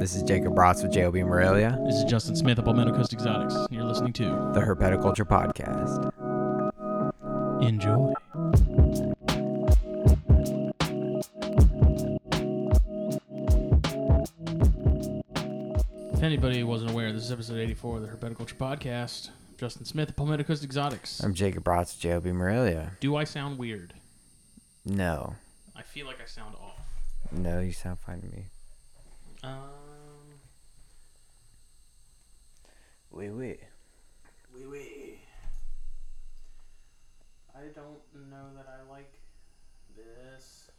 This is Jacob Brotz with JOB Morelia, This is Justin Smith of Palmetto Coast Exotics. You're listening to the Herpeticulture Podcast. Enjoy. If anybody wasn't aware, this is episode 84 of the Herpeticulture Podcast. Justin Smith of Palmetto Coast Exotics. I'm Jacob Brotz with JOB Morelia. Do I sound weird? No, I feel like I sound off. no, you sound fine to me. Um, Wait, wait. wee wee. I don't know that I like this.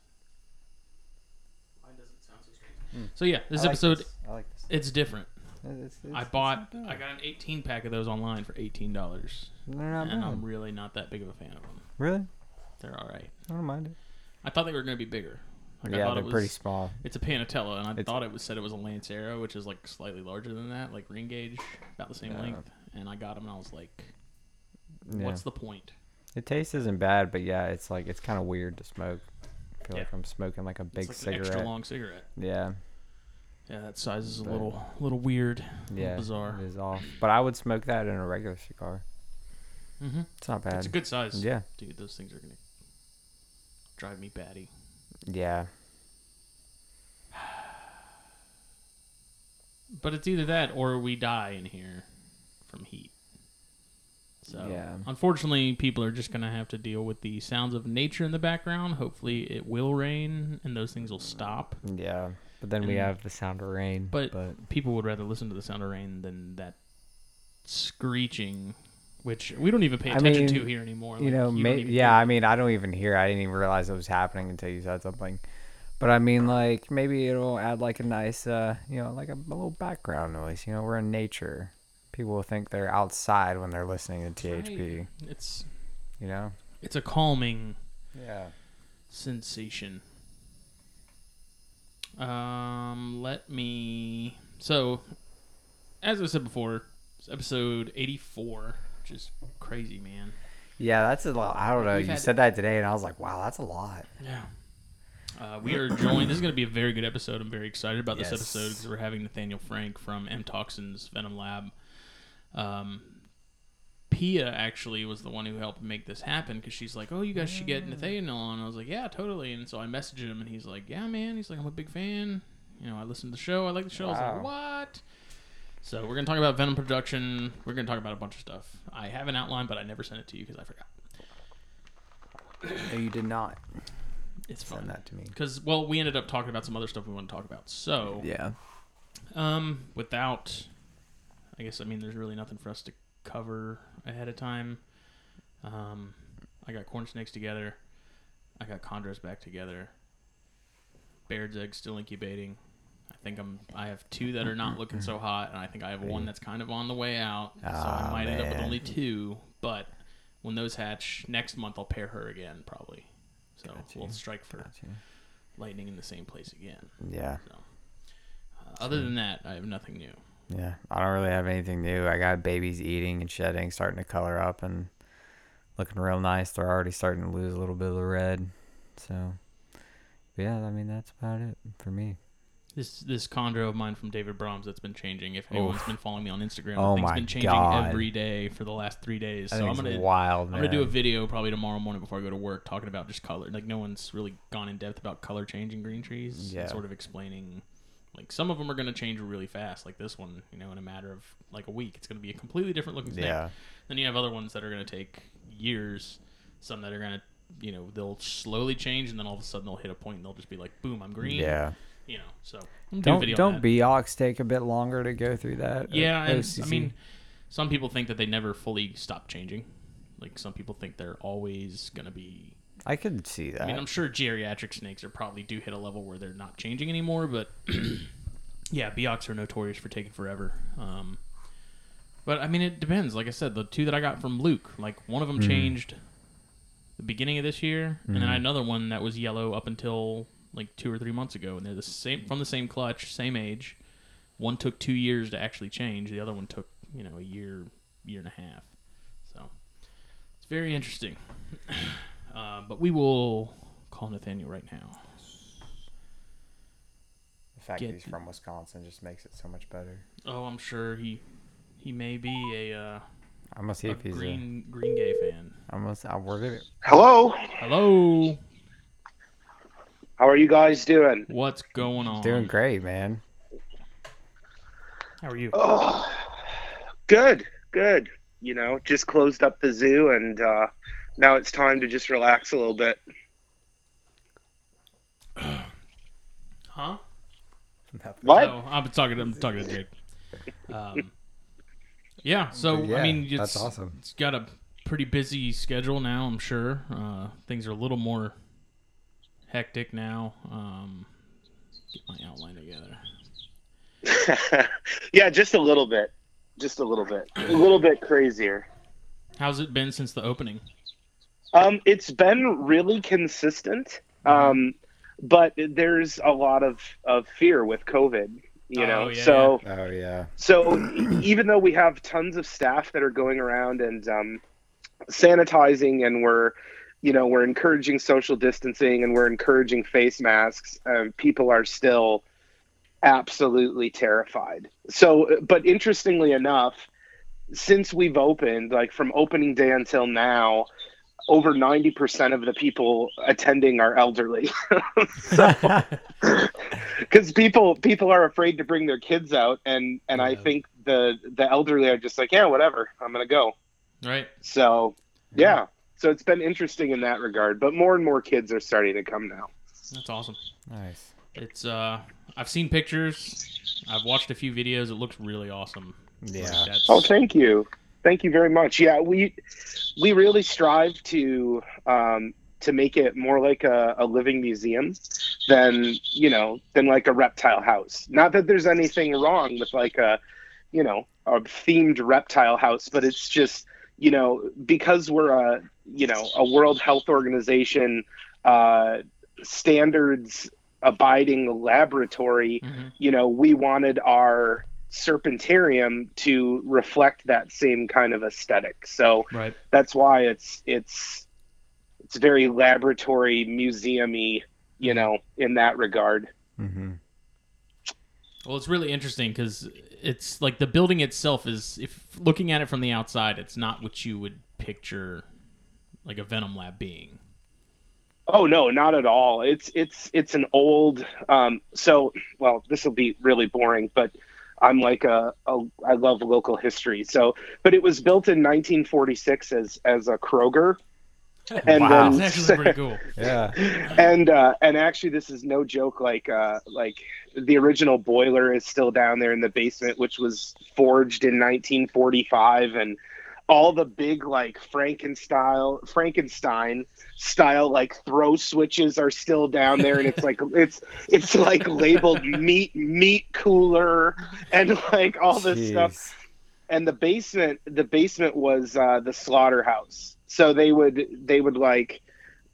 Why does it sound so strange? Hmm. So yeah, this I like episode this. I like this. it's different. It's- it's- I bought, I got an 18 pack of those online for $18. They're not and bad. I'm really not that big of a fan of them. Really? They're all right. I don't mind it. I thought they were going to be bigger. Like, I yeah, thought they're it was, pretty small. It's a Panatella, and I It's- thought it was said it was a Lancero, which is like slightly larger than that, like ring gauge, about the same Yeah. length. And I got them, and I was like, Yeah. "What's the point?" The taste isn't bad, but yeah, it's like it's kind of weird to smoke. I feel Yeah. like I'm smoking like a big it's like an cigarette. extra long cigarette. Yeah, Yeah, that size is a But- little, little weird, yeah, little bizarre. It is off, but I would smoke that in a regular cigar. Mm-hmm. It's not bad. It's a good size. Yeah, Dude, those things are gonna drive me batty. Yeah. But it's either that or we die in here from heat. So, Yeah. unfortunately, people are just going to have to deal with the sounds of nature in the background. Hopefully, it will rain and those things will stop. Yeah, but then we have the sound of rain. but- but People would rather listen to the sound of rain than that screeching, which we don't even pay I attention mean, to here anymore. you know, may, yeah. I mean, I don't even hear. I didn't even realize it was happening until you said something. But I mean, like maybe it'll add like a nice, uh, you know, like a, a little background noise. You know, we're in nature. People will think they're outside when they're listening to Right. THP. It's You know. it's a calming Yeah. sensation. Um, let me. So, as I said before, episode eighty-four, which is crazy, man. Yeah, that's a lot. I don't know. We've You had- said that today, and I was like, wow, that's a lot. Yeah. Uh, we are joined. This is going to be a very good episode. I'm very excited about this Yes. episode because we're having Nathaniel Frank from M Toxins Venom Lab. Um, Pia actually was the one who helped make this happen because she's like, "Oh, you guys should get Nathaniel on." I was like, "Yeah, totally." And so I messaged him, and he's like, "Yeah, man." He's like, "I'm a big fan. You know, I listen to the show. I like the show." I was like, Wow. "What?" So we're gonna talk about Venom production. We're gonna talk about a bunch of stuff. I have an outline, but I never sent it to you because I forgot. No, you did not It's fine. send that to me. Because well, we ended up talking about some other stuff we want to talk about. So Yeah. um, without, I guess I mean there's really nothing for us to cover ahead of time. Um, I got corn snakes together. I got chondros back together. Baird's eggs still incubating. I think I'm. I have two that are not looking so hot, and I think I have one that's kind of on the way out. so I Ah, might end up with man. only two. But when those hatch next month, I'll pair her again probably. So Gotcha. we'll strike for Gotcha. lightning in the same place again. Yeah. So, uh, other than that, I have nothing new. Yeah, I don't really have anything new. I got babies eating and shedding, starting to color up and looking real nice. They're already starting to lose a little bit of the red. So, but yeah, I mean that's about it for me. This this chondro of mine from David Brahms that's been changing. If anyone's Oof. been following me on Instagram, Oh thing's been changing God. every day for the last three days. I so I'm gonna wild, I'm man. gonna do a video probably tomorrow morning before I go to work talking about just color. Like no one's really gone in depth about color changing green trees. Yeah. And sort of explaining. Like some of them are gonna change really fast. Like this one, you know, in a matter of like a week, it's gonna be a completely different looking snake. Yeah, Then you have other ones that are going to take years. Some that are going to, you know, they'll slowly change, and then all of a sudden they'll hit a point and they'll just be like, boom, I'm green. yeah. You know, so do a Don't don't that. Biaks take a bit longer to go through that. Yeah, and I mean, some people think that they never fully stop changing. Like some people think they're always going to be. I could see that. I mean, I'm sure geriatric snakes are probably do hit a level where they're not changing anymore, but yeah, Biaks are notorious for taking forever. Um, but I mean, it depends. Like I said, the two that I got from Luke, like one of them Mhm. changed the beginning of this year, and then I Mhm. had another one that was yellow up until like two or three months ago, and they're the same from the same clutch, same age. One took two years to actually change. The other one took you know a year, year and a half. So it's very interesting. uh, but we will call Nathaniel right now. The fact Get- that he's from Wisconsin just makes it so much better. Oh, I'm sure he he may be a, uh, I'm gonna see a if he's Green Green Bay fan. I'm gonna. i'll work it. Hello. Hello, How are you guys doing? what's going on? Doing great, man. How are you? Oh, good, good. You know, just closed up the zoo, and uh, now it's time to just relax a little bit. Huh? What? No, I'm talking. I'm talking to Jake. Um, yeah. So yeah, I mean, it's, that's awesome. It's got a pretty busy schedule now. I'm sure uh, things are a little more hectic now. Um, get my outline together. yeah, just a little bit, just a little bit, a little bit crazier. How's it been since the opening? Um, it's been really consistent, um, but there's a lot of, of fear with COVID. You Oh, know, yeah, so Oh yeah. So even though we have tons of staff that are going around and um, sanitizing, and we're, you know, we're encouraging social distancing and we're encouraging face masks, um, people are still absolutely terrified. So, but interestingly enough, since we've opened, like from opening day until now, over 90% of the people attending are elderly. because people people are afraid to bring their kids out and and i think the the elderly are just like yeah whatever i'm gonna go Right. so yeah so it's been interesting in that regard but more and more kids are starting to come now That's awesome. nice. It's uh, I've seen pictures. I've watched a few videos. It looks really awesome. Yeah. Like, oh thank you thank you very much yeah we we really strive to um to make it more like a, a living museum than you know than like a reptile house not that there's anything wrong with like a you know a themed reptile house but it's just you know because we're a you know a world health organization uh standards abiding laboratory Mhm. you know we wanted our serpentarium to reflect that same kind of aesthetic so Right. that's why it's it's it's very laboratory museumy you know in that regard Mm-hmm. Well, it's really interesting because it's like the building itself is, if looking at it from the outside, it's not what you would picture like a Venom Lab being. oh no not at all it's it's it's an old um so well this will be really boring but i'm like a, a i love local history so but it was built in 1946 as as a kroger and Wow. That's then actually pretty cool. Yeah. and uh, and actually this is no joke like uh, like the original boiler is still down there in the basement which was forged in 1945 and all the big like frankenstein frankenstein style like throw switches are still down there and it's like it's it's like labeled meat meat cooler and like all this stuff. And the basement the basement was uh, the slaughterhouse. So they would they would like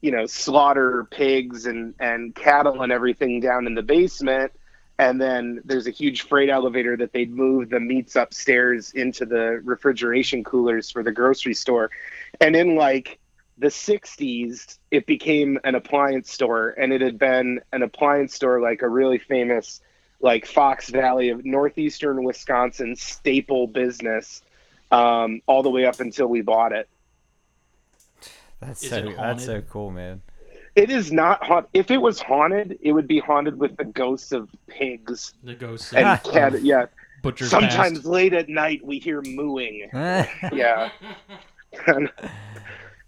you know slaughter pigs and and cattle and everything down in the basement and then there's a huge freight elevator that they'd move the meats upstairs into the refrigeration coolers for the grocery store and in like the 60s it became an appliance store and it had been an appliance store like a really famous like fox valley of northeastern wisconsin staple business um, all the way up until we bought it That's Is so. it That's so cool, man. It is not haunted if it was haunted it would be haunted with the ghosts of pigs The ghosts and of cat yeah butcher's sometimes past. late at night we hear mooing yeah. yeah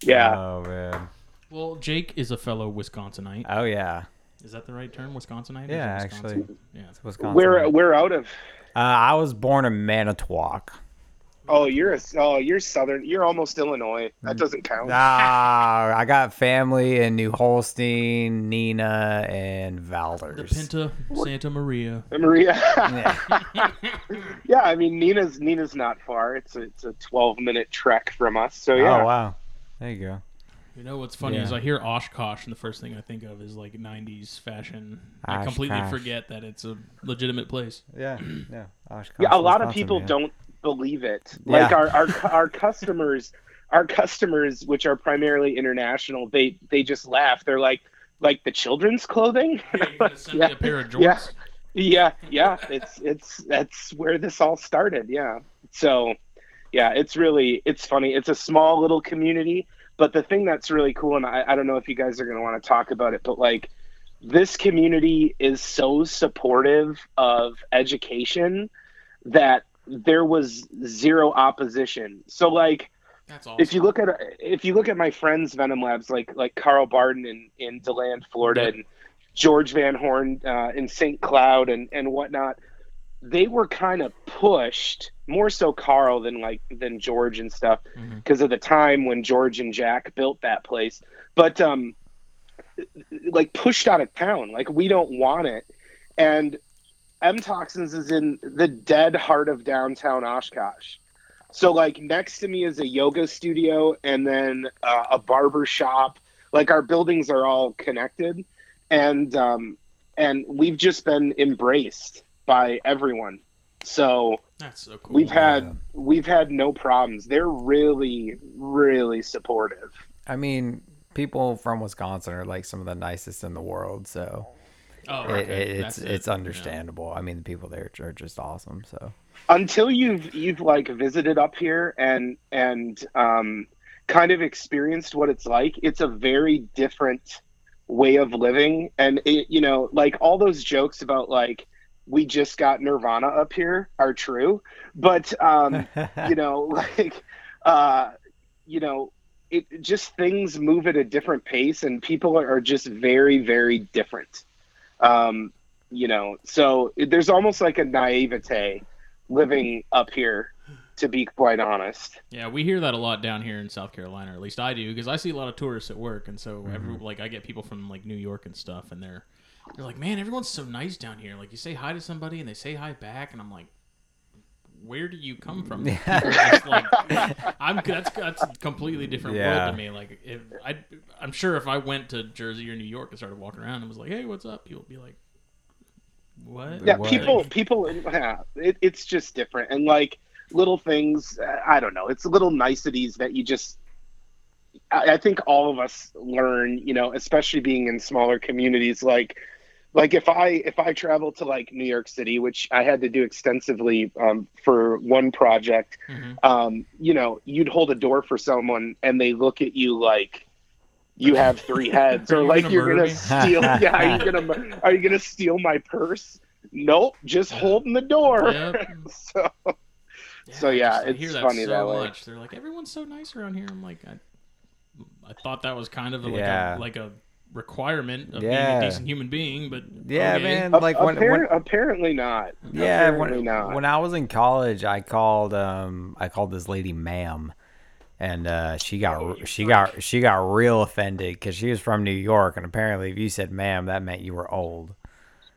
yeah Oh man. Well, Jake is a fellow Wisconsinite. Oh yeah. Is that the right term, Wisconsinite? Yeah, is it actually. Yeah. It's Wisconsin. we're we're out of Uh, I was born in Manitowoc. Oh you're a oh you're southern you're almost illinois that doesn't count Ah, I got family in New Holstein, Neenah, and Valders. The Pinta Santa Maria. maria Yeah. yeah i mean Neenah's Neenah's not far it's a, it's a 12 minute trek from us so yeah Oh wow. There you go. You know what's funny Yeah. is I hear Oshkosh, and the first thing I think of is like '90s fashion. I completely Oshkosh. forget that it's a legitimate place. Yeah. Yeah. Oshkosh, yeah a lot of Wisconsin, people man. don't believe it like our our our customers our customers which are primarily international they they just laugh they're like like the children's clothing Hey, you gonna send Yeah. me a pair of Yeah. jorts? Yeah, yeah, it's it's that's where this all started. Yeah, so yeah, it's really it's funny. It's a small little community, but the thing that's really cool, and I, I don't know if you guys are going to want to talk about it, but like this community is so supportive of education that there was zero opposition. So like That's awesome. if you look at if you look at my friends Venom Labs like like Carl Barden in in Deland, Florida, and George Van Horn uh, in St. Cloud and and whatnot, they were kind of pushed more so Carl than like than George and stuff because of the time when George and Jack built that place, but um, like pushed out of town. Like we don't want it, and M Toxins is in the dead heart of downtown Oshkosh. So like next to me is a yoga studio and then uh, a barber shop. Like our buildings are all connected, and um, and we've just been embraced by everyone. So That's so cool. we've had Yeah. we've had no problems. They're really really supportive. I mean, people from Wisconsin are like some of the nicest in the world, so oh, okay. it, it's it. it's Yeah. understandable. I mean, the people there are just awesome. So until you've you've like visited up here and and um, kind of experienced what it's like it's a very different way of living and it, you know like all those jokes about like we just got nirvana up here are true but um you know like uh you know it just things move at a different pace and people are, are just very very different um you know so there's almost like a naivete living up here to be quite honest Yeah, we hear that a lot down here in South Carolina, or at least I do, because I see a lot of tourists at work, and so every like I get people from like New York and stuff, and they're they're like, "Man, everyone's so nice down here. Like you say hi to somebody, and they say hi back," and I'm like, "Where do you come from?" People just, like, I'm that's that's a completely different Yeah. world to me. Like if I I'm sure if I went to Jersey or New York and started walking around and was like, "Hey, what's up?" People would be like, "What?" yeah What? people people yeah, it, it's just different and like little things uh, i don't know it's little niceties that you just I, I think all of us learn you know especially being in smaller communities like like if i if i travel to like new york city which i had to do extensively um, for one project Mhm. um, you know you'd hold a door for someone and they look at you like you have three heads Are or you like gonna you're gonna me? steal yeah are you gonna are you gonna steal my purse nope just holding the door Yep. so So, yeah, I it's hear that funny so that way. much. They're like, everyone's so nice around here. I'm like, I, I thought that was kind of like Yeah. a like a requirement of being a decent human being, but yeah, okay. man. Ap- Like when, appar- when apparently not yeah, apparently when, not. when I was in college, I called um I called this lady ma'am, and uh, she got she got she got real offended because she was from New York, and apparently if you said ma'am, that meant you were old.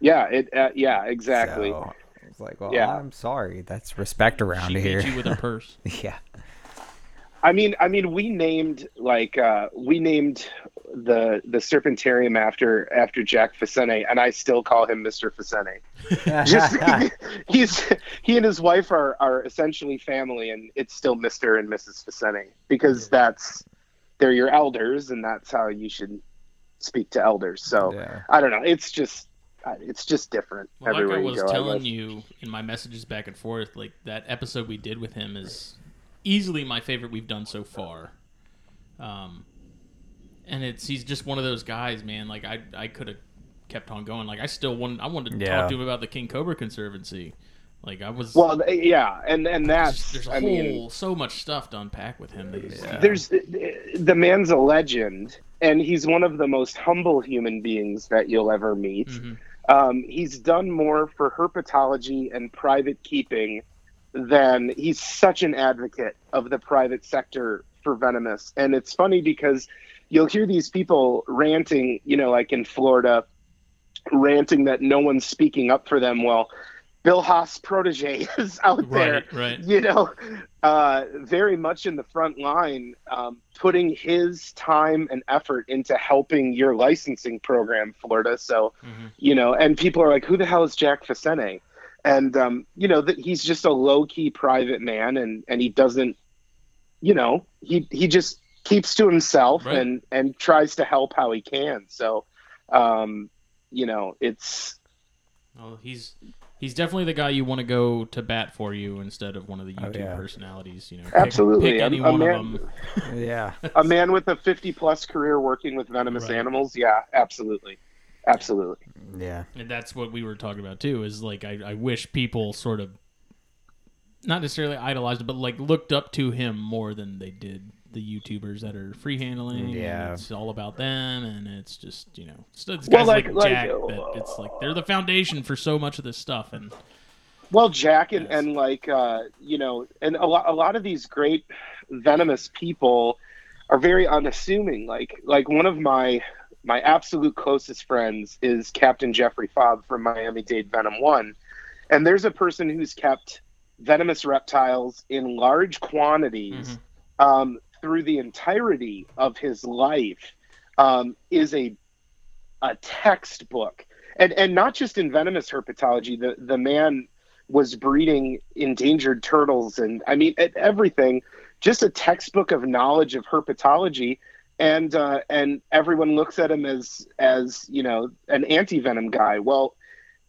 yeah it uh, yeah exactly So, I was like, well, Yeah. I'm sorry. That's respect around she here. beat you with a purse. yeah. I mean, I mean, we named like uh, we named the the Serpentarium after after Jack Facente, and I still call him Mister Facente. Just he's he and his wife are are essentially family, and it's still Mister and Mrs. Facente because that's they're your elders, and that's how you should speak to elders. So yeah. I don't know. It's just uh, it's just different Well, like everywhere I you was go. Telling guess. you in my messages back and forth, like that episode we did with him is easily my favorite we've done so far. Um, and it's he's just one of those guys, man. Like I I could have kept on going. Like I still wanted I wanted to Yeah. talk to him about the King Cobra Conservancy. Like I was Well, yeah, and and there's, that's there's a I whole mean, so much stuff to unpack with him. That Yeah. there's the man's a legend and he's one of the most humble human beings that you'll ever meet Mhm. um, he's done more for herpetology and private keeping than he's such an advocate of the private sector for venomous and it's funny because you'll hear these people ranting you know like in florida ranting that no one's speaking up for them well bill haast protege is out there right, right. you know, uh, very much in the front line, um, putting his time and effort into helping your licensing program, Florida. So, Mhm. you know, and people are like, who the hell is Jack Facente? And, um, you know, that he's just a low key private man and, and he doesn't, you know, he, he just keeps to himself Right. and, and tries to help how he can. So, um, you know, it's, Well, he's he's definitely the guy you want to go to bat for you instead of one of the Oh, YouTube yeah. personalities. You know, pick- Absolutely. Pick, A- any a one man- of them. Yeah. a man with a 50 plus career working with venomous Right. animals. Yeah, absolutely. Absolutely. Yeah. And that's what we were talking about too. Is like I, I wish people sort of not necessarily idolized, but like looked up to him more than they did the YouTubers that are free handling. Yeah. it's all about them, and it's just you know, it's, it's Well, guys like, like- like, Jack, but it's like they're the foundation for so much of this stuff. And Well, Jack and, Yes. and like uh, you know, and a lot a lot of these great venomous people are very unassuming. Like like one of my my absolute closest friends is Captain Jeffrey Fobb from Miami Dade Venom One, and there's a person who's kept venomous reptiles in large quantities Mhm. um, through the entirety of his life. Um, is a a textbook, and and not just in venomous herpetology. The the man was breeding endangered turtles and I mean everything. Just a textbook of knowledge of herpetology, and uh, and everyone looks at him as as you know an anti venom guy. Well,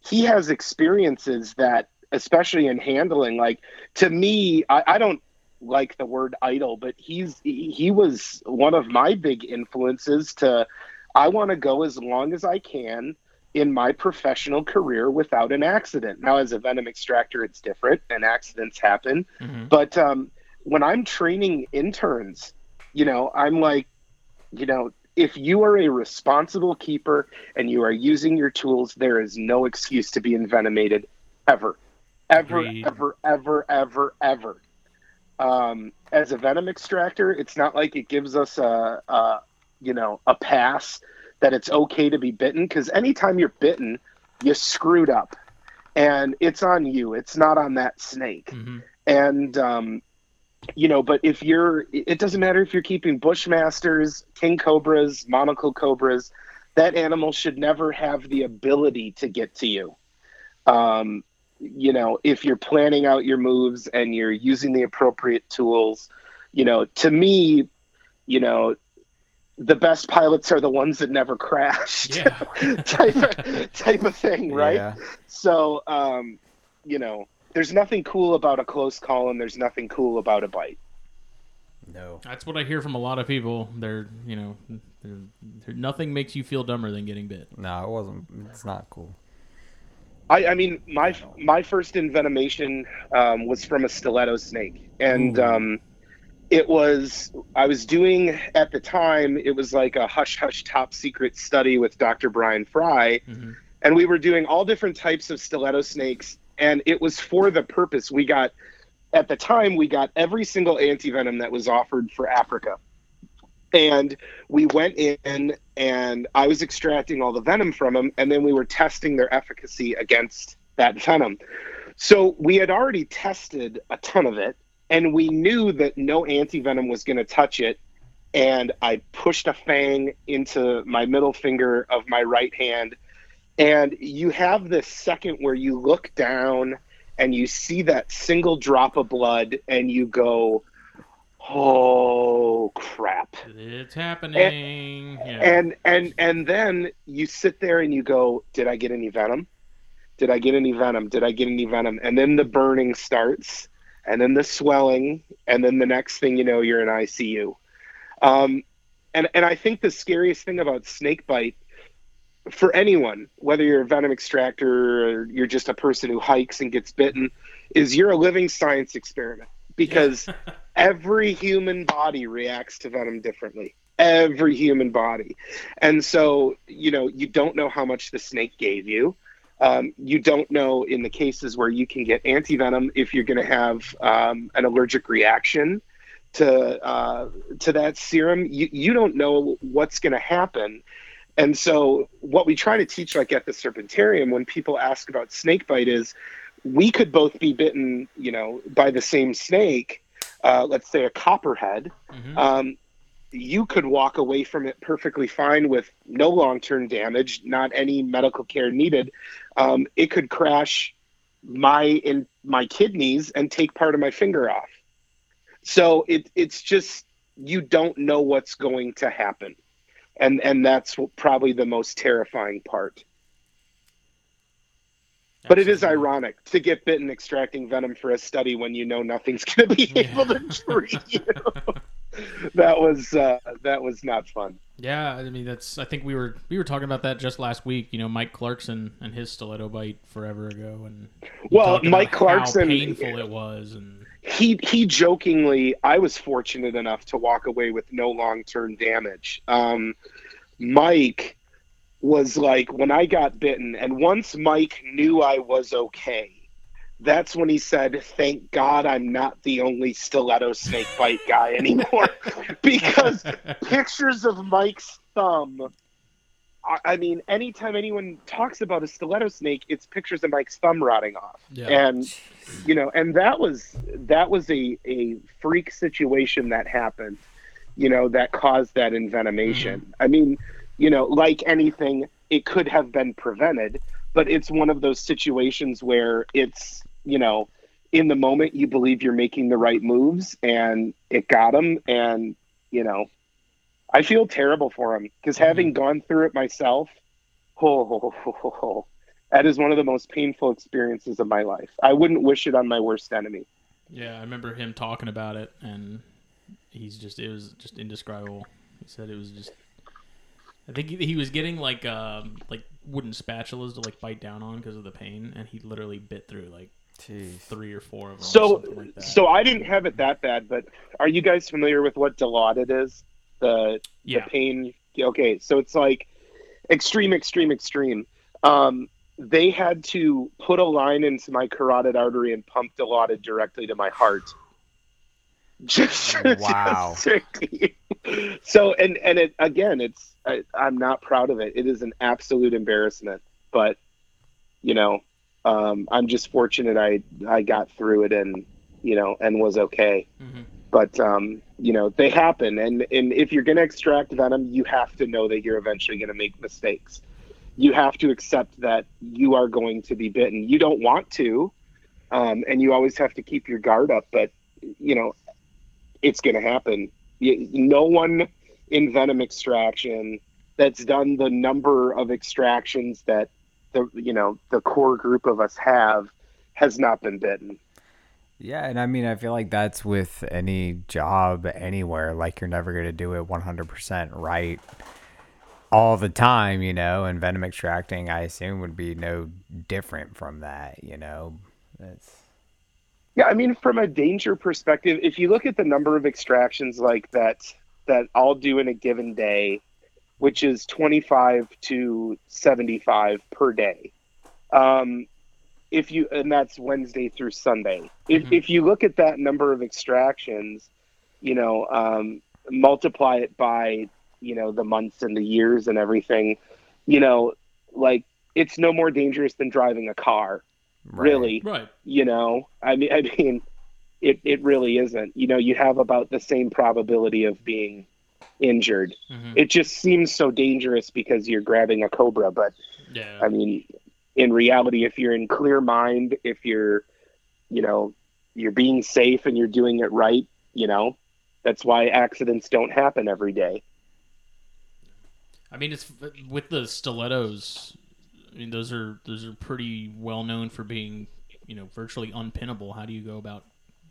he has experiences that, especially in handling, like to me, I, I don't like the word idol, but he's he was one of my big influences to. I want to go as long as I can in my professional career without an accident. Now, as a venom extractor, it's different, and accidents happen. Mhm. But um, when I'm training interns, you know, I'm like, you know, if you are a responsible keeper and you are using your tools, there is no excuse to be envenomated ever, ever, Agreed. ever, ever, ever, ever. Um, as a venom extractor, it's not like it gives us a, a you know, a pass that it's okay to be bitten because anytime you're bitten, you screwed up, and it's on you. It's not on that snake Mhm. and um, you know but if you're it doesn't matter if you're keeping bushmasters king cobras monocle cobras that animal should never have the ability to get to you um, you know if you're planning out your moves and you're using the appropriate tools you know to me you know the best pilots are the ones that never crashed Yeah. type of, type of thing right Yeah. so, um, you know, there's nothing cool about a close call, and there's nothing cool about a bite. No. That's what I hear from a lot of people. They're you know, they're, they're, nothing makes you feel dumber than getting bit. No, it wasn't. It's not cool. I, I mean, my my first envenomation um, was from a stiletto snake, and um, it was I was doing at the time. It was like a hush hush top secret study with Dr. Bryan Fry, hmm and we were doing all different types of stiletto snakes. And it was for the purpose we got at the time we got every single antivenom that was offered for africa and we went in and i was extracting all the venom from them and then we were testing their efficacy against that venom. So we had already tested a ton of it and we knew that no anti venom was going to touch it. And i pushed a fang into my middle finger of my right hand. And you have this second where you look down and you see that single drop of blood and you go oh crap. It's happening. yeah. and and and then you sit there and you go did i get any venom? Did i get any venom? Did i get any venom? And then the burning starts and then the swelling and then the next thing you know you're in icu um, and and i think the scariest thing about snake bite for anyone whether you're a venom extractor or you're just a person who hikes and gets bitten is you're a living science experiment. Because every human body reacts to venom differently. Every human body. And so you know you don't know how much the snake gave you. Um, you don't know in the cases where you can get antivenom if you're going to have um, an allergic reaction to uh, to that serum. You, you don't know what's going to happen. And so what we try to teach like at the serpentarium when people ask about snake bite is we could both be bitten you know by the same snake uh, let's say a copperhead Mhm. um, you could walk away from it perfectly fine with no long-term damage, not any medical care needed. Um, it could crash my in my kidneys and take part of my finger off. So it it's just you don't know what's going to happen, and and that's probably the most terrifying part. But it is ironic to get bitten extracting venom for a study when you know nothing's going to be Yeah. able to treat you. that was uh, that was not fun. Yeah, I mean that's. I think we were we were talking about that just last week. You know, Mike Clarkson and his stiletto bite forever ago, and Well, Mike how Clarkson- painful it was, and he he jokingly i was fortunate enough to walk away with no long-term damage um mike was like when i got bitten and once mike knew i was okay that's when he said thank god i'm not the only stiletto snake bite guy anymore. Because pictures of mike's thumb I- mean, anytime anyone talks about a stiletto snake, it's pictures of Mike's thumb rotting off. Yeah, and you know and that was that was a a freak situation that happened you know that caused that envenomation mm-hmm. i mean you know like anything it could have been prevented but it's one of those situations where it's you know in the moment you believe you're making the right moves and it got him and you know i feel terrible for him because mm-hmm. having gone through it myself oh, that is one of the most painful experiences of my life. I wouldn't wish it on my worst enemy. yeah. I remember him talking about it, and he's just it was just indescribable. He said it was just. I think he, he was getting like um like wooden spatulas to like bite down on because of the pain, and he literally bit through like Jeez. three or four of them. So, something like that. so I didn't have it that bad, but are you guys familiar with what Dilaudid is? The yeah, the pain. Okay, so it's like extreme, extreme, extreme. Um, they had to put a line into my carotid artery and pump Dilaudid directly to my heart. Just, Wow. just to- so, and and it again, it's I, I'm not proud of it. It is an absolute embarrassment, but you know, um, I'm just fortunate I I got through it and you know and was okay. Hmm but um, you know they happen. And and if you're going to extract venom you have to know that you're eventually going to make mistakes. You have to accept that you are going to be bitten. You don't want to um, and you always have to keep your guard up but you know it's going to happen no one in venom extraction that's done the number of extractions that the you know the core group of us have has not been bitten Yeah, and I mean, I feel like that's with any job anywhere. Like, you're never going to do it 100% right all the time, you know, and venom extracting, I assume, would be no different from that, you know. It's. Yeah, I mean, from a danger perspective, if you look at the number of extractions like that that I'll do in a given day, which is 25 to 75 per day, um, if you and that's Wednesday through Sunday. If Mhm. if you look at that number of extractions, you know, um, multiply it by you know the months and the years and everything, you know, like it's no more dangerous than driving a car Right. really right. you know i mean i mean it, it really isn't you know you have about the same probability of being injured hmm it just seems so dangerous because you're grabbing a cobra but Yeah, i mean in reality if you're in clear mind if you're you know you're being safe and you're doing it right you know that's why accidents don't happen every day I mean, it's with the stilettos. I mean, those are those are pretty well known for being, you know, virtually unpinnable. How do you go about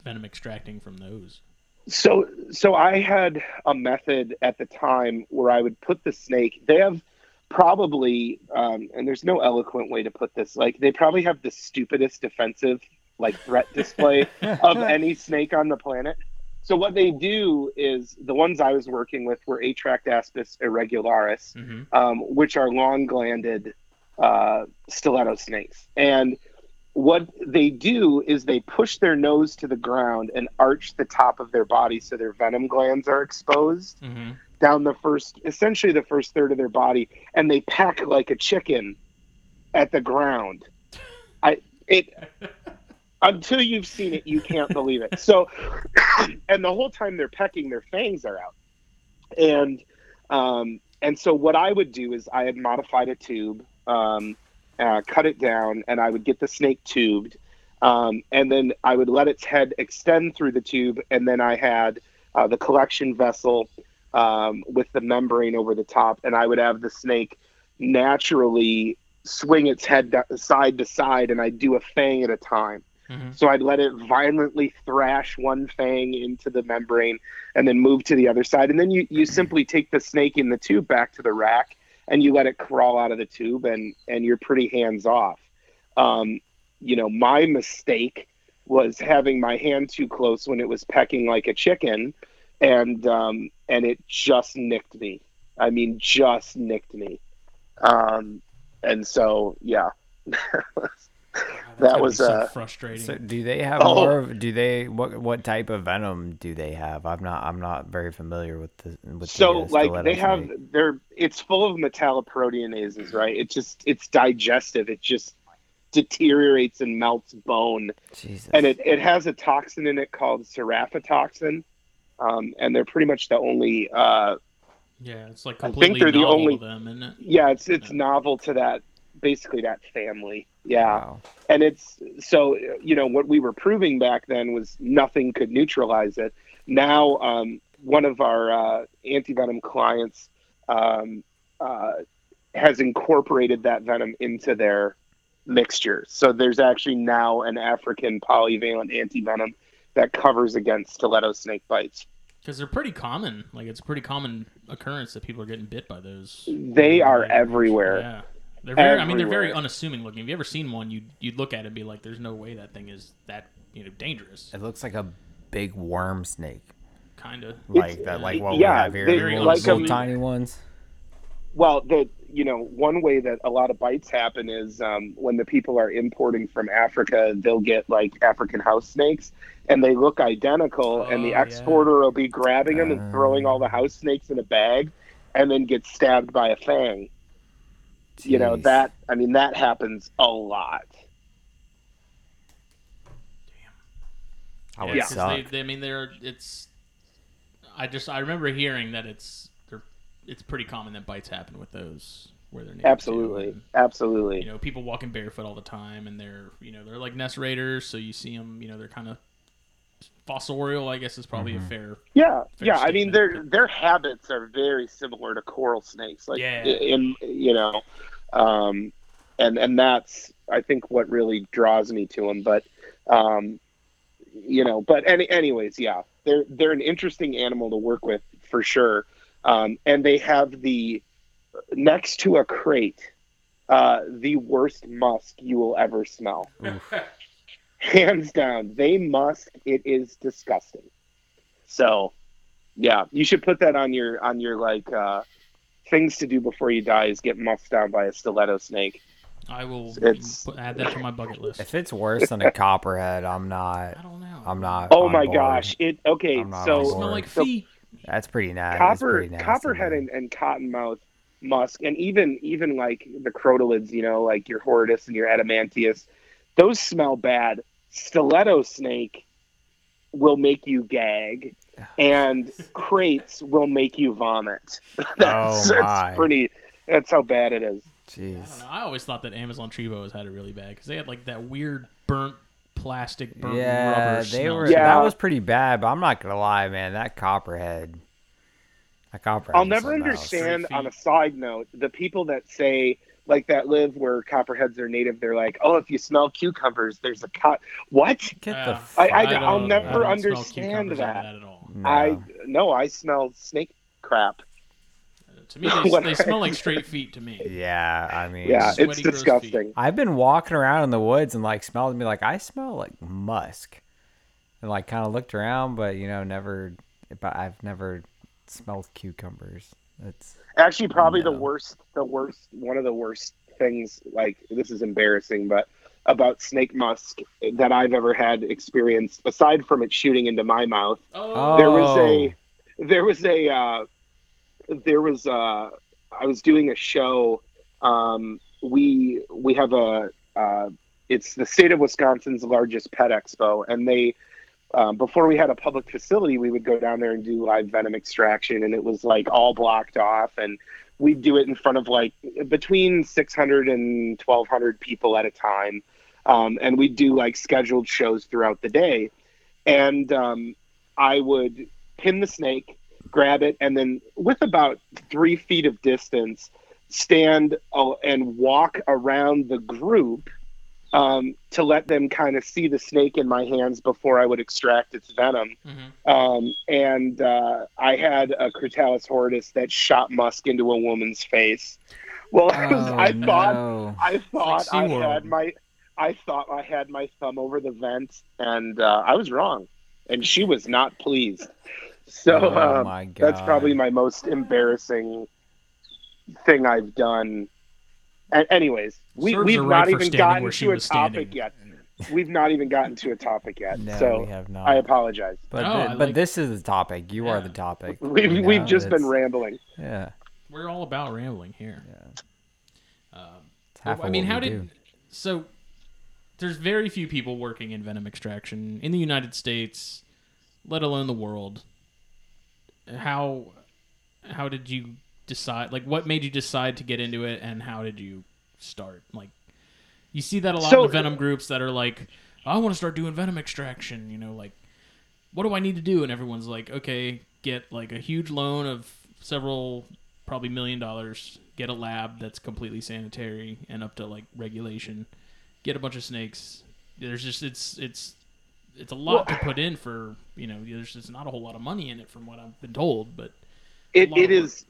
venom extracting from those? So, so I had a method at the time where I would put the snake. They have probably, um, and there's no eloquent way to put this. Like they probably have the stupidest defensive, like threat display of any snake on the planet. So what they do is the ones I was working with were Atractaspis irregularis, Mm-hmm. um, which are long glanded uh, stiletto snakes. And what they do is they push their nose to the ground and arch the top of their body so their venom glands are exposed Mm-hmm. down the first, essentially the first third of their body, and they peck like a chicken at the ground. I it until you've seen it, you can't believe it. So, and the whole time they're pecking, their fangs are out, and um, and so what I would do is I had modified a tube, um, uh, cut it down, and I would get the snake tubed, um, and then I would let its head extend through the tube, and then I had uh, the collection vessel um, with the membrane over the top, and I would have the snake naturally swing its head do- side to side, and I'd do a fang at a time. Mhm. So I'd let it violently thrash one fang into the membrane and then move to the other side. And then you, you simply take the snake in the tube back to the rack and you let it crawl out of the tube and, and you're pretty hands off. Um, you know, my mistake was having my hand too close when it was pecking like a chicken and um, and it just nicked me. I mean, just nicked me. Um, and so, yeah. That's That was, so uh, frustrating. So do they have Oh. more? Of, do they what what type of venom do they have? I'm not I'm not very familiar with the with so the, uh, like they have snake. they're it's full of metalloproteinases right it just it's digestive it just deteriorates and melts bone Jesus. and it, it has a toxin in it called sarafotoxin um, and they're pretty much the only uh, yeah, it's like I think completely they're the only- to them, isn't it? yeah it's it's Yeah. novel to that basically that family yeah Wow. and it's so you know what we were proving back then was nothing could neutralize it now um, one of our uh, anti-venom clients um, uh, has incorporated that venom into their mixture so there's actually now an african polyvalent anti-venom that covers against stiletto snake bites Because they're pretty common. Like it's a pretty common occurrence that people are getting bit by those. they are everywhere Yeah. They're very. I mean, they're very unassuming looking. If you ever seen one, you'd you'd look at it and be like, "There's no way that thing is that you know dangerous." It looks like a big worm snake, Kind of. like that, like what yeah, we have here. they- little, like, little um, tiny ones. Well, the you know one way that a lot of bites happen is um, when the people are importing from Africa, they'll get like African house snakes, and they look identical, and the Oh, exporter will be grabbing them and throwing all the house snakes in a bag, and then get stabbed by a fang. You know that I mean that happens a lot. I would Yeah, 'cause suck. they, they, I mean, they're it's. I just I remember hearing that it's they're it's pretty common that bites happen with those where they're Absolutely, and, absolutely. you know people walking barefoot all the time and they're you know they're like nest raiders so you see them you know they're kind of fossorial I guess is probably Mm-hmm. a fair Yeah, Fair yeah. I mean, their their habits are very similar to coral snakes. Like, Yeah. in you know, um, and and that's I think what really draws me to them. But, um, you know, but any anyways, yeah, they're they're an interesting animal to work with for sure. Um, and they have the next to a krait, uh, the worst musk you will ever smell. Hands down, they must It is disgusting. So, yeah, you should put that on your on your like uh, things to do before you die is get musked down by a stiletto snake. I will It's- put, add that to my bucket list If it's worse than a copperhead, I'm not. I don't know I'm not. Oh on my board. gosh! It okay. So smell board. like So- feet That's pretty nasty. copper pretty nasty, copperhead and, and cottonmouth musk and even even like the crotalids you know like your horridus and your adamanteus those smell bad stiletto snake will make you gag and kraits will make you vomit that's, Oh, my. that's pretty that's how bad it is I don't Jeez. know I always thought that Amazon tree boas had it really bad because they had like that weird burnt plastic burnt Yeah, rubber they smell. were. Yeah. That was pretty bad. But I'm not gonna lie, man. That copperhead. That copperhead. I'll never understand on a side note the people that say like that live where copperheads are native they're like oh if you smell cucumbers there's a cut what Get the. Yeah. F- I- I- don't- I'll never don't understand cucumbers out of that. at all. no. I no, I smell snake crap. Uh, to me, they, they smell like straight feet to me. Yeah, I mean. Yeah, Sweaty, it's disgusting. I've been walking around in the woods and like smelled to me like I smell like musk, and like kind of looked around, but you know never. But I've never smelled cucumbers. It's Actually, probably the worst, the worst, one of the worst things. Like this is embarrassing, but about snake musk that I've ever had experienced, aside from it shooting into my mouth, Oh, there was a, there was a, uh, there was a. I was doing a show. Um, we we have a. Uh, it's the state of Wisconsin's largest pet expo, and they um, before we had a public facility, we would go down there and do live venom extraction, and it was like all blocked off, and we'd do it in front of like between 600 and 1200 people at a time, um, and we'd do like scheduled shows throughout the day, and um, I would pin the snake, grab it, and then with about three feet of distance, stand uh, and walk around the group um, to let them kind of see the snake in my hands before I would extract its venom. Mm-hmm. Um, and uh, I had a Crotalus horridus that shot musk into a woman's face. Well, I, was, Oh, I thought. I thought I SeaWorld. had my I thought I had my thumb over the vent, and uh, I was wrong, and she was not pleased. So Oh, um, my that's probably my most embarrassing thing I've done. And anyways, we, Serves we've right not even gotten to a topic standing. yet. We've not even gotten to a topic yet. No, so we have not. I apologize. but No, thi- I but like- this is the topic. You are the topic. We've, you we've know? just been rambling. Yeah. We're all about rambling here. yeah. Um, It's half I mean, how did do. so? There's very few people working in venom extraction in the United States, let alone the world. How how did you decide? Like, what made you decide to get into it, and how did you start? Like, you see that a lot So- in the venom groups that are like, I want to start doing venom extraction. You know, like, what do I need to do? And everyone's like, okay, get like a huge loan of several, probably million dollars. Get a lab that's completely sanitary and up to like regulation. Get a bunch of snakes. There's just it's it's it's a lot Well- to put in for you know. There's just not a whole lot of money in it from what I've been told, but It, it is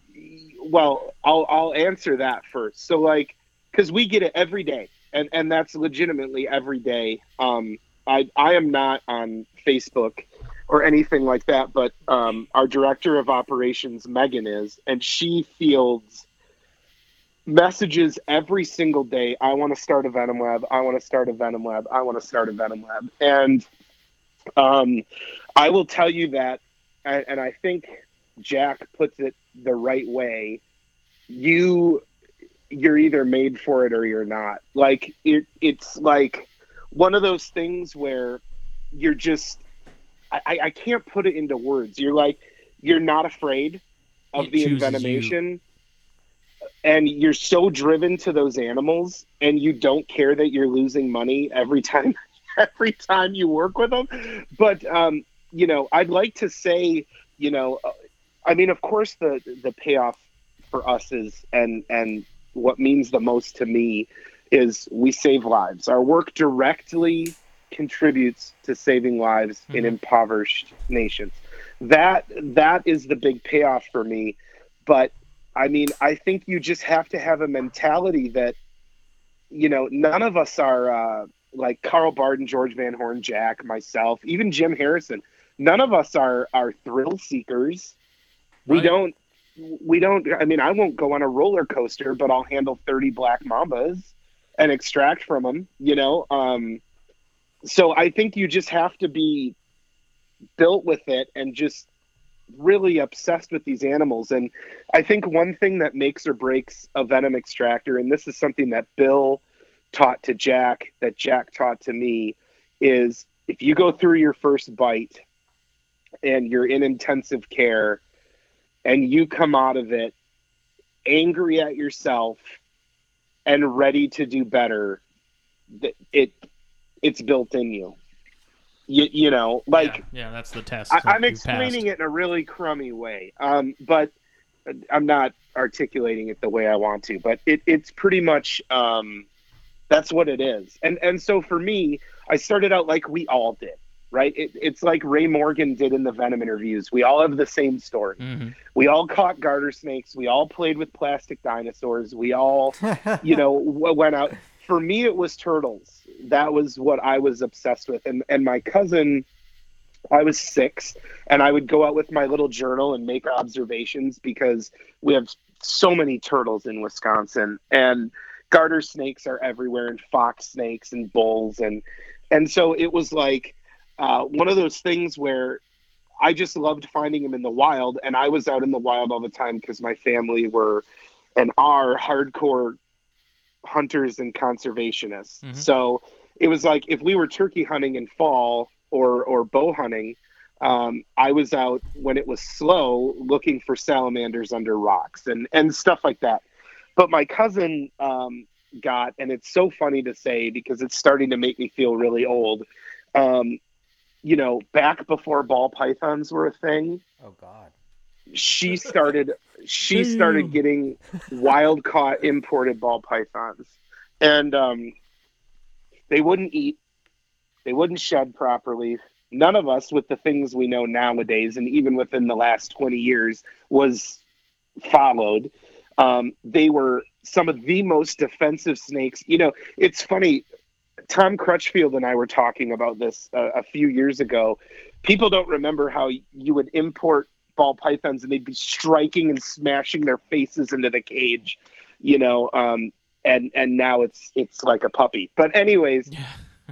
well i'll i'll answer that first. So like because we get it every day and and that's legitimately every day. Um i i am not on facebook or anything like that but um our director of operations megan is and she fields messages every single day. I want to start a venom lab. I want to start a venom lab. I want to start a venom lab. And um i will tell you that and, and i think Jack puts it the right way, you you're either made for it or you're not. Like it it's like one of those things where you're just I, I- can't put it into words. You're like you're not afraid of It the envenomation and you're so driven to those animals and you don't care that you're losing money every time every time you work with them but um you know i'd like to say you know i mean of course the the payoff for us is and and what means the most to me is we save lives. Our work directly contributes to saving lives in Mhm. impoverished nations. That that is the big payoff for me. But i mean i think you just have to have a mentality that you know none of us are uh, like carl barden george van horn jack myself even jim harrison. None of us are are thrill seekers we Right. don't we don't i mean i won't go on a roller coaster but i'll handle 30 black mambas and extract from them you know um so i think you just have to be built with it and just really obsessed with these animals and i think one thing that makes or breaks a venom extractor and this is something that bill taught to jack that jack taught to me is if you go through your first bite and you're in intensive care and you come out of it angry at yourself and ready to do better it it's built in you you, you know like yeah, yeah, that's the test. I, i'm explaining passed. it in a really crummy way, um, but I'm not articulating it the way I want to. But it, it's pretty much um, that's what it is. And and so for me, I started out like we all did, right? It, it's like Ray Morgan did in the Venom interviews. We all have the same story. Mhm. We all caught garter snakes. We all played with plastic dinosaurs. We all you know w- went out for me it was turtles that was what i was obsessed with and and my cousin i was six and i would go out with my little journal and make observations because we have so many turtles in wisconsin and garter snakes are everywhere and fox snakes and bulls and and so it was like uh, one of those things where i just loved finding them in the wild and i was out in the wild all the time because my family were and are hardcore hunters and conservationists. Mhm. So it was like if we were turkey hunting in fall or or bow hunting, um, I was out when it was slow looking for salamanders under rocks and and stuff like that. But my cousin um, got, and it's so funny to say because it's starting to make me feel really old. Um, you know, back before ball pythons were a thing, oh God. she started she started getting wild caught imported ball pythons, and um, they wouldn't eat, they wouldn't shed properly. None of us, with the things we know nowadays, and even within the last twenty years, was followed. Um, they were some of the most defensive snakes. You know, it's funny. Tom Crutchfield and I were talking about this uh, a few years ago. People don't remember how you would import ball pythons and they'd be striking and smashing their faces into the cage, you know. Um, and and now it's it's like a puppy. But anyways,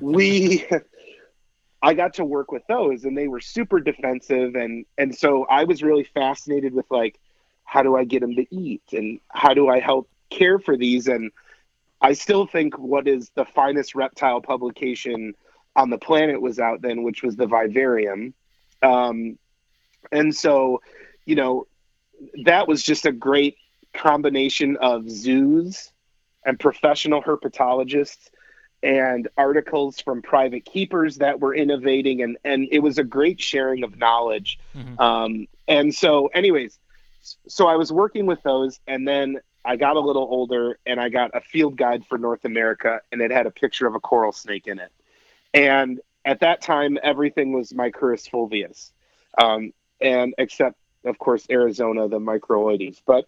we I got to work with those and they were super defensive and and so I was really fascinated with like how do I get them to eat and how do I help care for these and I still think what is the finest reptile publication on the planet was out then which was the Vivarium um, and so you know that was just a great combination of zoos and professional herpetologists and articles from private keepers that were innovating and and it was a great sharing of knowledge Mhm. um, and so anyways so i was working with those and then i got a little older and i got a field guide for north america and it had a picture of a coral snake in it and at that time everything was micrurus fulvius um, and except of course arizona the microides but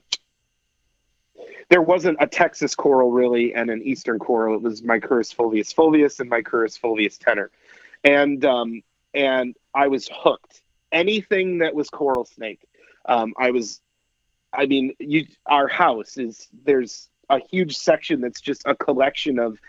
there wasn't a Texas coral really and an Eastern coral. It was Micrurus fulvius fulvius and Micrurus fulvius tenor, and um, and I was hooked. Anything that was coral snake, um, I was. I mean, you our house is there's a huge section that's just a collection of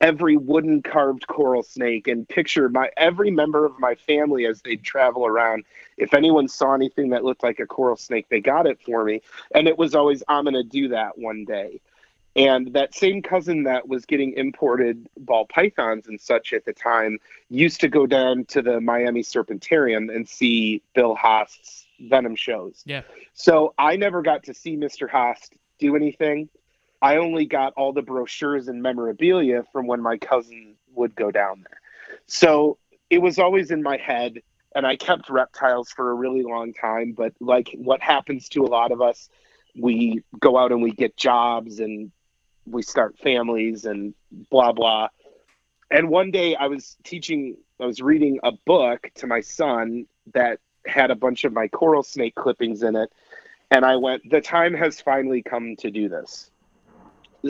every wooden carved coral snake and picture my every member of my family as they travel around. If anyone saw anything that looked like a coral snake they got it for me. And it was always i'm going to do that one day. And that same cousin that was getting imported ball pythons and such at the time used to go down to the miami serpentarium and see bill haast's venom shows Yeah. so i never got to see mr haast do anything i only got all the brochures and memorabilia from when my cousin would go down there so it was always in my head and I kept reptiles for a really long time. But like what happens to a lot of us, we go out and we get jobs and we start families and blah blah. And one day I was teaching, I was reading a book to my son that had a bunch of my coral snake clippings in it, and I went, "The time has finally come to do this."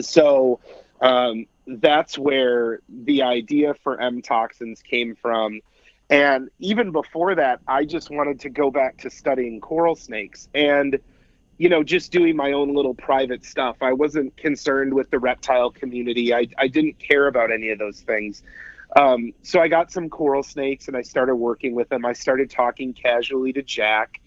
So um, that's where the idea for M toxins came from. And even before that, I just wanted to go back to studying coral snakes and, you know, just doing my own little private stuff. I wasn't concerned with the reptile community. I, I didn't care about any of those things. Um, so I got some coral snakes and I started working with them. I started talking casually to Jack,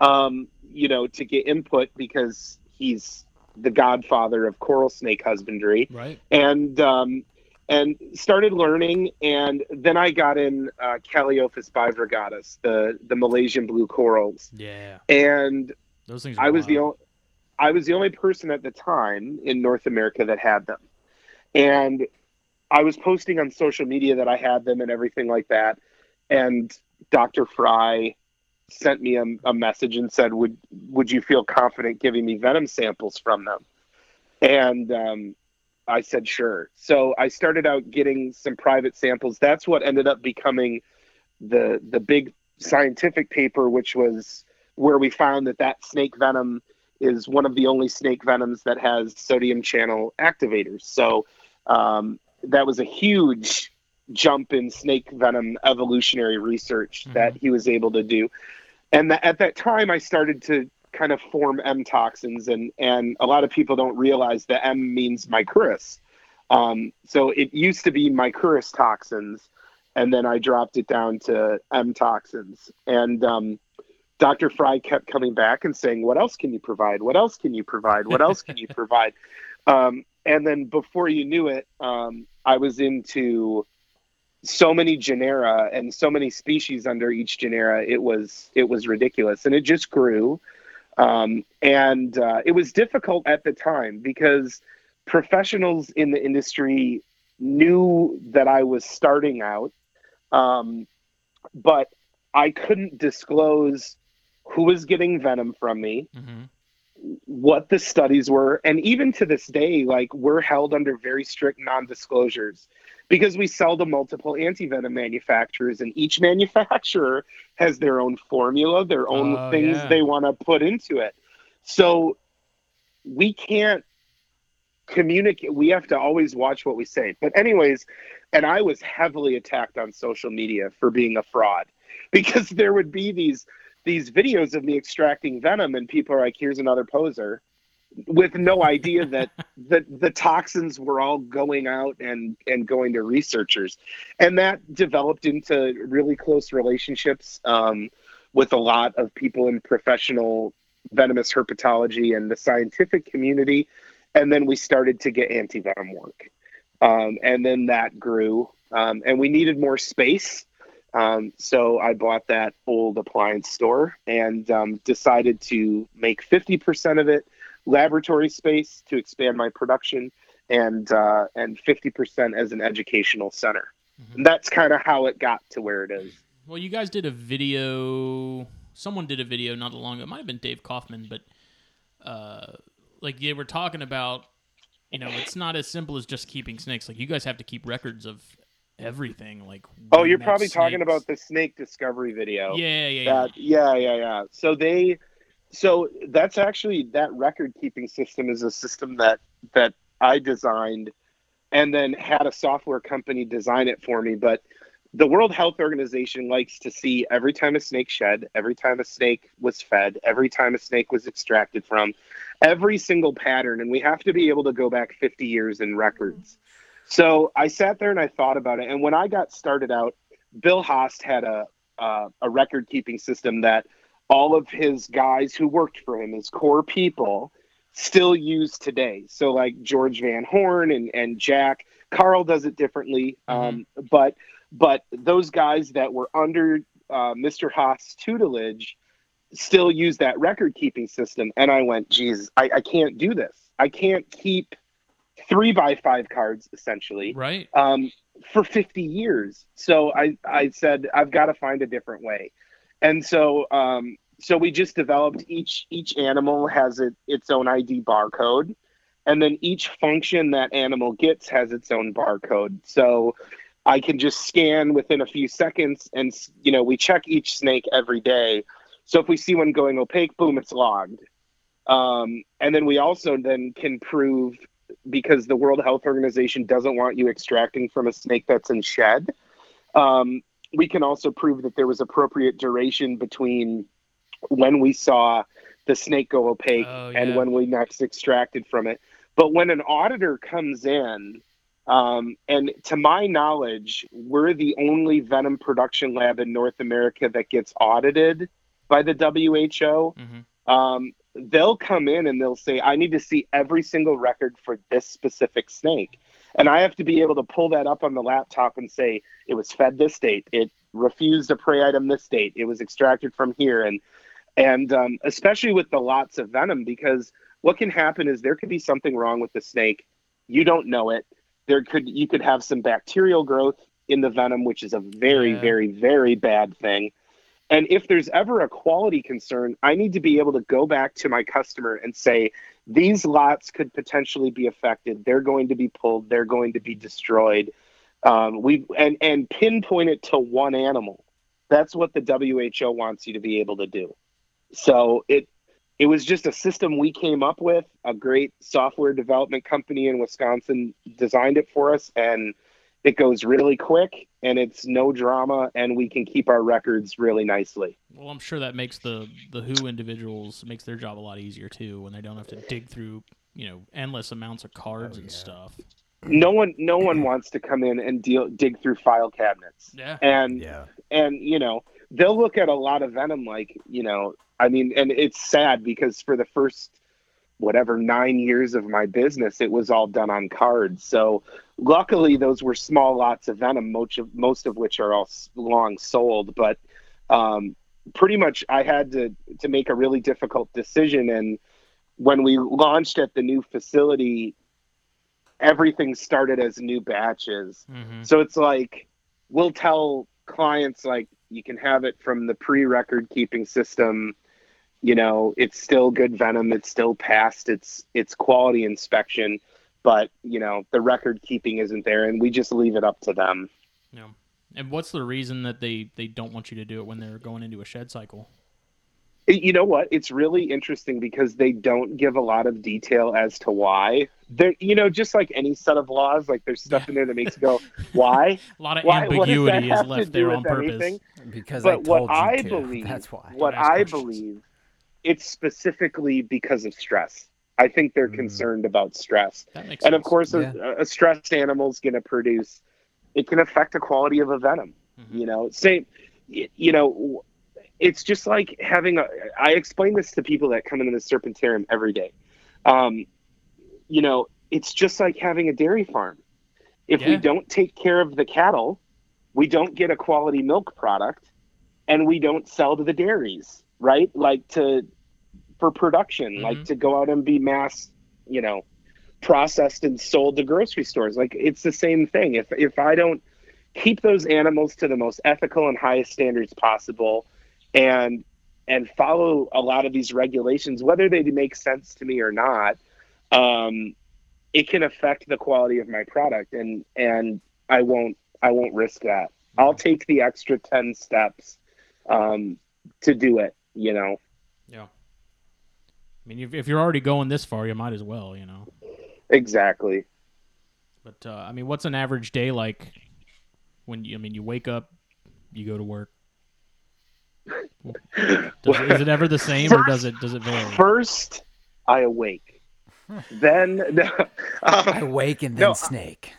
um, you know, to get input because he's the godfather of coral snake husbandry Right. and um, and started learning. And then I got in uh, Caliophis bivrigatus, the the Malaysian blue corals, Yeah. and Those things. I was the only I was the only person at the time in North America that had them, and I was posting on social media that I had them and everything like that. And Dr. Fry sent me a, a message and said, "Would would you feel confident giving me venom samples from them?" And um, I said, "Sure." So I started out getting some private samples. That's what ended up becoming the the big scientific paper, which was where we found that that snake venom is one of the only snake venoms that has sodium channel activators. So um, that was a huge jump in snake venom evolutionary research that he was able to do. And tha- at that time, I started to kind of form M toxins, and and a lot of people don't realize that M means micrurus. Um, so it used to be micrurus toxins, and then I dropped it down to M toxins. And um, Dr. Fry kept coming back and saying, "What else can you provide? What else can you provide? What else can you provide?" Um, and then before you knew it, um, I was into so many genera and so many species under each genera. It was it was ridiculous, and it just grew. Um, and uh, it was difficult at the time because professionals in the industry knew that I was starting out, um, but I couldn't disclose who was getting venom from me, hmm what the studies were. And even to this day like we're held under very strict non-disclosures because we sell to multiple anti-venom manufacturers and each manufacturer has their own formula their own Oh, things yeah. they want to put into it. So we can't communicate we have to always watch what we say. But anyways and i was heavily attacked on social media for being a fraud because there would be these these videos of me extracting venom and people are like here's another poser with no idea that the the toxins were all going out and and going to researchers. And that developed into really close relationships um, with a lot of people in professional venomous herpetology and the scientific community. And then we started to get anti-venom work. Um, and then that grew. Um, and we needed more space um, so I bought that old appliance store and um, decided to make 50% of it laboratory space to expand my production and uh, and 50% as an educational center. Mhm. And that's kind of how it got to where it is. Well, you guys did a video. Someone did a video not long ago. It might have been Dave Kaufman, but uh, like they were talking about, you know, it's not as simple as just keeping snakes. Like you guys have to keep records of everything. Like Oh, you're probably talking about the snake discovery video. Yeah, yeah, yeah. That, yeah, yeah, yeah. So they, so that's actually that record keeping system is a system that that I designed, and then had a software company design it for me. But the World Health Organization likes to see every time a snake shed, every time a snake was fed, every time a snake was extracted from, every single pattern, and we have to be able to go back 50 years in records. So I sat there and I thought about it, and when I got started out, Bill Haast had a uh, a record keeping system that all of his guys who worked for him, his core people, still use today. So like George Van Horn and and Jack, Carl does it differently, um, but but those guys that were under uh, Mr. Haas' tutelage still use that record keeping system. And I went, geez, I, I can't do this. I can't keep three by five cards essentially Right. um, for 50 years. So I, I said, I've got to find a different way. And so, um, so we just developed each, each animal has it, its own ID barcode. And then each function that animal gets has its own barcode. So I can just scan within a few seconds and, you know, we check each snake every day. So if we see one going opaque, boom, it's logged. Um, and then we also then can prove because the World Health Organization doesn't want you extracting from a snake that's in shed. Um, we can also prove that there was appropriate duration between when we saw the snake go opaque Oh, and when we next extracted from it. But when an auditor comes in, um, and to my knowledge, we're the only venom production lab in North America that gets audited by the WHO hmm um, they'll come in and they'll say, I need to see every single record for this specific snake. And I have to be able to pull that up on the laptop and say, it was fed this date, it refused a prey item this date, it was extracted from here. And, and um, especially with the lots of venom, because what can happen is there could be something wrong with the snake. You don't know it. There could, you could have some bacterial growth in the venom, which is a very, Yeah. very, very bad thing. And if there's ever a quality concern, I need to be able to go back to my customer and say, these lots could potentially be affected. They're going to be pulled. They're going to be destroyed. Um, we and and pinpoint it to one animal. That's what the WHO wants you to be able to do. So it it was just a system we came up with. A great software development company in Wisconsin designed it for us, and it goes really quick and it's no drama, and we can keep our records really nicely. Well, I'm sure that makes the the Who individuals makes their job a lot easier too when they don't have to dig through you know endless amounts of cards Oh, and yeah. stuff. No one, no one wants to come in and deal dig through file cabinets. Yeah. and Yeah. and you know they'll look at a lot of venom like you know i mean and it's sad because for the first whatever nine years of my business it was all done on cards so luckily those were small lots of venom most of most of which are all long sold but um, pretty much i had to to make a really difficult decision and when we launched at the new facility everything started as new batches. Hmm so it's like we'll tell clients like you can have it from the pre-record keeping system. You know, it's still good venom. It's still passed its its quality inspection, but you know, the record keeping isn't there, and we just leave it up to them. Yeah. And what's the reason that they they don't want you to do it when they're going into a shed cycle? You know what? It's really interesting because they don't give a lot of detail as to why. There, you know, just like any set of laws, like there's stuff in there that makes you go, "Why?" A lot of Why- what ambiguity is have to left do there on purpose. anything? Because I But told what you I to. believe, That's why. what I questions. believe, it's specifically because of stress. I think they're Mm. concerned about stress, That makes and sense. of course, Yeah. a, a stressed animal is going to produce. It can affect the quality of a venom. Mhm. You know, same. You know, it's just like having a. I explain this to people that come into the serpentarium every day. Um, you know, it's just like having a dairy farm. If we don't take care of the cattle, we don't get a quality milk product, and we don't sell to the dairies, right? Like to for production, like Mhm. to go out and be mass, you know, processed and sold to grocery stores. Like it's the same thing. If if I don't keep those animals to the most ethical and highest standards possible and and follow a lot of these regulations whether they make sense to me or not um, it can affect the quality of my product and and i won't i won't risk that i'll take the extra 10 steps um, to do it you know mean, if, if you're already going this far, you might as well, you know. exactly But uh, I mean, what's an average day like? When you, I mean, you wake up, you go to work. Does, is it ever the same, or does it does it vary? first i awake then I um, wake and then No, I- snake.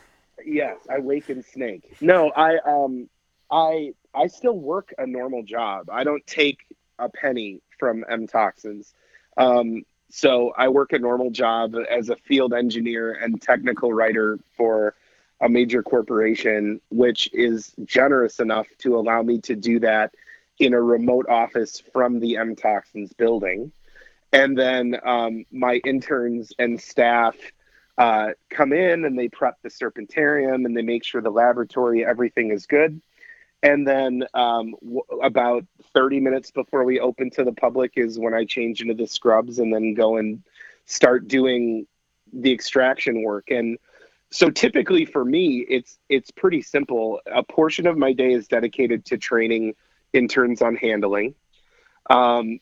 Yes, I wake and snake. No, I um I I still work a normal job. I don't take a penny from M Toxins. Um so I work a normal job as a field engineer and technical writer for a major corporation which is generous enough to allow me to do that in a remote office from the M Toxins building. And then um, my interns and staff uh, come in and they prep the serpentarium and they make sure the laboratory everything is good and then um, w- about 30 minutes before we open to the public is when i change into the scrubs and then go and start doing the extraction work. And so typically for me it's it's pretty simple. A portion of my day is dedicated to training interns on handling um,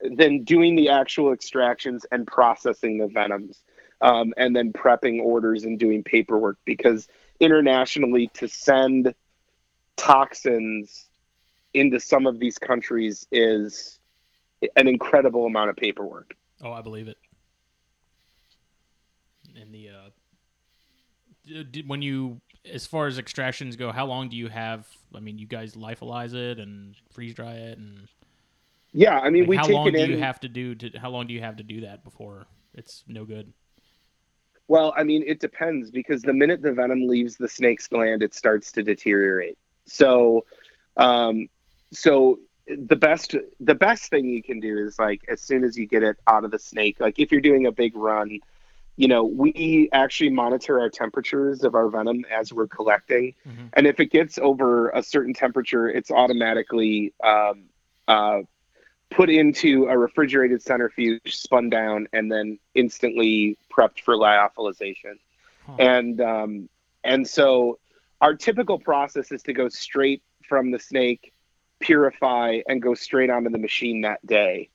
then doing the actual extractions and processing the venoms um, and then prepping orders and doing paperwork because internationally to send toxins into some of these countries is an incredible amount of paperwork. Oh, I believe it. And the uh, d- d- when you, as far as extractions go, how long do you have? I mean, you guys lyophilize it and freeze dry it, and Yeah, I mean like, we how take long it do in. you have to do? To, how long do you have to do that before it's no good? Well, I mean, it depends because the minute the venom leaves the snake's gland, it starts to deteriorate. So, um, so the best the best thing you can do is like as soon as you get it out of the snake, like if you're doing a big run, you know, we actually monitor our temperatures of our venom as we're collecting, Mhm. and if it gets over a certain temperature, it's automatically um, uh, put into a refrigerated centrifuge, spun down, and then instantly prepped for lyophilization. Huh. And um, and so our typical process is to go straight from the snake, purify, and go straight onto the machine that day.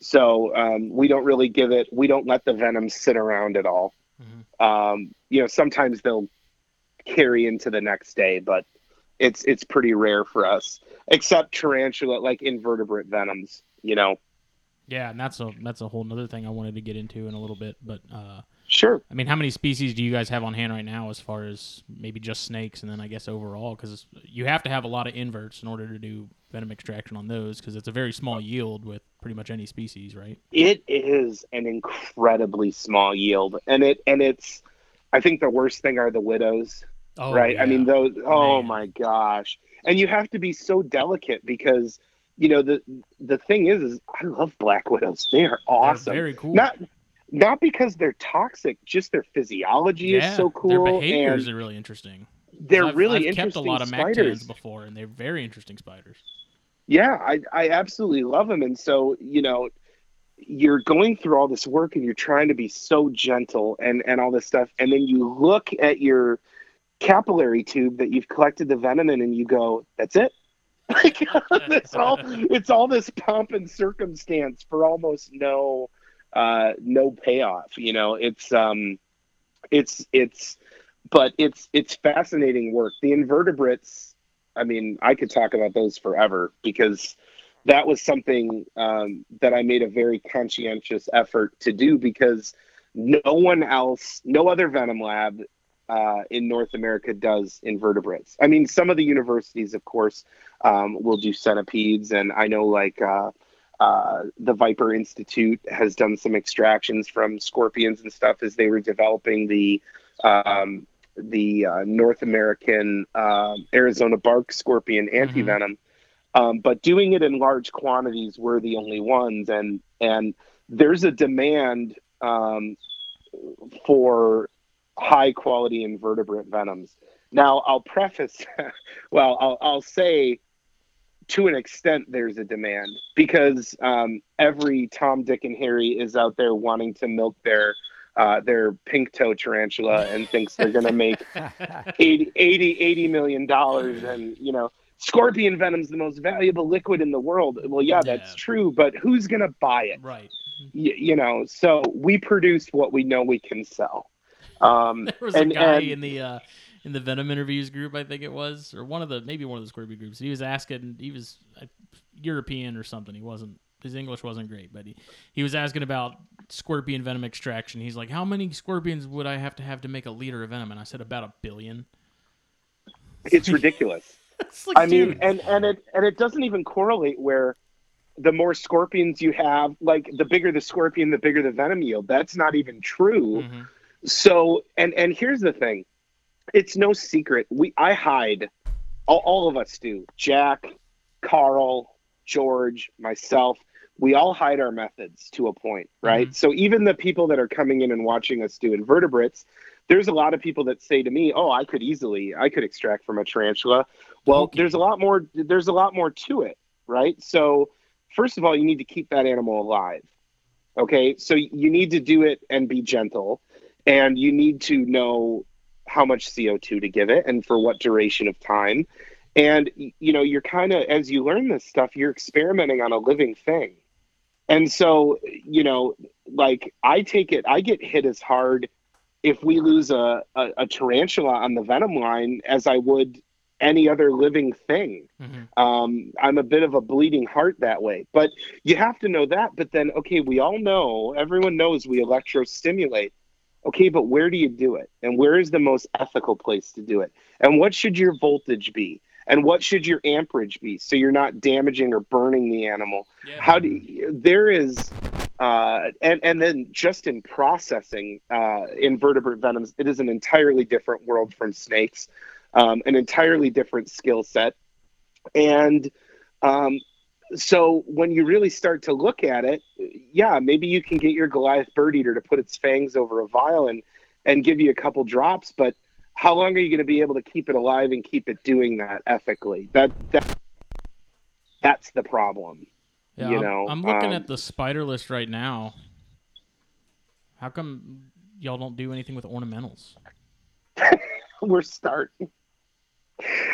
So um, we don't really give it. We don't let the venom sit around at all. Mhm. Um, you know, sometimes they'll carry into the next day, but it's it's pretty rare for us, except tarantula, like invertebrate venoms. You know, Yeah, and that's a that's a whole other thing I wanted to get into in a little bit. But uh, sure. I mean, how many species do you guys have on hand right now, as far as maybe just snakes, and then I guess overall, because you have to have a lot of inverts in order to do venom extraction on those, because it's a very small yield with pretty much any species, right? It is an incredibly small yield, and it and it's. I think the worst thing are the widows, Oh, right? I mean, those. Oh Man. my gosh! And you have to be so delicate because you know the the thing is, is I love black widows. They are They're awesome. very cool. Not not because they're toxic, just their physiology yeah, is so cool. Their behaviors are really interesting. they're I've, really I've kept a lot of spiders. Before, and they're very interesting spiders. Yeah, I I absolutely love them, and so you know, you're going through all this work and you're trying to be so gentle and and all this stuff, and then you look at your capillary tube that you've collected the venom in, and you go, "That's it." Like it's all it's all this pomp and circumstance for almost no uh no payoff. You know, it's um it's it's but it's it's fascinating work. The invertebrates, I mean, I could talk about those forever because that was something um, that I made a very conscientious effort to do because no one else, no other venom lab uh, in North America does invertebrates. I mean, some of the universities, of course, um, will do centipedes, and I know like uh, uh, the Viper Institute has done some extractions from scorpions and stuff as they were developing the um, the uh, North American uh, Arizona bark scorpion antivenom. Mm-hmm. Um, but doing it in large quantities, we're the only ones, and and there's a demand um, for high quality invertebrate venoms. Now, I'll preface, well, I'll, I'll say to an extent there's a demand because um, every Tom, Dick, and Harry is out there wanting to milk their uh, their pink toe tarantula and thinks they're going to make 80, 80, 80 million dollars and you know scorpion venom's the most valuable liquid in the world. Well yeah that's yeah. true but who's going to buy it? Right. Y- you know so we produce what we know we can sell. Um, there was and, a guy and, in the uh, in the Venom interviews group, I think it was, or one of the maybe one of the Scorpion groups. He was asking, he was uh, European or something. He wasn't his English wasn't great, but he, he was asking about scorpion venom extraction. He's like, "How many scorpions would I have to have to make a liter of venom?" And I said, "About a billion. It's ridiculous. like, I dude. mean, and and it and it doesn't even correlate where the more scorpions you have, like the bigger the scorpion, the bigger the venom yield. That's not even true. Mm-hmm. So, and and here's the thing, it's no secret. We I hide, all, all of us do. Jack, Carl, George, myself. We all hide our methods to a point, right? Mm-hmm. So even the people that are coming in and watching us do invertebrates, there's a lot of people that say to me, "Oh, I could easily, I could extract from a tarantula." Well, okay. there's a lot more. There's a lot more to it, right? So, first of all, you need to keep that animal alive. Okay, so you need to do it and be gentle and you need to know how much CO2 to give it and for what duration of time. And you know, you're kind of as you learn this stuff, you're experimenting on a living thing. And so, you know, like I take it, I get hit as hard if we lose a, a, a tarantula on the venom line as I would any other living thing. Mm-hmm. Um, I'm a bit of a bleeding heart that way. But you have to know that. But then, okay, we all know, everyone knows we electrostimulate. Okay, but where do you do it? And where is the most ethical place to do it? And what should your voltage be? And what should your amperage be so you're not damaging or burning the animal? Yeah. How do you, there is uh, and and then just in processing uh, invertebrate venoms, it is an entirely different world from snakes, um, an entirely different skill set, and um, so when you really start to look at it, yeah, maybe you can get your Goliath bird eater to put its fangs over a vial and and give you a couple drops, but how long are you going to be able to keep it alive and keep it doing that ethically? That that that's the problem. Yeah, you know, I'm, I'm looking um, at the spider list right now. How come y'all don't do anything with ornamentals? We're starting.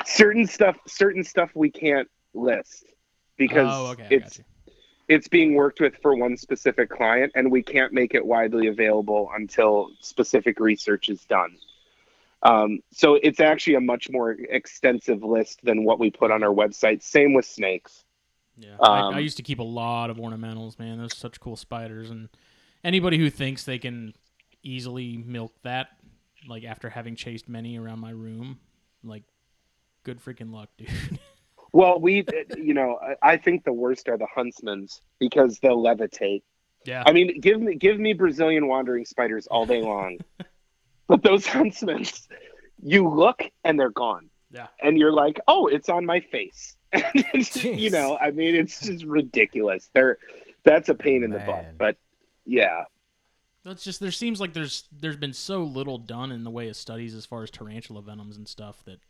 Certain stuff, certain stuff we can't list because oh, okay, it's it's being worked with for one specific client and we can't make it widely available until specific research is done. Um, so it's actually a much more extensive list than what we put on our website. Same with snakes. Yeah um, I, I, used to keep a lot of ornamentals man. Those such cool spiders and anybody who thinks they can easily milk that like after having chased many around my room like good freaking luck dude Well, we, uh, you know, I think the worst are the huntsmans because they'll levitate. Yeah. I mean, give me give me Brazilian wandering spiders all day long, but those huntsmen, you look and they're gone. Yeah. And you're like, oh, it's on my face. you know, I mean, it's just ridiculous. They're that's a pain in Man. the butt. But yeah. That's just there seems like there's there's been so little done in the way of studies as far as tarantula venoms and stuff that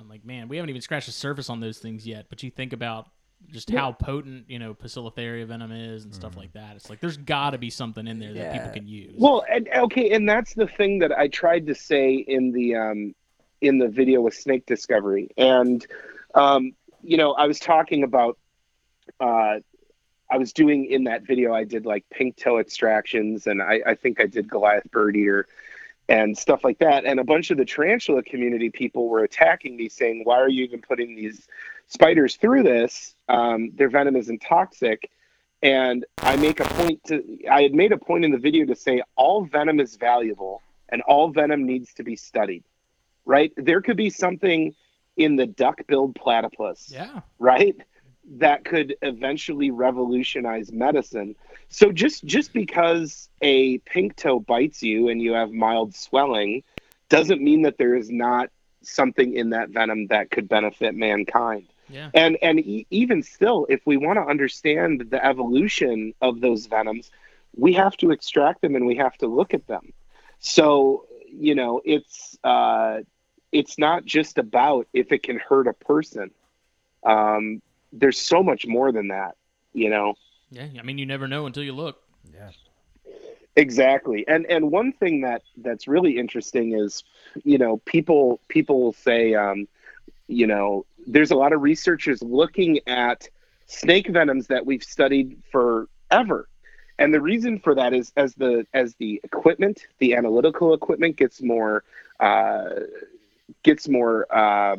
I'm like, man, we haven't even scratched the surface on those things yet. But you think about just how potent, you know, Bacillifera venom is and stuff like that. It's like there's got to be something in there that people can use. Well, and okay, and that's the thing that I tried to say in the um, in the video with snake discovery, and um, you know, I was talking about. Uh, I was doing in that video. I did like pink toe extractions, and I, I think I did Goliath bird eater and stuff like that. And a bunch of the tarantula community people were attacking me, saying, "Why are you even putting these spiders through this? Um, their venom isn't toxic." And I make a point to. I had made a point in the video to say all venom is valuable, and all venom needs to be studied. Right? There could be something in the duck-billed platypus yeah. right that could eventually revolutionize medicine. So just just because a pink toe bites you and you have mild swelling doesn't mean that there is not something in that venom that could benefit mankind. Yeah. and and e- even still if we want to understand the evolution of those venoms we have to extract them and we have to look at them. So you know it's uh it's not just about if it can hurt a person. Um there's so much more than that you know Yeah. I mean, you never know until you look. Yeah. Exactly. And and one thing that that's really interesting is, you know, people people will say, um, you know, there's a lot of researchers looking at snake venoms that we've studied forever. And the reason for that is as the as the equipment, the analytical equipment gets more uh, gets more uh,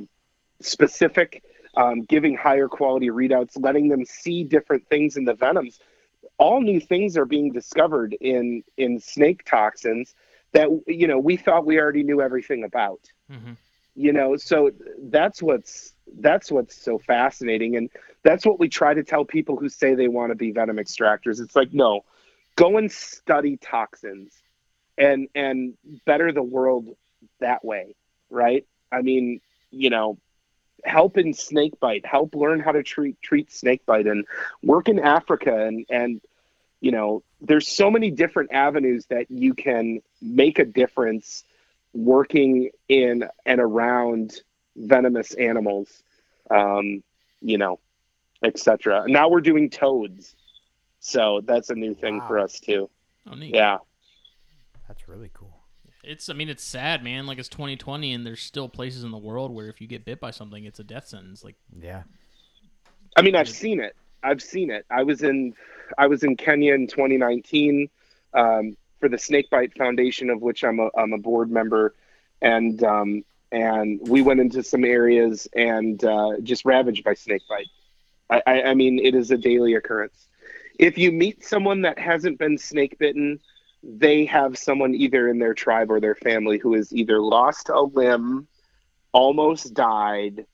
specific, um, giving higher quality readouts, letting them see different things in the venoms. All new things are being discovered in in snake toxins that you know we thought we already knew everything about. Hmm you know so that's what's that's what's so fascinating. And that's what we try to tell people who say they want to be venom extractors. It's like no go and study toxins and and better the world that way right? I mean you know help in snake bite help learn how to treat treat snake bite and work in africa and and you know there's so many different avenues that you can make a difference working in and around venomous animals um you know etc now we're doing toads so that's a new thing for us too Oh, neat. yeah That's really cool. It's. I mean, it's sad, man. Like it's 2020, and there's still places in the world where if you get bit by something, it's a death sentence. Like, Yeah. I mean, I've seen it. I've seen it. I was in, I was in Kenya in 2019 um, for the Snakebite Foundation, of which I'm a, I'm a board member, and um, and we went into some areas and uh, just ravaged by snakebite. I, I, I mean, it is a daily occurrence. If you meet someone that hasn't been snake bitten, they have someone either in their tribe or their family who has either lost a limb, almost died,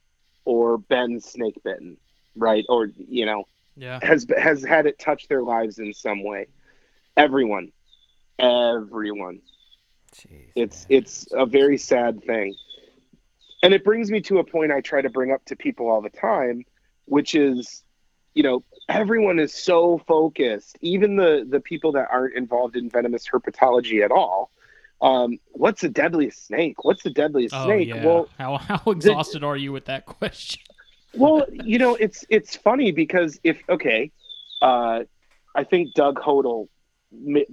or been snake bitten right? Or you know, yeah, has has had it touch their lives in some way. Everyone, everyone. Jeez. It's man. it's a very sad thing, and it brings me to a point I try to bring up to people all the time, which is, you know, everyone is so focused, even the the people that aren't involved in venomous herpetology at all. Um, what's the deadliest snake? What's the deadliest oh snake? yeah. Well, how how exhausted are you with that question? well, you know, it's it's funny because if okay, uh, I think Doug Hodel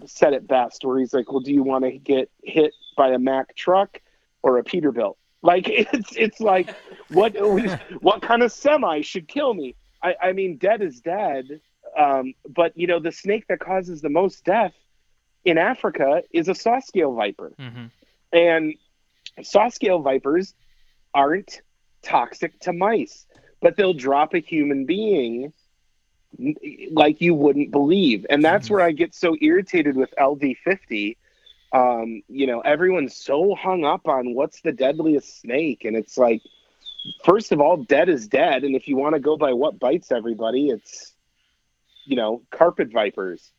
said it best, where he's like, "Well, do you want to get hit by a Mack truck or a Peterbilt?" Like it's it's like what what kind of semi should kill me? I, I mean, dead is dead, um, but you know, the snake that causes the most death in Africa is a saw scale viper. hmm And saw scale vipers aren't toxic to mice, but they'll drop a human being like you wouldn't believe. And that's Mhm. where I get so irritated with LD50. Um, you know, everyone's so hung up on what's the deadliest snake. And it's like, first of all, dead is dead. And if you want to go by what bites everybody, it's, you know, carpet vipers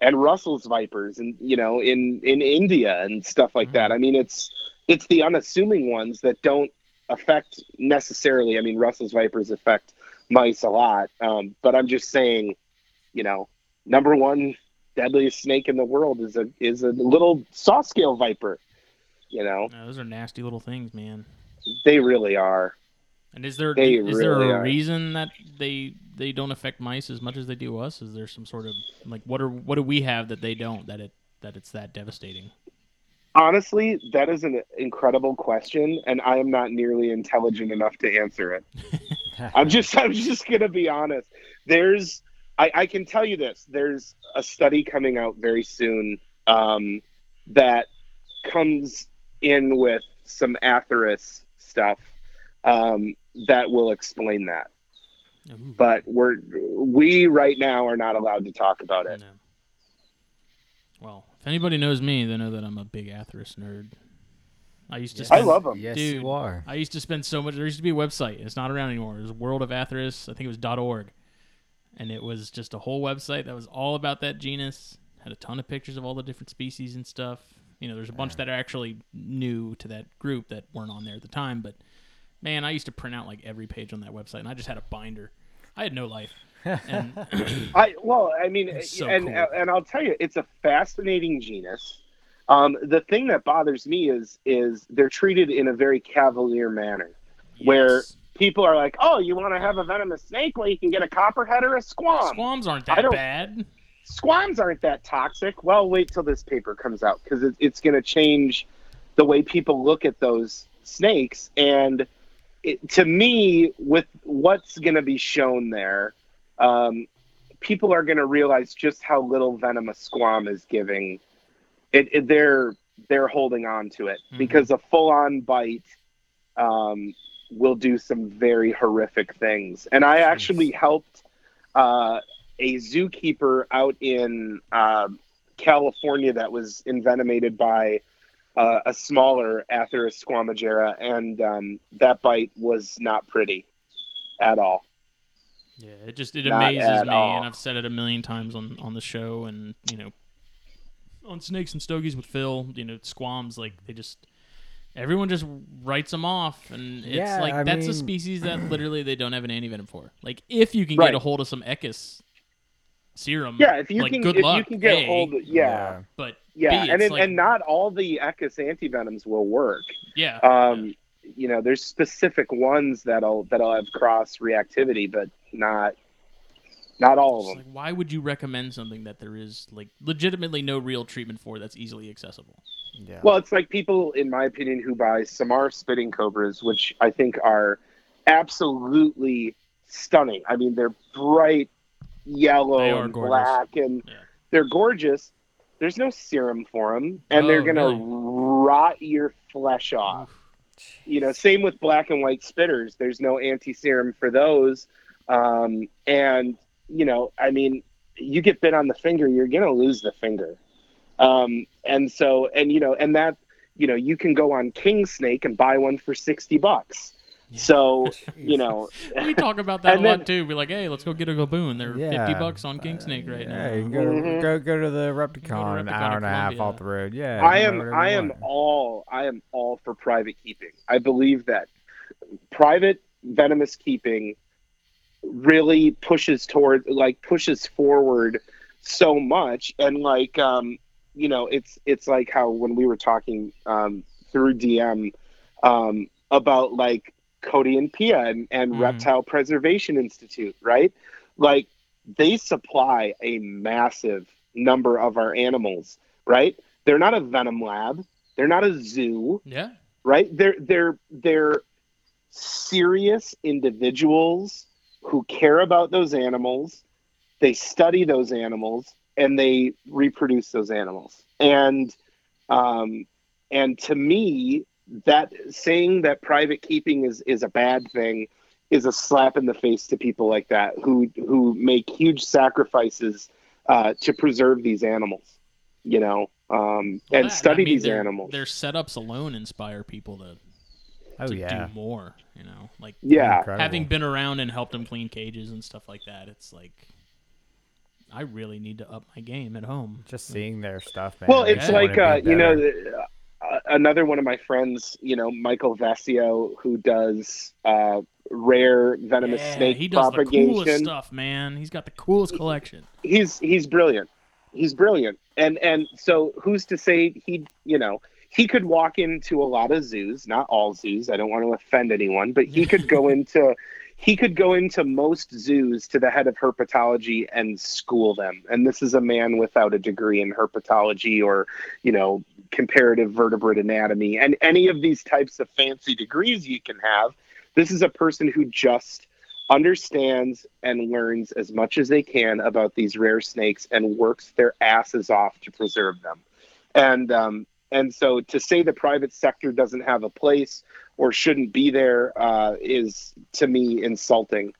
and Russell's vipers and you know in in India and stuff like that. I mean it's it's the unassuming ones that don't affect necessarily. I mean Russell's vipers affect mice a lot, um, but I'm just saying, you know, number one deadliest snake in the world is a is a little saw scale viper. You know, those are nasty little things, man. They really are. And is there They is there a are. reason that they they don't affect mice as much as they do us? Is there some sort of like what are what do we have that they don't that it that it's that devastating? Honestly, that is an incredible question, and I am not nearly intelligent enough to answer it. I'm just I'm just gonna be honest. There's I, I can tell you this. There's a study coming out very soon um, that comes in with some Atheris stuff um, that will explain that. Ooh. But we're we right now are not allowed to talk about it. No. Well, if anybody knows me, they know that I'm a big Atheris nerd. I used to Yes. I love them. Yes, Dude. you are. I used to spend so much. There used to be a website. It's not around anymore. It was World of Atheris. I think it was .org, and it was just a whole website that was all about that genus. Had a ton of pictures of all the different species and stuff. You know, there's a bunch that are actually new to that group that weren't on there at the time. But man, I used to print out like every page on that website, and I just had a binder. I had no life. And I well, I mean, so and cool. and I'll tell you, it's a fascinating genus. Um, the thing that bothers me is is they're treated in a very cavalier manner. Where- People are like, "Oh, you want to have a venomous snake? Well, you can get a copperhead or a squam." squams aren't that bad. Squams aren't that toxic. Well, wait till this paper comes out because it, it's going to change the way people look at those snakes. And it, to me, with what's going to be shown there, um, people are going to realize just how little venom a squam is giving. It, it they're they're holding on to it Mhm. because a full-on bite um, will do some very horrific things. And I actually helped uh, a zookeeper out in um California that was envenomated by uh, a smaller Atheris squamigera, and um, that bite was not pretty at all. Yeah, it just it Not amazes me, all. and I've said it a million times on on the show, and you know, on Snakes and Stogies with Phil, you know, squams like they just everyone just writes them off, and it's Yeah, like I that's a species that literally they don't have an antivenom for. Like if you can Right. get a hold of some Echis serum, Yeah, if you like can, good if luck, you can get A, hold, yeah, but yeah, B, and it, like- and not all the Echis antivenoms will work. yeah, Um, you know, there's specific ones that'll that'll have cross reactivity, but not not all It's of them. like, why would you recommend something that there is like legitimately no real treatment for that's easily accessible? Yeah. Well, it's like people, in my opinion, who buy Samar spitting cobras, which I think are absolutely stunning. I mean, they're bright yellow and gorgeous. black, and Yeah. they're gorgeous. There's no serum for them, and they're Oh, gonna really? rot your flesh off. You know, same with black and white spitters. There's no anti serum for those, um, and you know, I mean, you get bit on the finger, you're gonna lose the finger. Um, and so, and you know, and that, you know, you can go on King Snake and buy one for sixty bucks. Yeah. So, you know, we talk about that a And lot too. We're like, hey, let's go get a gaboon. They're Yeah. fifty bucks on King Snake right yeah, now. you can go to, Mhm. go go to the Repticon, an hour and a half Columbia. off the road. Yeah, I am, I am all, I am all for private keeping. I believe that private venomous keeping really pushes toward, like, pushes forward so much, and like, um, you know, it's it's like how when we were talking um, through DM um, about like Cody and Pia and, and Mhm. Reptile Preservation Institute, right? Like they supply a massive number of our animals, right? They're not a venom lab. They're not a zoo, Yeah. right? They're they're they're serious individuals who care about those animals. They study those animals and they reproduce those animals. And um, and to me, that saying that private keeping is is a bad thing is a slap in the face to people like that who who make huge sacrifices uh, to preserve these animals. You know, um, Well, and that- study I mean, these their- animals. Their setups alone inspire people to, Oh to yeah, do more. You know, like Yeah, Incredible. having been around and helped them clean cages and stuff like that. It's like I really need to up my game at home. just seeing their stuff, man. Well, it's Yeah. wanna like be uh, you know, better. uh, another one of my friends, you know, Michael Vesio, who does uh, rare venomous yeah, snake he does the coolest stuff, man. He's got the coolest collection. He's he's brilliant. He's brilliant. And and so who's to say he, you know, he could walk into a lot of zoos, not all zoos. I don't want to offend anyone, but he could go into he could go into most zoos to the head of herpetology and school them. And this is a man without a degree in herpetology or, you know, comparative vertebrate anatomy and any of these types of fancy degrees you can have. This is a person who just understands and learns as much as they can about these rare snakes and works their asses off to preserve them. And um, and so to say the private sector doesn't have a place or shouldn't be there uh, is to me insulting.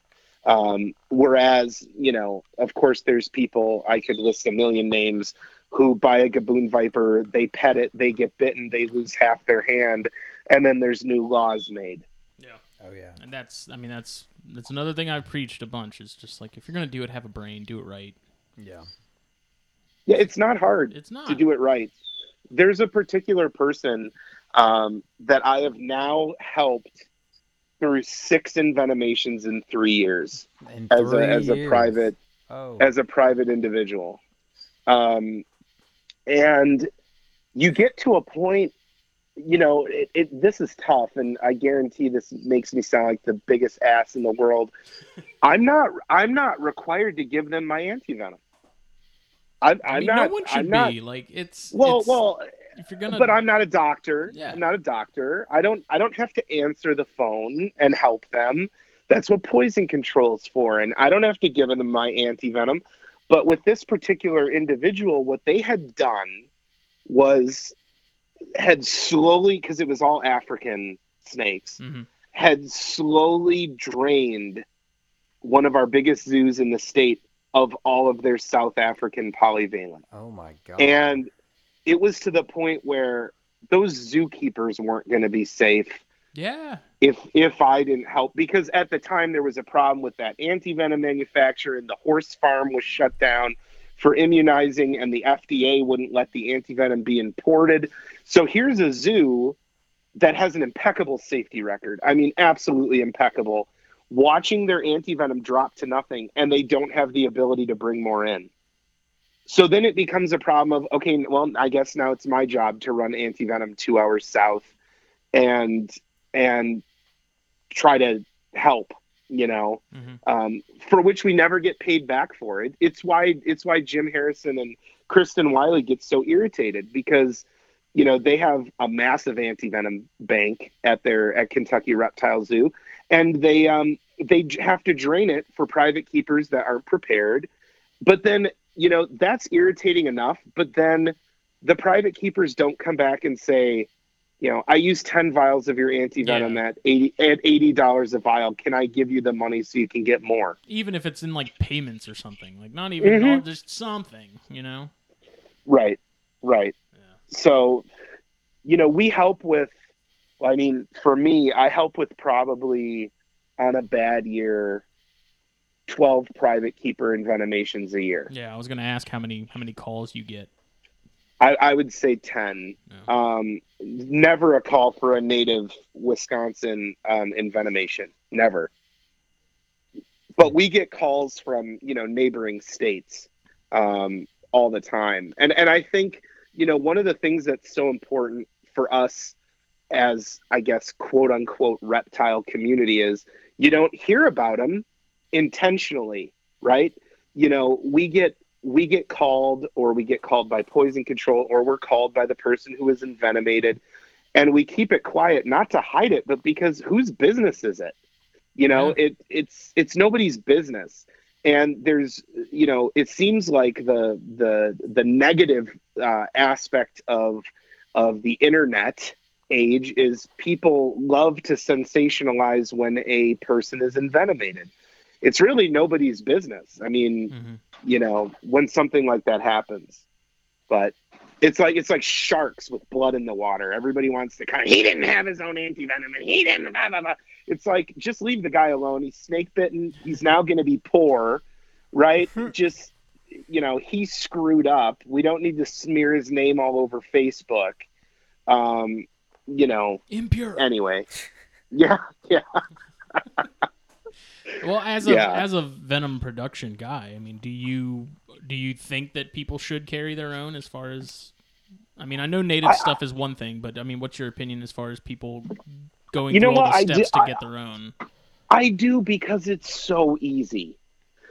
Um, whereas, you know, of course, there's people I could list a million names who buy a gaboon viper, they pet it, they get bitten, they lose half their hand, and then there's new laws made. Yeah. Oh yeah. And that's, I mean, that's that's another thing I've preached a bunch. Is just like if you're gonna do it, have a brain, do it right. Yeah. Yeah, it's not hard It's not. to do it right. There's a particular person um, that I have now helped through six envenomations in three years In as a three as a private Oh. as a private individual. Um, and you get to a point, you know, it, it, this is tough, and I guarantee this makes me sound like the biggest ass in the world. I'm not, I'm not required to give them my antivenom. I'm, I I'm mean, not. no one should I'm not. be like it's. Well, it's- well, if you're gonna, but I'm not a doctor. Yeah. I'm not a doctor. I don't I don't have to answer the phone and help them. That's what poison control is for. And I don't have to give them my anti venom. But with this particular individual, what they had done was had slowly because it was all African snakes, Mhm. had slowly drained one of our biggest zoos in the state of all of their South African polyvalent oh my god. and it was to the point where those zookeepers weren't going to be safe Yeah. if if I didn't help because at the time there was a problem with that anti-venom manufacturer and the horse farm was shut down for immunizing and the FDA wouldn't let the anti-venom be imported. So here's a zoo that has an impeccable safety record. I mean absolutely impeccable. Watching their anti-venom drop to nothing and they don't have the ability to bring more in. So then it becomes a problem of okay, well, I guess now it's my job to run anti-venom 2 hours south and and try to help you know? Mhm. um, for which we never get paid back for it. It's why it's why jim harrison and kristen wiley get so irritated because you know they have a massive anti-venom bank at their at kentucky reptile zoo and they um they have to drain it for private keepers that aren't prepared. But then you know that's irritating enough but then the private keepers don't come back and say you know, I use 10 vials of your anti-venom at 80 at $80 a vial. Can I give you the money so you can get more? Even if it's in like payments or something, like not even Mhm. all, just something, you know. Right. Right. Yeah. So, you know, we help with I mean, for me, I help with probably on a bad year 12 private keeper envenomations a year. Yeah, I was gonna ask how many how many calls you get. I, I would say 10. Yeah. Um, never a call for a native Wisconsin um, envenomation. Never. But we get calls from, you know, neighboring states um, all the time. And, and I think, you know, one of the things that's so important for us as, I guess, quote unquote, reptile community is you don't hear about them intentionally, right? You know, we get we get called or we get called by poison control or we're called by the person who is envenomated and we keep it quiet not to hide it but because whose business is it you know Yeah. it it's it's nobody's business and there's you know it seems like the the the negative uh, aspect of of the internet age is people love to sensationalize when a person is envenomated it's really nobody's business i mean hmm you know, when something like that happens. But it's like it's like sharks with blood in the water. Everybody wants to kind of he didn't have his own anti venom and he didn't blah, blah, blah. It's like just leave the guy alone. He's snake bitten. He's now going to be poor, right? just you know, he screwed up. We don't need to smear his name all over Facebook. Um, you know, Impure. anyway. Yeah, yeah. Well, as a Yeah. as a Venom production guy, I mean, do you do you think that people should carry their own as far as I mean, I know native I- stuff is one thing, but I mean, what's your opinion as far as people going You know through all what? the I do- steps to I- get their own? I do because it's so easy.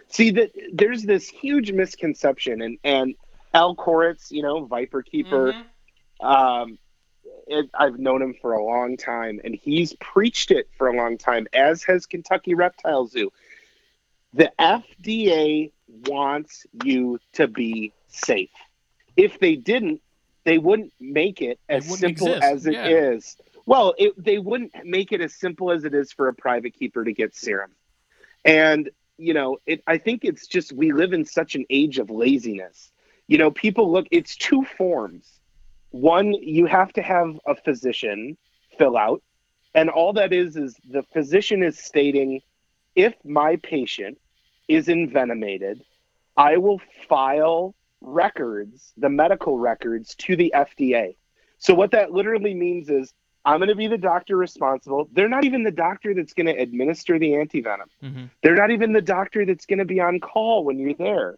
See that there's this huge misconception, and and Al Coritz, you know, Viper Keeper, Mm-hmm. um, it, I've known him for a long time, and he's preached it for a long time, as has Kentucky Reptile Zoo. The FDA wants you to be safe. If they didn't, they wouldn't make it It as wouldn't simple exist, as it is. yeah. Well, it, they wouldn't make it as simple as it is for a private keeper to get serum. And you know, it. I think it's just we live in such an age of laziness. You know, people look. It's two forms. One, you have to have a physician fill out, and all that is is the physician is stating, if my patient is envenomated, I will file records, the medical records, to the FDA. So what that literally means is I'm going to be the doctor responsible. They're not even the doctor that's going to administer the antivenom. hmm They're not even the doctor that's going to be on call when you're there.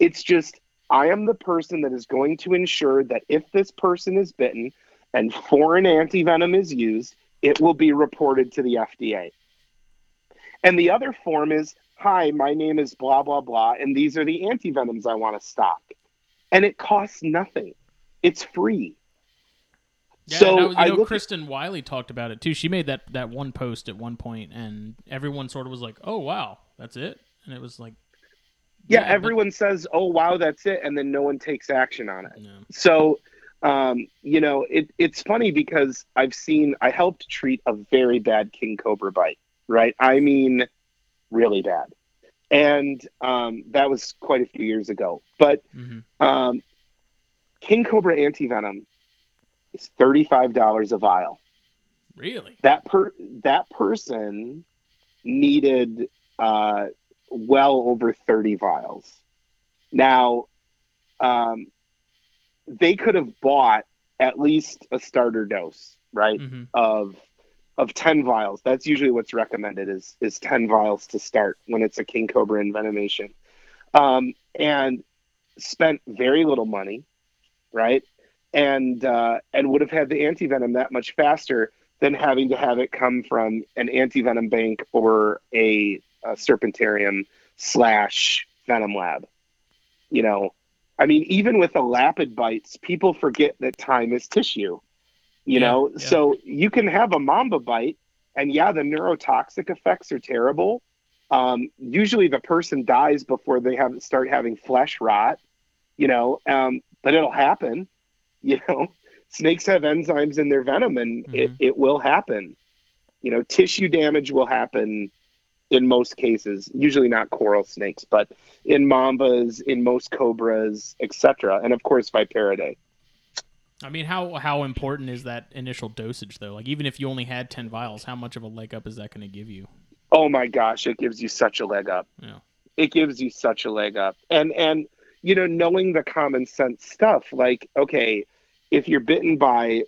It's just, I am the person that is going to ensure that if this person is bitten and foreign antivenom is used, it will be reported to the FDA. And the other form is, hi, my name is blah, blah, blah, and these are the antivenoms I want to stock. And it costs nothing, it's free. Yeah, so I, I know, Kristen Wiley talked about it too. She made that that one post at one point, and everyone sort of was like, "Oh wow, that's it," and it was like, yeah, but- everyone says, oh, wow, that's it. And then no one takes action on it. No. So, um, you know, it, it's funny because I've seen, I helped treat a very bad king cobra bite, right? I mean, really bad. And um, that was quite a few years ago. But hmm um, king cobra antivenom is $35 a vial. Really? That per that person needed uh, well over 30 vials. Now, um, they could have bought at least a starter dose, right? hmm Of of 10 vials. That's usually what's recommended is is 10 vials to start when it's a king cobra envenomation. Um, and spent very little money, right? And uh, and would have had the antivenom that much faster than having to have it come from an antivenom bank or a, a serpentarium slash venom lab. You know, I mean, even with the elapid bites, people forget that time is tissue. You Yeah, know, yeah. so you can have a mamba bite, and yeah, the neurotoxic effects are terrible. Um, usually, the person dies before they have start having flesh rot. You know, um, but it'll happen. You know, snakes have enzymes in their venom, and it, Mhm. it will happen. You know, tissue damage will happen in most cases. Usually not coral snakes, but in mambas, in most cobras, etc., and of course Viperidae. I mean, how how important is that initial dosage though? Like, even if you only had ten vials, how much of a leg up is that going to give you? Oh my gosh, it gives you such a leg up. Yeah. It gives you such a leg up. And and you know, knowing the common sense stuff, like, okay, if you're bitten by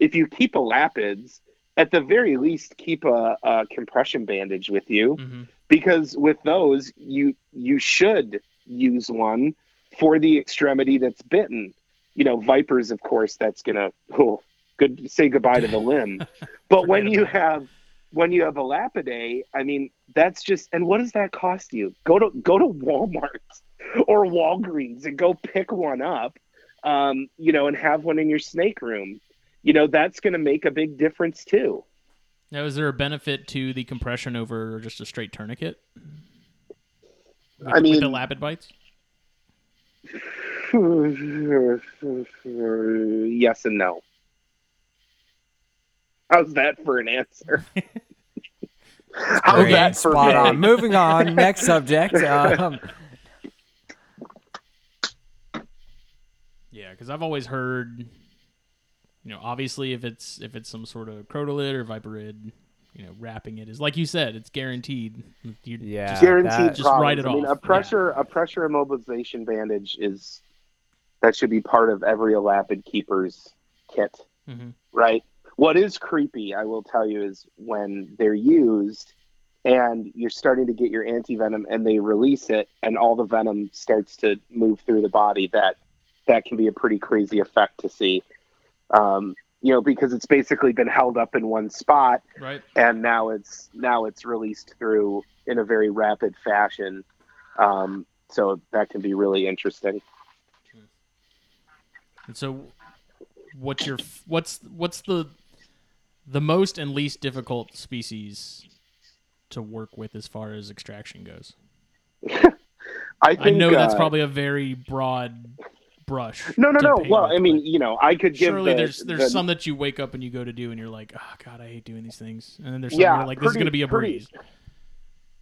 if you keep a lapids, at the very least keep a, a compression bandage with you. hmm because with those you you should use one for the extremity that's bitten. You know vipers of course that's gonna oh, good say goodbye to the limb. But when you have when you have a elapidae i mean that's just and what does that cost you? Go to go to walmart or walgreens and go pick one up um, you know and have one in your snake room you know that's going to make a big difference too Now, is there a benefit to the compression over just a straight tourniquet? With, I with the elapid bites. yes and no. How's that for an answer? How's Great, that for spot on. Moving on. Next subject. Um, Yeah, because I've always heard, you know, obviously if it's if it's some sort of crotalid or viperid, you know, wrapping it is like you said, it's guaranteed. You Yeah. just- Guaranteed that- Just write problems. it I mean, off. a pressure a pressure immobilization bandage is that should be part of every Elapid keeper's kit, Mhm. right? What is creepy, I will tell you, is when they're used and you're starting to get your anti venom and they release it and all the venom starts to move through the body. That that can be a pretty crazy effect to see. Um, you know, because it's basically been held up in one spot, Right. and now it's now it's released through in a very rapid fashion. Um, so that can be really interesting. And so, what's your what's what's the the most and least difficult species to work with as far as extraction goes? I, think, I know that's uh, probably a very broad brush. no, no, no. Well, with, I mean, you know, I could give surely the- there's there's the- some that you wake up and you go to do and you're like, oh god, I hate doing these things, and then there's some Yeah, you're like, this is gonna be a pretty- breeze.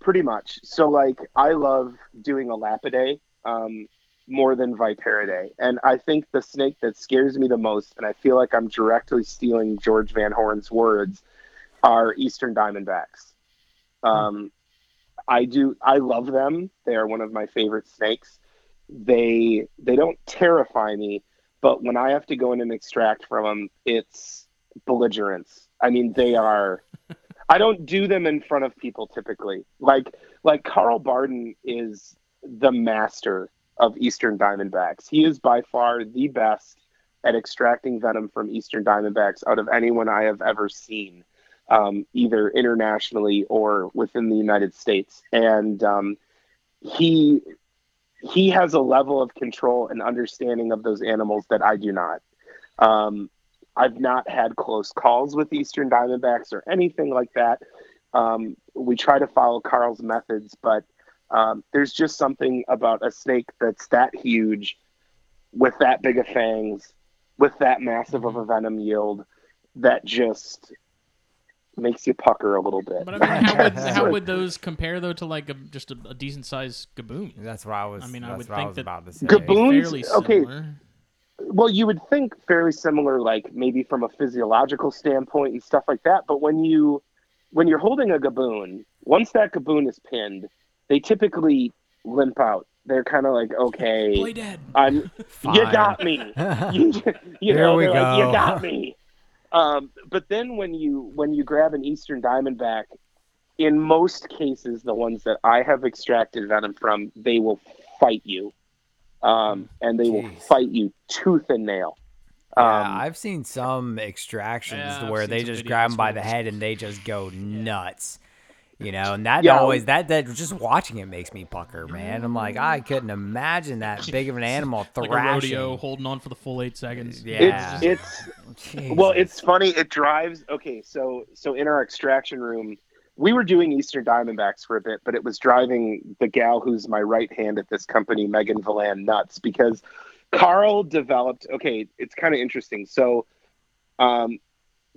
Pretty much. So, like, I love doing a Elapidae um, more than Viperidae. And I think the snake that scares me the most, and I feel like I'm directly stealing George Van Horn's words, are Eastern Diamondbacks. Um, I do. I love them. They are one of my favorite snakes. They they don't terrify me, but when I have to go in and extract from them, it's belligerence. I mean, they are. I don't do them in front of people typically. Like like Carl Barden is the master of Eastern Diamondbacks. He is by far the best at extracting venom from Eastern Diamondbacks out of anyone I have ever seen, um, either internationally or within the United States. And um, he he has a level of control and understanding of those animals that I do not. Um, I've not had close calls with Eastern Diamondbacks or anything like that. Um, we try to follow Carl's methods, but um, there's just something about a snake that's that huge, with that big of fangs, with that massive of a venom yield, that just makes you pucker a little bit. But I mean, how would, how would those compare though to like a, just a, a decent sized gaboon? That's what I was. I mean, I would think I that about to say. Gaboons- Fairly okay. well, you would think fairly similar, like maybe from a physiological standpoint and stuff like that. But when you when you're holding a gaboon, once that gaboon is pinned, they typically limp out. They're kind of like, okay, Play dead. I'm you got me. you, you Here know, we they're like, you got me. Um, but then when you when you grab an eastern diamondback, in most cases, the ones that I have extracted venom from, they will fight you, um, and they will fight you tooth and nail. Um, Yeah, I've seen some extractions Yeah, I've where they just grab them by the head and they just go nuts. You know, and that Yeah. always that that just watching it makes me pucker, man. I'm like, I couldn't imagine that big of an animal Like thrashing. a rodeo holding on for the full eight seconds. Yeah. it's it's well, it's funny. It drives. Okay, so so in our extraction room, we were doing Eastern Diamondbacks for a bit, but it was driving the gal who's my right hand at this company, Megan Villan, nuts because Carl developed. Okay, it's kind of interesting. So, um,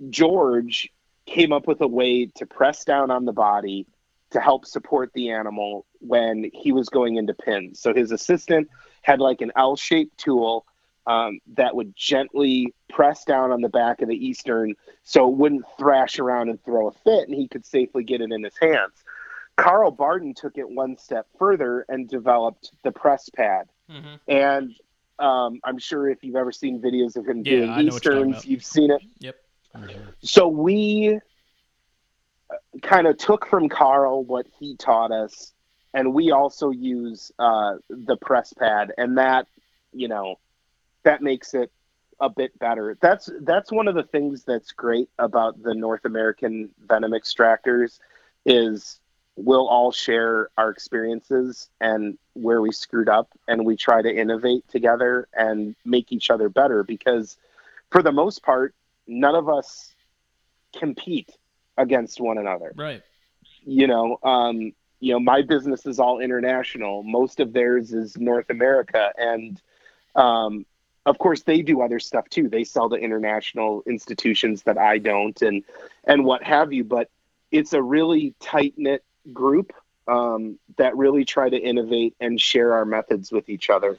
George came up with a way to press down on the body to help support the animal when he was going into pins. So his assistant had like an L-shaped tool um, that would gently press down on the back of the Eastern so it wouldn't thrash around and throw a fit and he could safely get it in his hands. Carl Barden took it one step further and developed the press pad. Mhm. And um, I'm sure if you've ever seen videos of him Yeah, doing I know what you're talking Easterns, you've seen it. Yep. So we kind of took from Carl what he taught us, and we also use uh, the press pad, and that you know that makes it a bit better. That's that's one of the things that's great about the North American venom extractors is we'll all share our experiences and where we screwed up and we try to innovate together and make each other better because for the most part none of us compete against one another. Right. you know um you know my business is all international. Most of theirs is north america. And um of course they do other stuff too. They sell to international institutions that i don't and and what have you. But it's a really tight knit group um, that really try to innovate and share our methods with each other.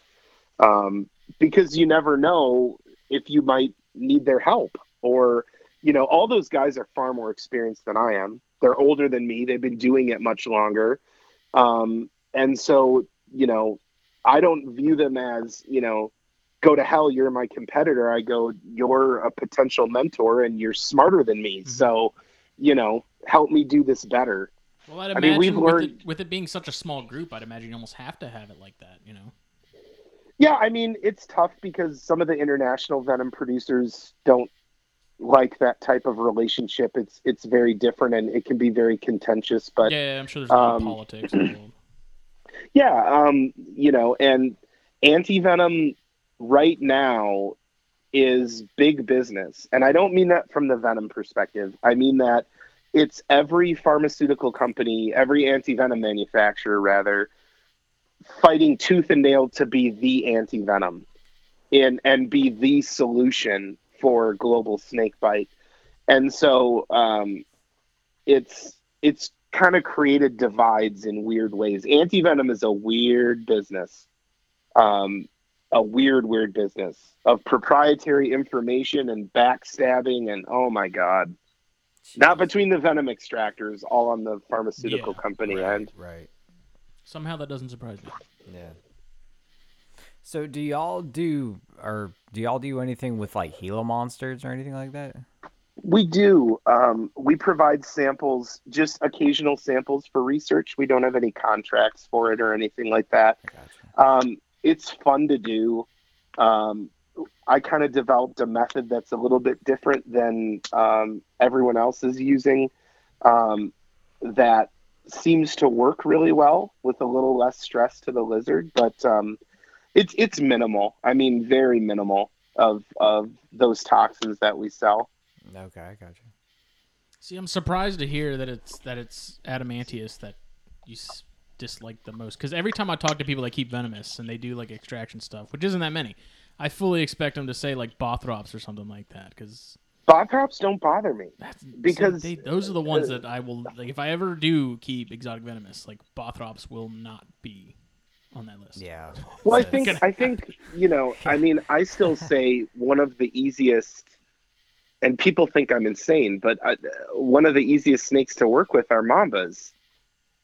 Um, because you never know if you might need their help or you know all those guys are far more experienced than i am they're older than me they've been doing it much longer um, and so you know i don't view them as you know go to hell you're my competitor i go you're a potential mentor and you're smarter than me Mhm. so you know help me do this better Well, I'd I mean, we've with, learned- it, with it being such a small group, I'd imagine you almost have to have it like that. You know. Yeah, I mean it's tough because some of the international venom producers don't like that type of relationship. It's it's very different and it can be very contentious. But yeah, I'm sure there's a lot um, of politics involved. Yeah, um, you know, and anti venom right now is big business. And I don't mean that from the venom perspective. I mean that it's every pharmaceutical company, every anti venom manufacturer, rather, fighting tooth and nail to be the anti venom and, and be the solution for global snake bite. And so um, it's it's kind of created divides in weird ways. Anti venom is a weird business, um, a weird, weird business of proprietary information and backstabbing and oh my god, not between the venom extractors, all on the pharmaceutical Yeah, company right, end. right. Somehow that doesn't surprise me. Yeah. So do y'all do or do y'all do anything with like Gila monsters or anything like that? We do. Um, we provide samples, just occasional samples for research. We don't have any contracts for it or anything like that. Gotcha. Um, it's fun to do. Um, I kind of developed a method that's a little bit different than um, everyone else is using. Um, that seems to work really well with a little less stress to the lizard, but um, it's it's minimal. I mean, very minimal of of those toxins that we sell. Okay, I gotcha. See, I'm surprised to hear that it's that it's adamanteus that you s- dislike the most. Because every time I talk to people that keep venomous and they do like extraction stuff, which isn't that many, I fully expect them to say like Bothrops or something like that. Because Bothrops don't bother me. that's Because- see, they, those are the ones that I will like. If I ever do keep exotic venomous, like Bothrops will not be on that list. Yeah. Well, I think gonna I think you know. I mean, I still say one of the easiest, and people think I'm insane, but I, one of the easiest snakes to work with are mambas.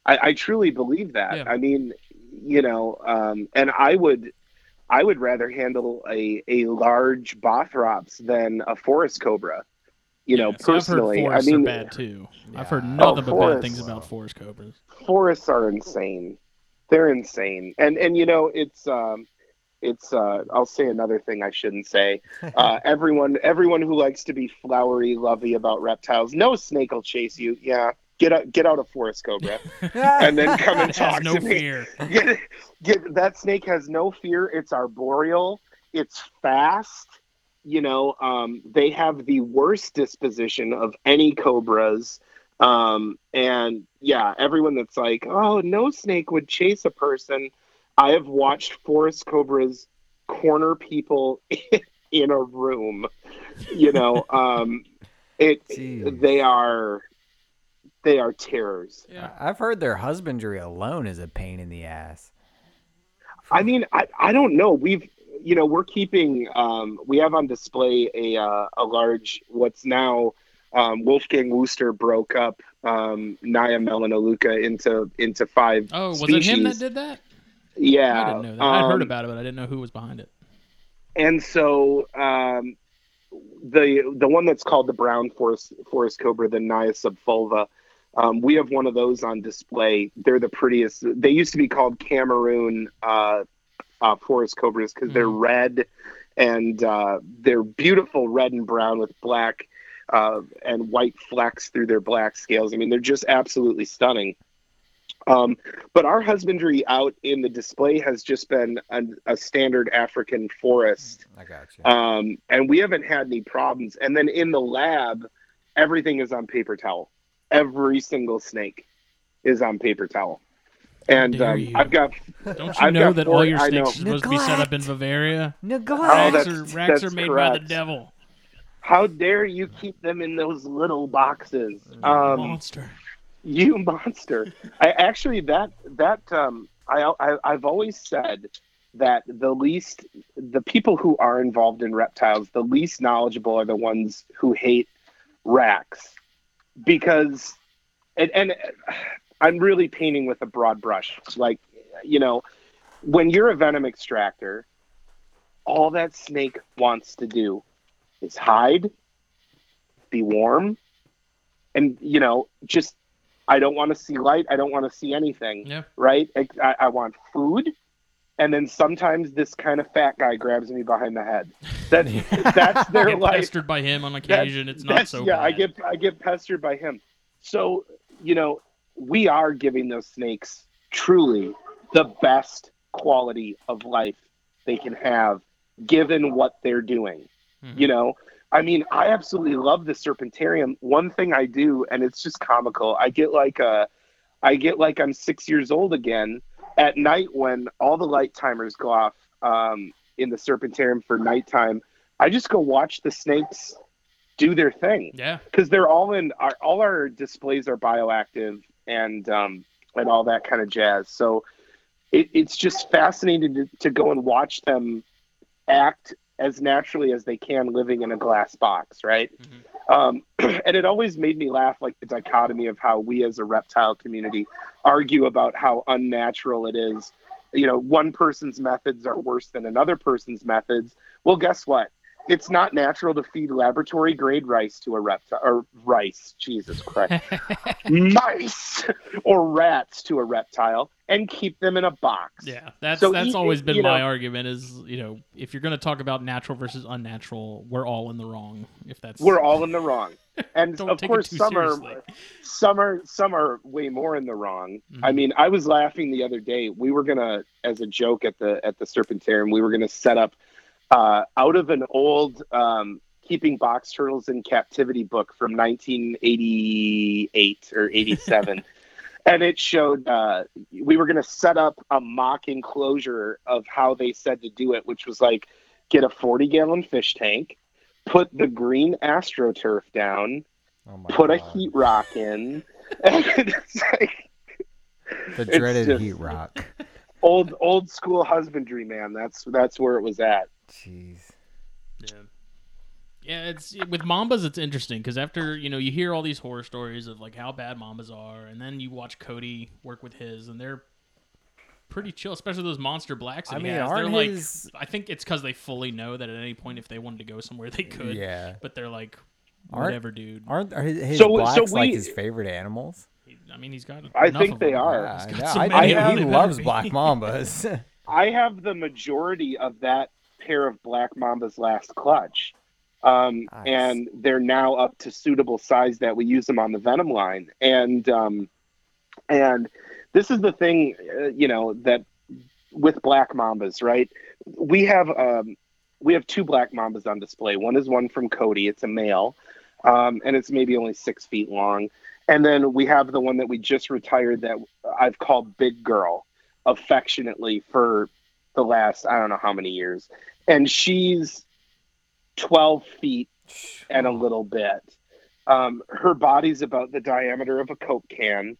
I, I truly believe that. Yeah. I mean, you know, um, and I would, I would rather handle a a large bothrops than a forest cobra. You know, Yeah, so personally, I've heard I mean, are bad too. I've heard nothing Oh, but bad things about forest cobras. forests are insane. They're insane. And and you know, it's um it's uh I'll say another thing I shouldn't say. Uh everyone everyone who likes to be flowery, lovey about reptiles, no snake will chase you. Yeah. Get out get out a forest cobra. and then come and talk no to me. fear. Get, get that snake has no fear. It's arboreal. It's fast. You know, um, they have the worst disposition of any cobras. Um, and yeah, everyone that's like, oh, no snake would chase a person. I have watched forest cobras corner people in a room. You know, um, it. Jeez. They are, they are terrors. Yeah. I've heard their husbandry alone is a pain in the ass. I mean, I, I don't know. We've you know we're keeping um, we have on display a uh, a large what's now um, Wolfgang Wüster broke up um, Naja melanoleuca into into five. Oh, was species. it him that did that? Yeah, I didn't know that. I heard um, about it, but I didn't know who was behind it. and so um, the the one that's called the brown forest forest cobra, the Naja subfulva. Um, we have one of those on display. They're the prettiest. They used to be called Cameroon uh, uh, forest cobras because they're red and uh, they're beautiful red and brown with black uh, and white flecks through their black scales. I mean, they're just absolutely stunning. Um, but our husbandry out in the display has just been a, a standard African forest, I got you. um, and we haven't had any problems. And then in the lab, everything is on paper towel. Every single snake is on paper towel. And um. I've got Don't you I've know that four- all your snakes are supposed to be set up in Neglect. Bavaria? Neglect. Oh, Racks that's- are, racks are that's made by the devil. How dare you keep them in those little boxes? Um, Monster. you monster i actually that that um I, I i've always said that the least the people who are involved in reptiles the least knowledgeable are the ones who hate racks because and, and i'm really painting with a broad brush like you know when you're a venom extractor all that snake wants to do is hide be warm and you know just i don't want to see light i don't want to see anything Yeah. right I, I want food and then sometimes this kind of fat guy grabs me behind the head. That that's their Get life. pestered by him on occasion. it's not so yeah, bad. I get I get pestered by him. So you know, we are giving those snakes truly the best quality of life they can have, given what they're doing. Mhm. You know, I mean, I absolutely love the serpentarium. One thing I do, and it's just comical. I get like a, I get like I'm six years old again at night when all the light timers go off um, in the serpentarium for nighttime. I just go watch the snakes do their thing Yeah. because they're all in our all our displays are bioactive and um, and all that kind of jazz. So it, it's just fascinating to, to go and watch them act as naturally as they can living in a glass box, right? Um, and it always made me laugh, like the dichotomy of how we as a reptile community argue about how unnatural it is. You know, one person's methods are worse than another person's methods. Well, guess what? It's not natural to feed laboratory grade rice to a reptile or rice, Jesus Christ, mice or rats to a reptile and keep them in a box. Yeah, that's So that's always been my know- argument. Is you know, if you're going to talk about natural versus unnatural, we're all in the wrong. If that's We're all in the wrong. And of course some seriously. are some are some are way more in the wrong. I Mhm. mean, I was laughing the other day. We were gonna as a joke at the at the Serpentarium, we were gonna set up uh, out of an old um, keeping box turtles in captivity book from 1988 or 87 and it showed uh, we were going to set up a mock enclosure of how they said to do it which was like get a 40 gallon fish tank put the green astroturf down Oh put a heat rock in and it's like The dreaded just- heat rock. old old school husbandry man. That's that's where it was at Jeez. Yeah. Yeah, it's with Mambas. It's interesting because after you know you hear all these horror stories of like how bad Mambas are, and then you watch Cody work with his, and they're pretty chill, especially those monster blacks. That I he mean, has. They're aren't like, his- I think it's because they fully know that at any point if they wanted to go somewhere they could. Yeah. But they're like, Aren't- whatever, dude. Aren't are his, his So- so blacks like his favorite animals? I mean, he's got. I think of they them. are. Yeah, He's got yeah, so I, many I- of he loves better black mambas. I have the majority of that pair of Black Mamba's last clutch. Um, Nice. And they're now up to suitable size that we use them on the Venom line. And um, and this is the thing, uh, you know, that with Black Mambas, right? We have um, we have two Black Mambas on display. One is one from Cody. It's a male, um, and it's maybe only six feet long. And then we have the one that we just retired that I've called Big Girl affectionately for the last I don't know how many years. And she's 12 feet and a little bit. Um, her body's about the diameter of a Coke can.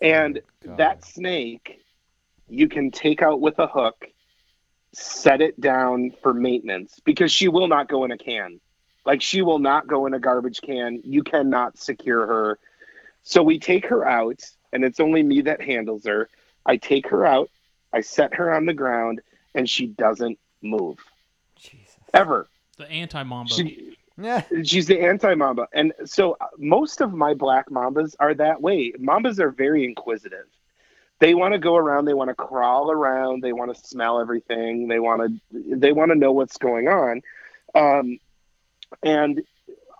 And God. that snake, you can take out with a hook, set it down for maintenance because she will not go in a can. Like she will not go in a garbage can. You cannot secure her. So we take her out, and it's only me that handles her. I take her out, I set her on the ground, and she doesn't move Jesus. ever. The anti Mamba. She, Yeah. she's the anti mamba, and so uh, most of my black mambas are that way. Mambas are very inquisitive. They want to go around. They want to crawl around. They want to smell everything. They want to. They want to know what's going on. Um, and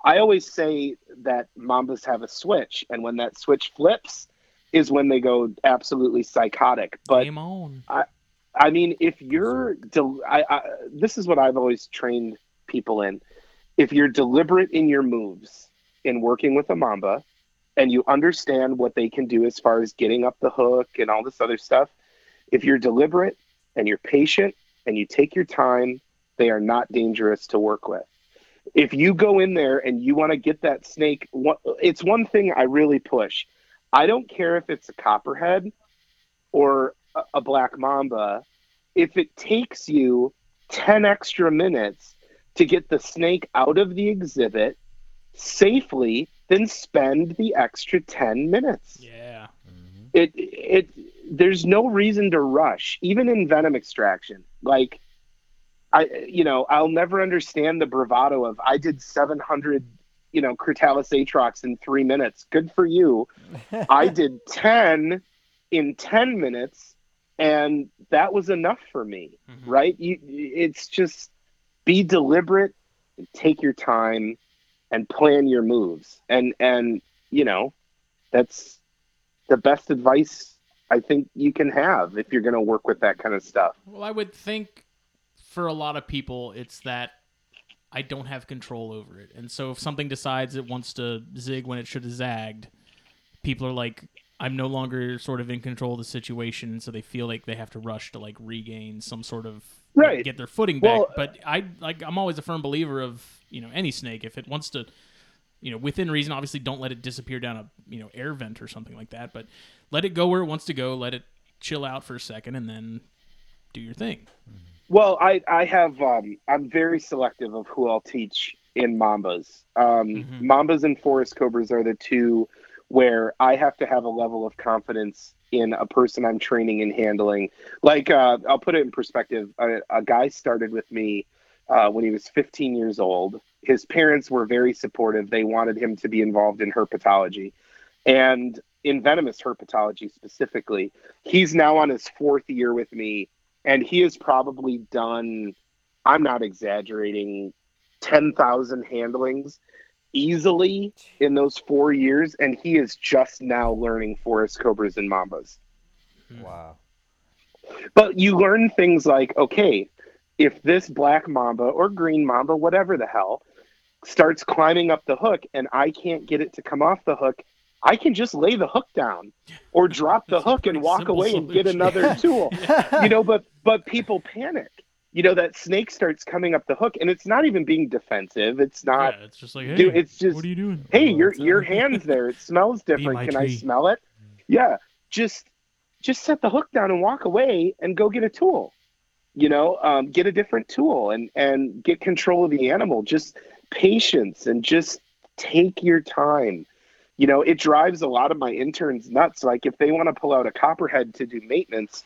I always say that mambas have a switch, and when that switch flips, is when they go absolutely psychotic. But Game on. I mean, if you're, del- I, I, this is what I've always trained people in. If you're deliberate in your moves in working with a mamba, and you understand what they can do as far as getting up the hook and all this other stuff, if you're deliberate and you're patient and you take your time, they are not dangerous to work with. If you go in there and you want to get that snake, it's one thing I really push. I don't care if it's a copperhead or a- a black mamba, if it takes you 10 extra minutes to get the snake out of the exhibit safely, then spend the extra 10 minutes. Yeah. Mm-hmm. It it there's no reason to rush, even in venom extraction. Like I you know, I'll never understand the bravado of I did 700 you know, Crotalus atrox in 3 minutes. Good for you. I did 10 in 10 minutes and that was enough for me Mhm. right you it's just be deliberate and take your time and plan your moves and and you know that's the best advice i think you can have if you're going to work with that kind of stuff Well, I would think for a lot of people, it's that I don't have control over it. And so if something decides it wants to zig when it should have zagged, people are like, I'm no longer sort of in control of the situation. So they feel like they have to rush to like regain some sort of, like, Right. get their footing back. Well, but I, like, I'm always a firm believer of, you know, any snake, if it wants to, you know, within reason, obviously don't let it disappear down a, you know, air vent or something like that, but let it go where it wants to go. Let it chill out for a second and then do your thing. Well, I I have um, I'm very selective of who I'll teach in Mambas. Um, Mhm. Mambas and Forest Cobras are the two where I have to have a level of confidence in a person I'm training and handling. Like uh, I'll put it in perspective. A, a guy started with me uh, when he was 15 years old. His parents were very supportive. They wanted him to be involved in herpetology, and in venomous herpetology specifically. He's now on his fourth year with me and he has probably done i'm not exaggerating 10,000 handlings easily in those 4 years and he is just now learning forest cobras and mambas. Hmm. Wow. but you learn things like okay if this black mamba or green mamba whatever the hell starts climbing up the hook and i can't get it to come off the hook i can just lay the hook down or drop the hook and walk simple away and get solution. another tool. You know but but people panic you know that snake starts coming up the hook and it's not even being defensive. It's not yeah, it's just like, hey, dude, it's just- what are you doing? hey Oh, your your hands there. It smells different. can i smell it? Yeah. Just just set the hook down and walk away and go get a tool you know um, get a different tool and and get control of the animal. Just patience and just take your time. You know it drives a lot of my interns nuts. Like if they want to pull out a copperhead to do maintenance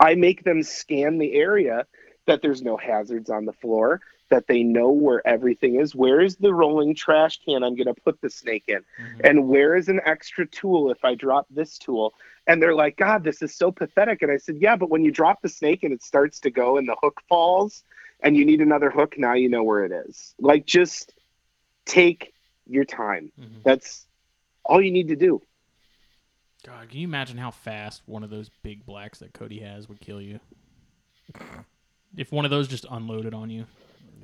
i make them scan the area that there's no hazards on the floor that they know where everything is where is the rolling trash can i'm going to put the snake in Mhm. and where is an extra tool if I drop this tool? And they're like, God, this is so pathetic. And I said, Yeah, but when you drop the snake and it starts to go and the hook falls and you need another hook, now you know where it is. Like, just take your time. Mhm. That's all you need to do. God, can you imagine how fast one of those big blacks that Cody has would kill you? If one of those just unloaded on you,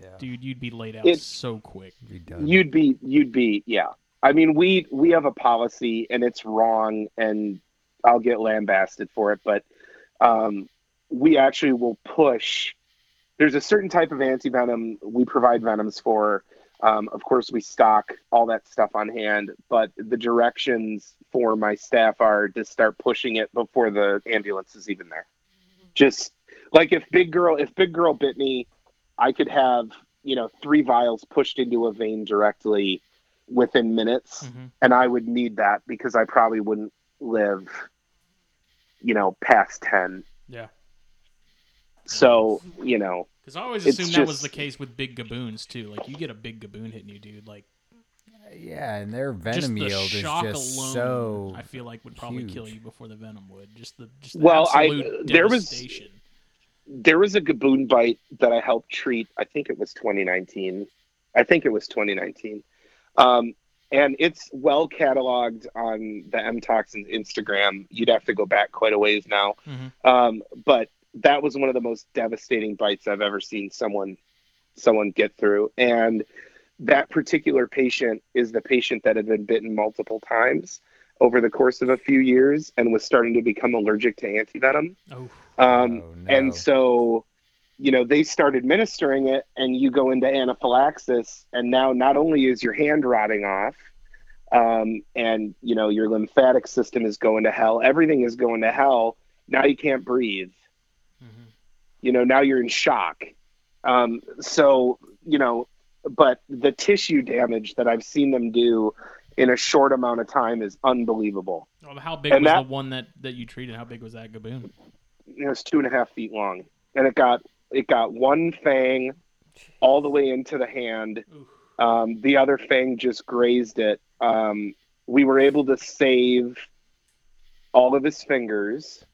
Yeah. dude, you'd be laid out It's- so quick. Be done. You'd be, you'd be, yeah. I mean, we we have a policy and it's wrong, and I'll get lambasted for it, but um, we actually will push. There's a certain type of antivenom we provide venoms for. Um, of course, we stock all that stuff on hand, but the directions for my staff are to start pushing it before the ambulance is even there. Just like if big girl, if big girl bit me, I could have you know three vials pushed into a vein directly within minutes, Mhm. and I would need that because I probably wouldn't live, you know, past ten. Yeah. So you know, Because I always It's assumed that was the case with big gaboons too. Like you get a big gaboon hitting you, dude. Like Yeah, and their just venom the yield is just alone, so. I feel like would probably kill you before the venom would. Just the just the Well, I- absolute there was- devastation. There was a gaboon bite that I helped treat. I think it was 2019. I think it was 2019. Um, and it's well cataloged on the MToxins Instagram. You'd have to go back quite a ways now. Mhm. Um, but that was one of the most devastating bites I've ever seen someone someone get through. And that particular patient is the patient that had been bitten multiple times over the course of a few years and was starting to become allergic to antivenom. Oh, Um, Oh, no. And so, you know, they start administering it, and you go into anaphylaxis, and now not only is your hand rotting off, um, and you know your lymphatic system is going to hell, everything is going to hell. Now you can't breathe. mhm. You know, now you're in shock. Um, so, you know, but the tissue damage that I've seen them do in a short amount of time is unbelievable. How big And was that- the one that that you treated? How big was that gaboon? It was two and a half feet long, and it got it got one fang all the way into the hand. Um, the other fang just grazed it. Um, we were able to save all of his fingers,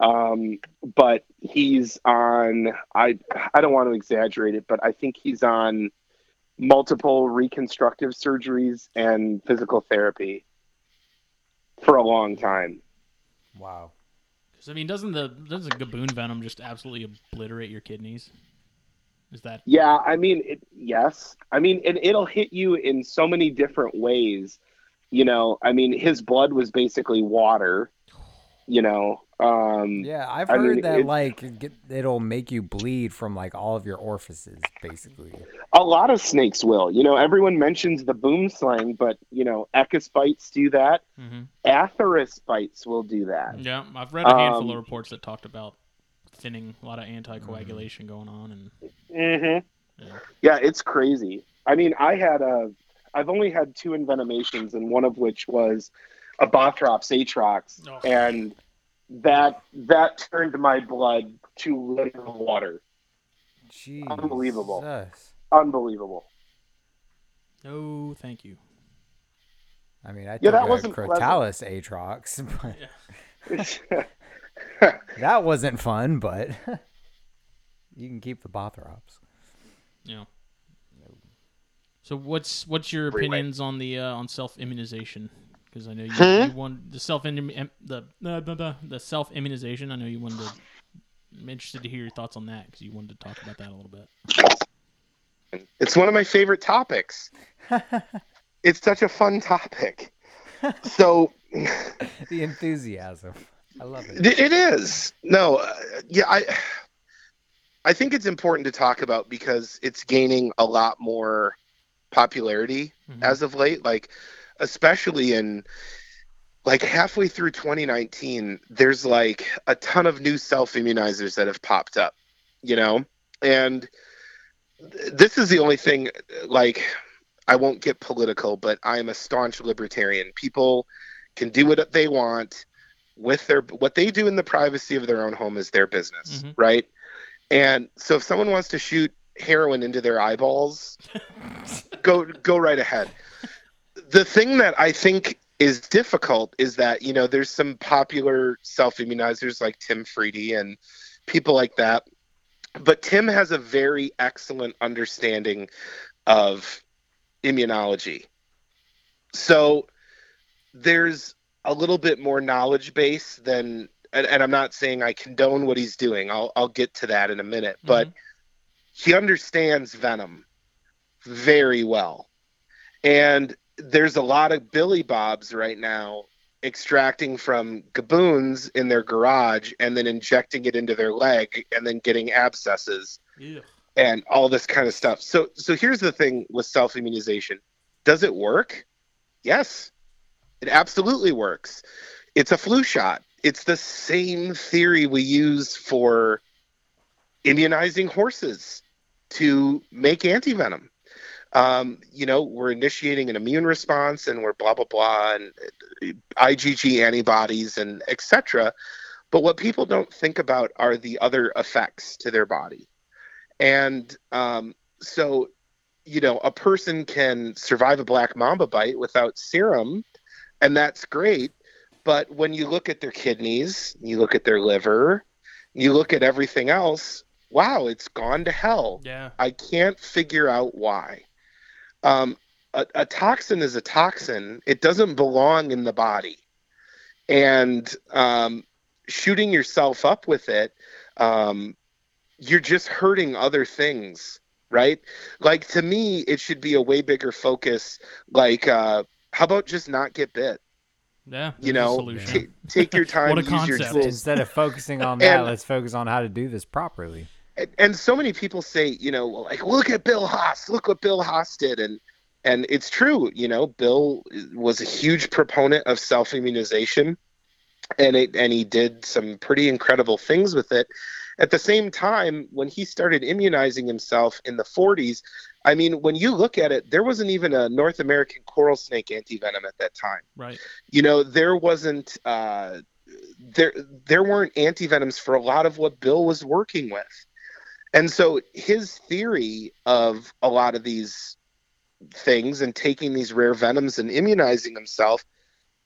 Um, but he's on. I I don't want to exaggerate it, but I think he's on multiple reconstructive surgeries and physical therapy for a long time. Wow. Because I mean, doesn't the doesn't gaboon venom just absolutely obliterate your kidneys? Is that Yeah, I mean, it, yes. I mean, it, it'll hit you in so many different ways. You know, I mean, his blood was basically water. You know, um, Yeah, I've I heard mean, that it- like get, it'll make you bleed from like all of your orifices, basically. a lot of snakes will. You know, everyone mentions the boomslang, but you know, echis bites do that. hmm Atheris bites will do that. Yeah, I've read a handful Um, of reports that talked about thinning, a lot of anticoagulation going on, and Mm-hmm. Yeah. Yeah, it's crazy. I mean, I had a, I've only had two envenomations, and one of which was a Bothrops atrox, Oh. and that that turned my blood to literal water. Jeez. Unbelievable. Unbelievable. no, thank you. I mean, I Yeah, took that a wasn't pleasant. Crotalus Atrox, but that wasn't fun. But you can keep the Bothrops. Yeah. So what's what's your opinions on the uh, on self immunization? Because I know you, Hmm? you want the self the uh, the self immunization. I know you wanted to. I'm interested to hear your thoughts on that because you wanted to talk about that a little bit. it's one of my favorite topics. it's such a fun topic. So the enthusiasm. I love it. It it is. No, uh, yeah, I I think it's important to talk about because it's gaining a lot more popularity Mhm. as of late like especially in like halfway through 2019 there's like a ton of new self immunizers that have popped up, you know? And this is the only thing like I won't get political, but I'm a staunch libertarian. People can do what they want with their what they do in the privacy of their own home is their business, Mhm. right? And so if someone wants to shoot heroin into their eyeballs, go go right ahead. The thing that I think is difficult is that you know there's some popular self immunizers like Tim Friede and people like that, but Tim has a very excellent understanding of immunology. So there's a little bit more knowledge base than and, and I'm not saying I condone what he's doing. I'll I'll get to that in a minute, but Mhm. he understands venom very well. And there's a lot of Billy Bobs right now extracting from gaboons in their garage and then injecting it into their leg and then getting abscesses Yeah. and all this kind of stuff. So so here's the thing with self-immunization. Does it work? Yes. It absolutely works. It's a flu shot. It's the same theory we use for immunizing horses to make antivenom. Um, you know, we're initiating an immune response and we're blah blah blah and IgG antibodies and etc. But what people don't think about are the other effects to their body. And um, so, you know, a person can survive a black mamba bite without serum, and that's great. But when you look at their kidneys, you look at their liver, you look at everything else, wow, it's gone to hell. Yeah. I can't figure out why. Um, a, a toxin is a toxin. It doesn't belong in the body, and um, shooting yourself up with it, um, you're just hurting other things, right? Like to me, it should be a way bigger focus. Like, uh, how about just not get bit? Yeah. You know, solution. take your time. What a use your concept. tools. Instead of focusing on that, And- let's focus on how to do this properly. And, so many people say, you know, like look at Bill Haast, look what Bill Haast did, and and it's true. You know, Bill was a huge proponent of self immunization, and it and he did some pretty incredible things with it. At the same time, when he started immunizing himself in the 40s, I mean, when you look at it, there wasn't even a North American coral snake antivenom at that time Right. you know there wasn't uh, there there weren't antivenoms for a lot of what bill was working with and so his theory of a lot of these things and taking these rare venoms and immunizing himself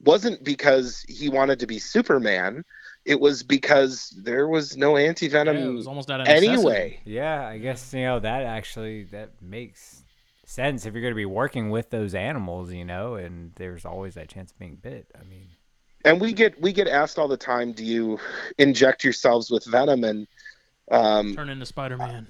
wasn't because he wanted to be superman it was because there was no anti venom Yeah, it was almost out anyway. Yeah, I guess you know that actually that makes sense if you're going to be working with those animals, you know, and there's always that chance of being bit. I mean, And we get we get asked all the time, do you inject yourselves with venom? And um, Turn into Spider Man.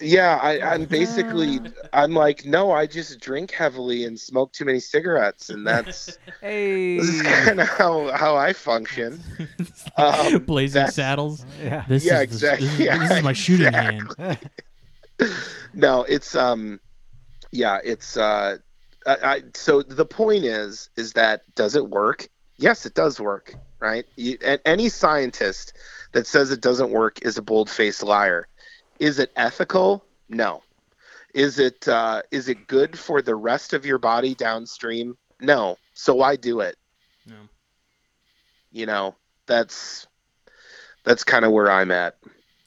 yeah, I, I'm basically I'm like, no, I just drink heavily and smoke too many cigarettes, and that's hey, this is kind of how how I function. Um, Blazing saddles. yeah, This Yeah, is the- exactly. this, is, Yeah, this is my shooting exactly. hand. no it's um yeah it's uh I, I so the point is is that does it work yes it does work right? You, and any scientist that says it doesn't work is a bold-faced liar. Is it ethical? No. Is it uh is it good for the rest of your body downstream? No. So why do it? No. you know that's that's kind of where i'm at.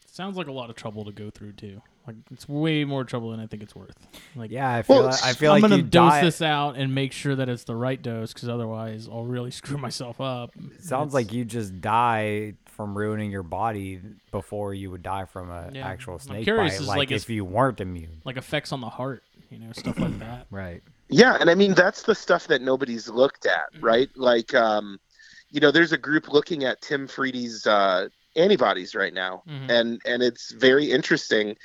Sounds like a lot of trouble to go through too. Like it's way more trouble than I think it's worth. Like yeah. I feel Well, like, I feel I'm like gonna you dose die. this out and make sure that it's the right dose, because otherwise I'll really screw myself up. Sounds It's- like you just die from ruining your body before you would die from an Yeah. actual I'm snake curious bite. Like, like, if you weren't immune, like effects on the heart, you know, stuff like that. right? Yeah, and I mean that's the stuff that nobody's looked at, Mm-hmm. right? Like, um, you know, there's a group looking at Tim Friede's uh, antibodies right now, Mhm. and and it's very interesting.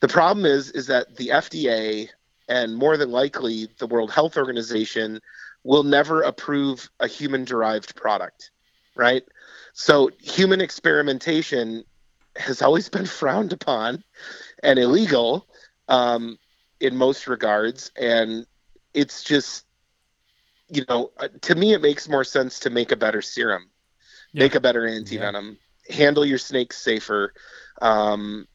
The problem is is that the FDA and more than likely the World Health Organization will never approve a human-derived product, right? So human experimentation has always been frowned upon and illegal um, in most regards, and it's just you know uh, to me it makes more sense to make a better serum Yeah. make a better anti-venom handle your snakes safer um,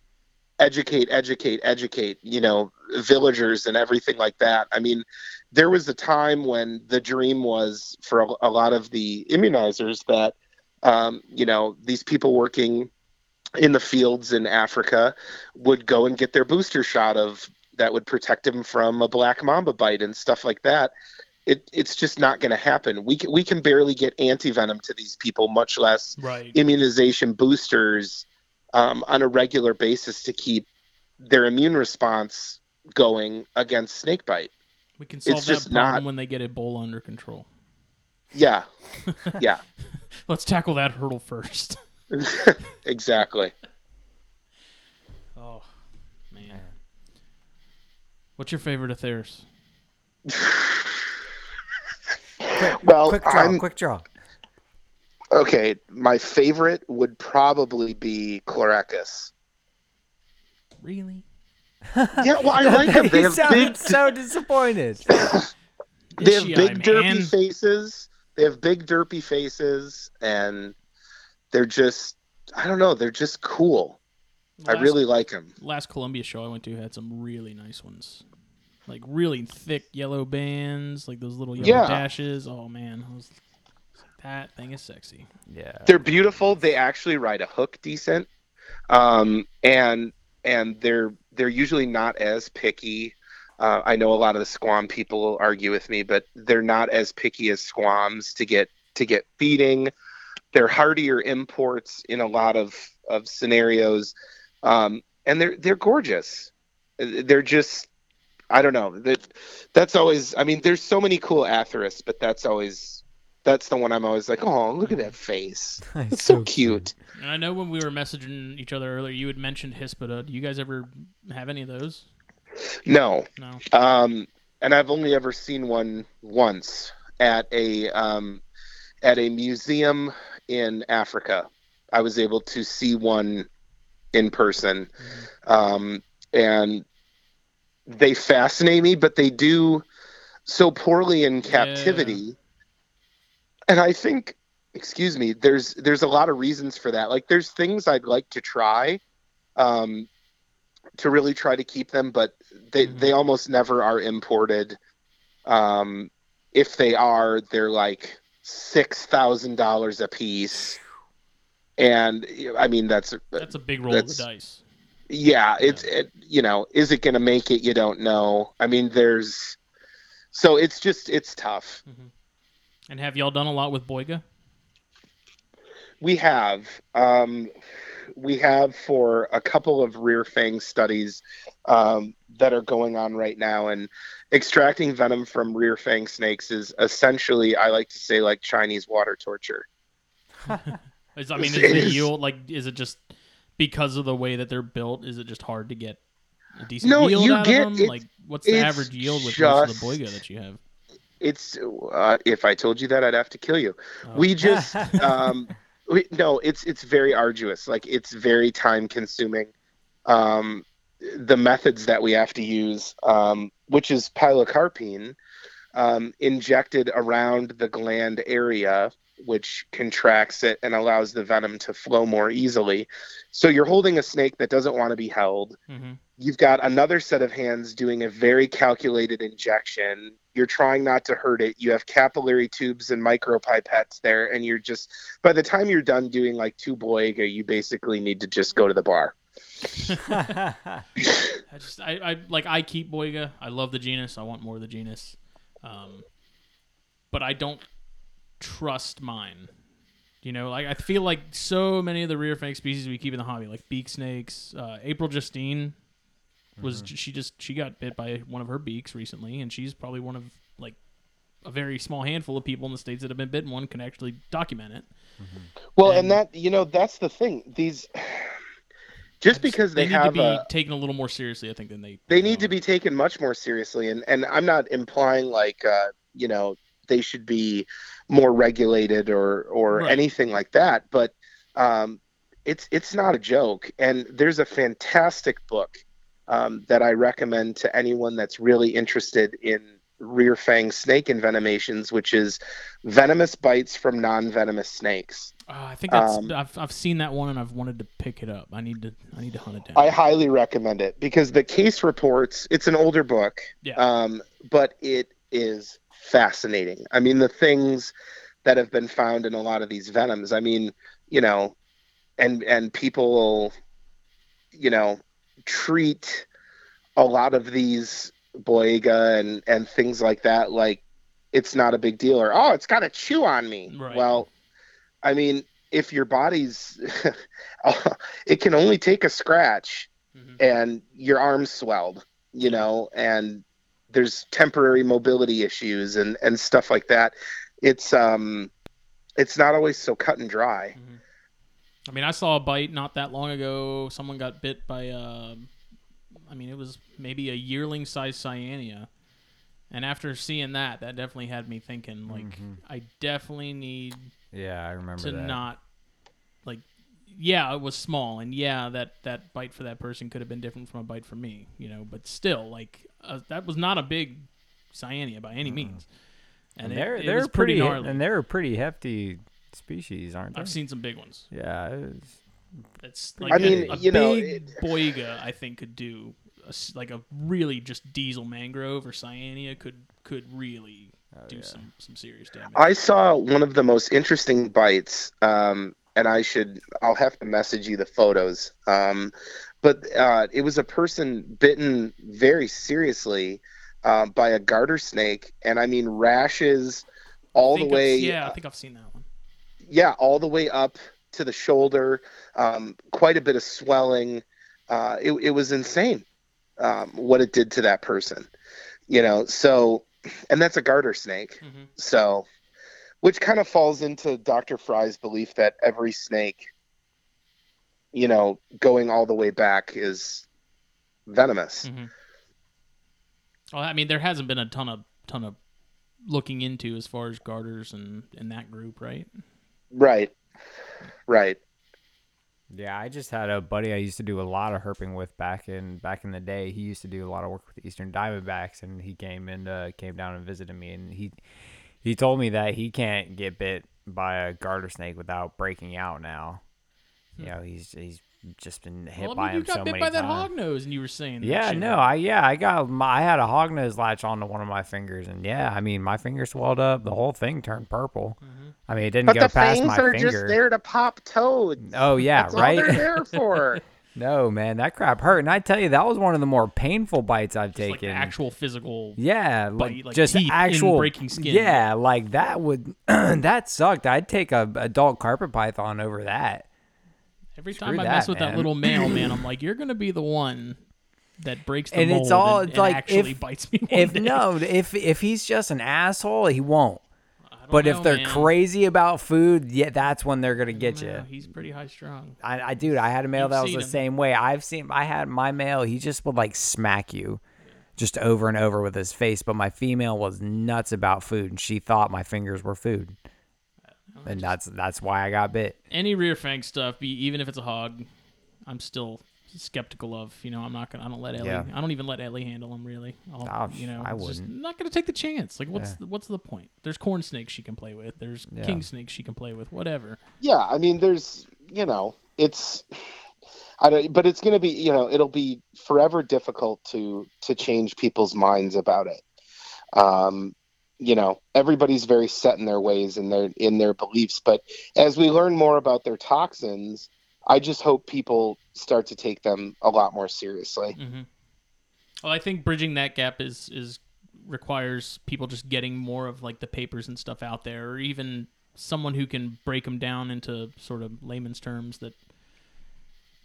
educate educate educate you know villagers and everything like that. I mean there was a time when the dream was for a, a lot of the immunizers that um, you know these people working in the fields in africa would go and get their booster shot of that would protect them from a black mamba bite and stuff like that it, it's just not going to happen. We can, we can barely get anti-venom to these people, much less Right. immunization boosters um, on a regular basis to keep their immune response going against snakebite. We can solve it's that just problem not- when they get Ebola under control. Yeah, yeah, Let's tackle that hurdle first. exactly. Oh, man. What's your favorite of theirs? Well, quick draw, I'm quick draw. okay. My favorite would probably be Chlorechis. Really? Yeah, well, I like them. They he have big, so disappointed. they have Ishii, big derpy man. faces. They have big derpy faces, and they're just I don't know. They're just cool. I really like them. last Columbia show I went to had some really nice ones. Like really thick yellow bands, like those little yellow Yeah. dashes. Oh man, I was that thing is sexy. Yeah. They're beautiful. They actually ride a hook decent, um, and and they're they're usually not as picky. Uh, I know a lot of the Squam people argue with me, but they're not as picky as Squams to get to get feeding. They're hardier imports in a lot of of scenarios, um, and they're they're gorgeous. They're just I don't know that that's always. I mean, there's so many cool Atheris, but that's always that's the one I'm always like, oh, look at that face. It's so cute. And I know when we were messaging each other earlier, you had mentioned Hispida. Do you guys ever have any of those? No, No. um, and I've only ever seen one once at a um, at a museum in Africa. I was able to see one in person, um, and they fascinate me, but they do so poorly in captivity. And I think, excuse me, there's there's a lot of reasons for that. Like there's things I'd like to try. Um, to really try to keep them, but they Mhm. they almost never are imported. Um, if they are, they're like six thousand dollars a piece, and I mean that's That's a big roll of the dice. Yeah, it's it, you know, is it going to make it? You don't know. I mean, there's so it's just it's tough. And have y'all done a lot with Boiga? We have. Um, we have for a couple of rear fang studies um, that are going on right now, and extracting venom from rear fang snakes is essentially, I like to say, like Chinese water torture. Is, I mean, is It is- like? Is it just because of the way that they're built? Is it just hard to get a decent No, yield you out get- of them? Like, what's the average yield with most of the boiga that you have? It's uh, if I told you that, I'd have to kill you. Oh. We just um, we, no, it's it's very arduous. Like it's very time consuming. Um, the methods that we have to use, um, which is pilocarpine, um, injected around the gland area, which contracts it and allows the venom to flow more easily. So you're holding a snake that doesn't want to be held. hmm You've got another set of hands doing a very calculated injection. You're trying not to hurt it. You have capillary tubes and micropipettes there, and you're just by the time you're done doing like two boiga, you basically need to just go to the bar. I just, I, I like, I keep boiga. I love the genus. I want more of the genus, um, but I don't trust mine. You know, like I feel like so many of the rear fang species we keep in the hobby, like beak snakes. Uh, April Justine was she just she got bit by one of her beaks recently, and she's probably one of like a very small handful of people in the states that have been bitten. One can actually document it. Well, And- and that you know that's the thing. These just because they, need have to be a taken a little more seriously, I think, than they they need to be taken much more seriously and and i'm not implying like uh you know they should be more regulated or or Right. anything like that but um it's it's not a joke and there's a fantastic book um, that i recommend to anyone that's really interested in rear fang snake envenomations which is venomous bites from non-venomous snakes Uh, I think that's, Um, I've I've seen that one and I've wanted to pick it up. I need to I need to hunt it down. I highly recommend it because the case reports, it's an older book, Yeah. um, but it is fascinating. I mean, the things that have been found in a lot of these venoms, I mean, you know, and, and people, you know, treat a lot of these boiga and, and things like that like it's not a big deal or, oh, it's got to chew on me. Right. Well, I mean, if your body's, it can only take a scratch Mhm. and your arms swelled, you know, and there's temporary mobility issues and, and stuff like that. It's, um, it's not always so cut and dry. Mhm. I mean, I saw a bite not that long ago. Someone got bit by uh, I mean, it was maybe a yearling sized cyanea. And after seeing that, that definitely had me thinking like Mhm. I definitely need yeah, I remember to that. not like yeah, it was small and yeah, that that bite for that person could have been different from a bite for me, you know, but still like uh, that was not a big cyanea by any means. and it- they're it they're was pretty pretty, gnarly. and they're a pretty hefty species, aren't they? I've seen some big ones. Yeah, it's- It's I like mean, a, a you know, big it- boiga. I think could do a s like a really just diesel mangrove or cyanea could could really oh, do yeah. some some serious damage. I saw one of the most interesting bites, um, and I should, I'll have to message you the photos. Um, but uh, it was a person bitten very seriously uh, by a garter snake, and I mean rashes all the way. yeah, I think I've seen that one. yeah, all the way up to the shoulder, um, quite a bit of swelling. Uh, it, it was insane um, what it did to that person, you know. So, and that's a garter snake. hmm So, which kind of falls into Dr. Fry's belief that every snake, you know, going all the way back is venomous. hmm Well, I mean, there hasn't been a ton of ton of looking into as far as garters and in that group, right? Right. Right. Yeah, I just had a buddy I used to do a lot of herping with back in back in the day. He used to do a lot of work with the Eastern Diamondbacks, and he came and uh, came down and visited me, and he he told me that he can't get bit by a garter snake without breaking out. Now, you know, he's he's just been hit Hmm. well, I by mean, you him got so bit many by that times. hog nose, and you were saying, that Yeah, shit. no, I yeah, I got my, I had a hog nose latch onto one of my fingers, and yeah, I mean my finger swelled up. The whole thing turned purple. Mhm. I mean, it didn't But go the past fangs my are finger. just there to pop toads. Oh yeah, That's right. all they're there for. No, man, that crap hurt. And I tell you, that was one of the more painful bites I've like taken. the actual physical. yeah, like, bite, like just actual breaking skin. Yeah, like that would that sucked. I'd take a adult carpet python over that. Every Screw time I that, mess with that little male man, I'm like, you're gonna be the one that breaks the And mold it's all- and, it's and like, actually if- bites me. If day. no, if if he's just an asshole, he won't. But if they're man. crazy about food, yeah, that's when they're gonna get you. He's pretty high strung. I, I dude, I had a male You've that was the him. same way. I've seen, I had my male. He just would like smack you, just over and over with his face. But my female was nuts about food, and she thought my fingers were food, and that's that's why I got bit. Any rear fang stuff, be even if it's a hog, I'm still skeptical of. You know, I'm not gonna. I don't let Ellie. Yeah. I don't even let Ellie handle him really. I'll, Oh, you know, I it's just wouldn't. not gonna take the chance. Like, what's Yeah. the, what's the point? There's corn snakes she can play with. There's Yeah. king snakes she can play with. Whatever. Yeah, I mean, there's, you know, it's, I don't, but it's going to be, you know, it'll be forever difficult to to change people's minds about it. Um, you know, everybody's very set in their ways and their in their beliefs, but as we learn more about their toxins, I just hope people start to take them a lot more seriously. hmm Well, I think bridging that gap is is requires people just getting more of like the papers and stuff out there, or even someone who can break them down into sort of layman's terms that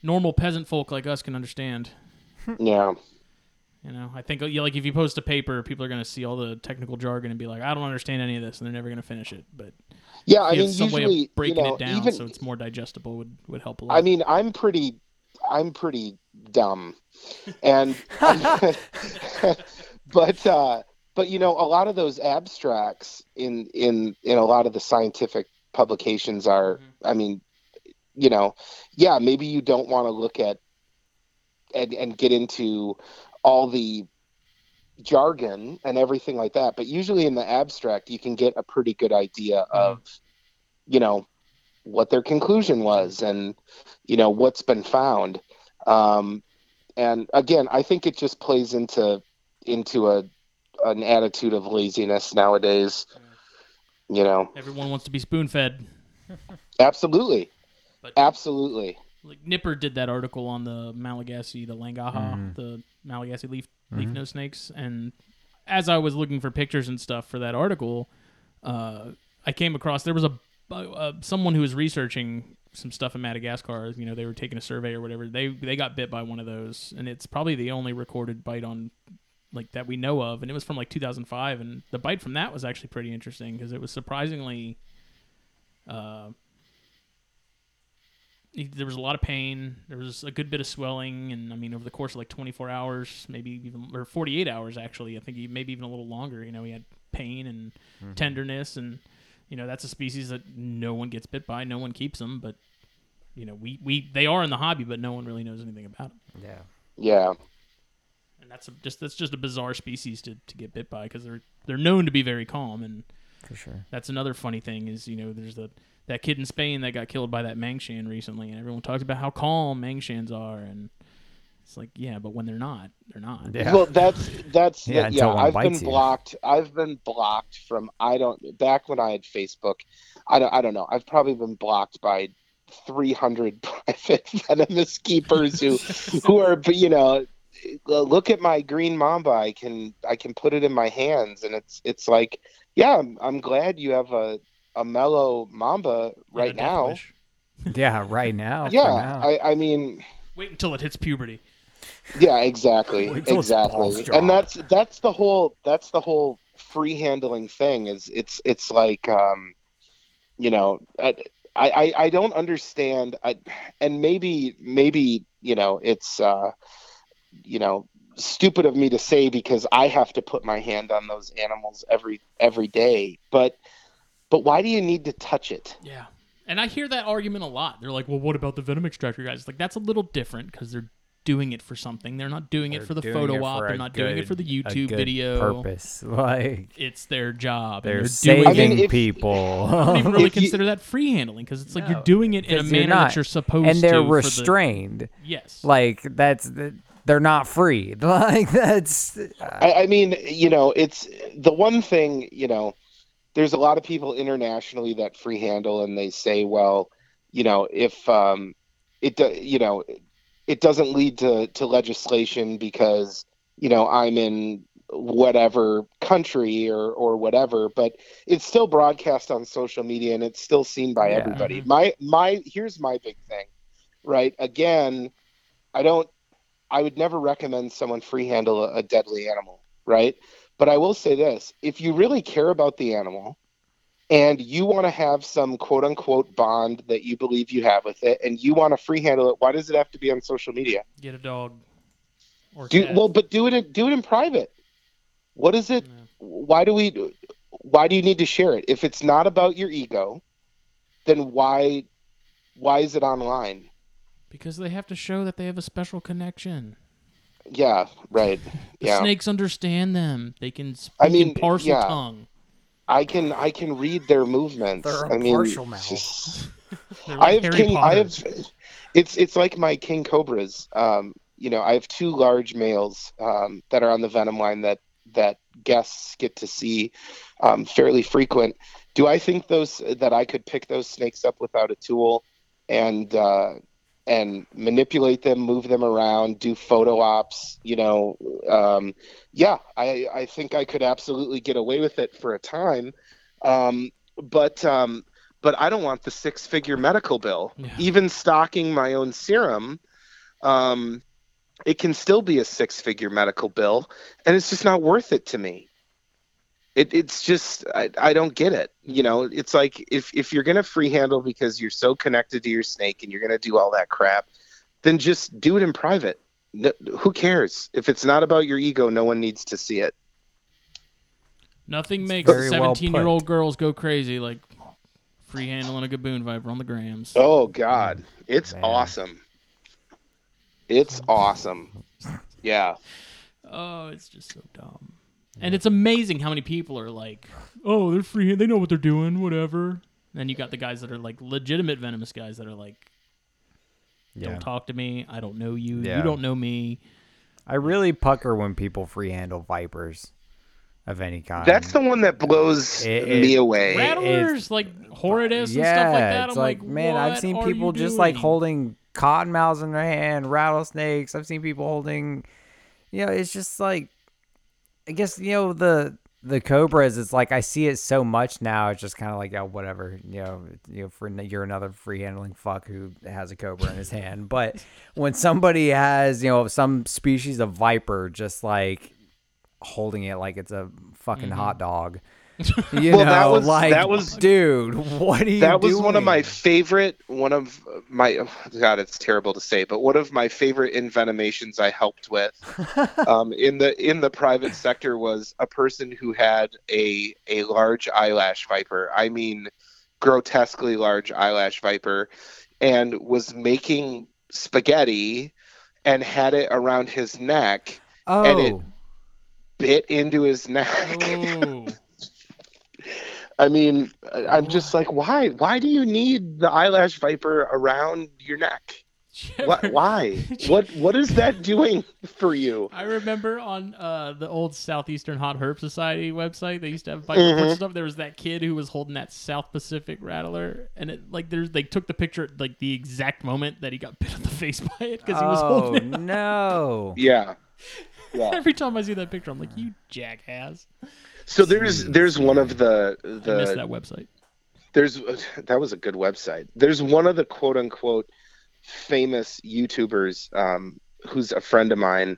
normal peasant folk like us can understand. Yeah. You know, I think like if you post a paper, people are going to see all the technical jargon and be like, "I don't understand any of this," and they're never going to finish it. But Yeah, I mean, some way of breaking you know, it down even so it's more digestible would would help a lot. I mean, I'm pretty, I'm pretty dumb, and but uh, but you know, a lot of those abstracts in in in a lot of the scientific publications are, Mhm. I mean, you know, yeah, maybe you don't want to look at and and get into all the jargon and everything like that, but usually in the abstract, you can get a pretty good idea of, you know, what their conclusion was and you know what's been found. Um, and again i think it just plays into into a an attitude of laziness nowadays you know. Everyone wants to be spoon fed. absolutely. But absolutely like Nipper did that article on the Malagasy, the Langaha, Mhm. the Malagasy leaf leaf Mhm. nose snakes, and as I was looking for pictures and stuff for that article, uh, I came across there was a uh, someone who was researching some stuff in Madagascar. You know, they were taking a survey or whatever. They they got bit by one of those, and it's probably the only recorded bite on like that we know of, and it was from like 2005. And the bite from that was actually pretty interesting because it was surprisingly. Uh, he- there was a lot of pain. There was a good bit of swelling, and I mean, over the course of like 24 hours, maybe even or 48 hours, actually, I think he maybe even a little longer. You know, he had pain and mm-hmm. tenderness, and you know that's a species that no one gets bit by, no one keeps them, but you know, we we they are in the hobby, but no one really knows anything about them, Yeah. yeah and that's a, just that's just a bizarre species to, to get bit by because they're they're known to be very calm, and For sure. that's another funny thing is you know there's the that kid in Spain that got killed by that Mangshan recently, and everyone talks about how calm Mangshans are, and it's like yeah, but when they're not, they're not. Yeah. well that's that's Yeah, yeah, until yeah i've been you. blocked i've been blocked from i don't back when i had facebook i don't i don't know i've probably been blocked by 300 private venomous keepers who who are you know uh, look at my green mamba i can i can put it in my hands and it's it's like yeah i'm, I'm glad you have a a mellow mamba right now. Yeah, right now. yeah now. I, I mean Wait until it hits puberty. yeah exactly Wait till its balls exactly and that's that's the whole that's the whole free handling thing is it's it's like um you know I, I i don't understand I, and maybe maybe you know it's uh you know stupid of me to say because i have to put my hand on those animals every every day but but why do you need to touch it Yeah. And I hear that argument a lot. They're like, well, what about the venom extractor guys? Like, that's a little different because they're doing it for something. They're not doing it They're for the photo it op. They're a not doing it for the good- a YouTube good video. Purpose. Like It's their job. and they're doing saving I mean, if- people. I don't even really If you- consider that free handling because it's like No, you're doing it in a manner not. that you're supposed and they're to. for the- restrained. yes. Like that's they're not free. Like that's I, I mean, you know, it's the one thing, you know, there's a lot of people internationally that free handle and they say, well, you know, if um, it, you know, it doesn't lead to to legislation because you know I'm in whatever country or or whatever but it's still broadcast on social media and it's still seen by Yeah. everybody. My my here's my big thing right? Again i don't i would never recommend someone free handle a, a deadly animal right but i will say this if you really care about the animal and you want to have some quote unquote bond that you believe you have with it and you want to free handle it why does it have to be on social media Get a dog. Or do cat. well but do it in, do it in private what is it Yeah. why do we why do you need to share it if it's not about your ego then why why is it online Because they have to show that they have a special connection. Yeah right The yeah snakes understand them. They can speak I mean, in parcel yeah. tongue. i can i can read their movements They're a i mean partial it's mouth. just- They're I have Harry king. I have. It's it's like my king cobras. Um, you know, I have two large males um, that are on the venom line that that guests get to see um, fairly frequent. Do I think those that I could pick those snakes up without a tool and uh, and manipulate them, move them around, do photo ops? You know, um, yeah, I I think I could absolutely get away with it for a time. Um, but um, but I don't want the six figure medical bill. Yeah. Even stocking my own serum, um, it can still be a six figure medical bill, and it's just not worth it to me. It, it's just I, I don't get it. You know, it's like if if you're gonna free handle because you're so connected to your snake and you're gonna do all that crap, then just do it in private. No, who cares if it's not about your ego? No one needs to see it. Nothing makes very well 17 year old girls go crazy like free handling a gaboon viper on the grams. Oh God, it's Man. awesome. It's awesome. Yeah. Oh, it's just so dumb. And it's amazing how many people are like, "Oh, they're free. They know what they're doing. Whatever." Then you got the guys that are like legitimate venomous guys that are like, "Don't talk to me. I don't know you. Yeah. You don't know me." I really pucker when people free handle vipers of any kind. That's the one that blows It- it- me away. Rattlers like Horridus and yeah, stuff like that. it's I'm like, like, man, I've "What seen are people you just like doing?" holding cottonmouths in their hand, rattlesnakes. I've seen people holding, you know, it's just like, I guess you know the the cobras. It's like I see it so much now. It's just kind of like, yeah, whatever, you know, you know, for you're another free handling fuck who has a cobra in his hand. But when somebody has, you know, some species of viper, just like holding it like it's a fucking Mm-hmm. hot dog. You Well, know, that was- like that was- dude. What are you that was one of my favorite one of my oh, god it's terrible to say but one of my favorite envenomations i helped with um, in the in the private sector was a person who had a a large eyelash viper i mean grotesquely large eyelash viper and was making spaghetti and had it around his neck Oh, and it- bit into his neck Oh. I mean, I- I'm just like, why? Why do you need the eyelash viper around your neck? What? Why? What? What is that doing for you? I remember on uh, the old Southeastern Hot Herp Society website, they used to have viper Mhm. and stuff. There was that kid who was holding that South Pacific rattler, and it like there's they took the picture at like the exact moment that he got bit on the face by it because he was oh holding it. no! Yeah. Yeah. Every time I see that picture, I'm like, you jackass! So there's there's one of the I missed that website. there's that was a good website. There's one of the quote unquote famous YouTubers um, who's a friend of mine,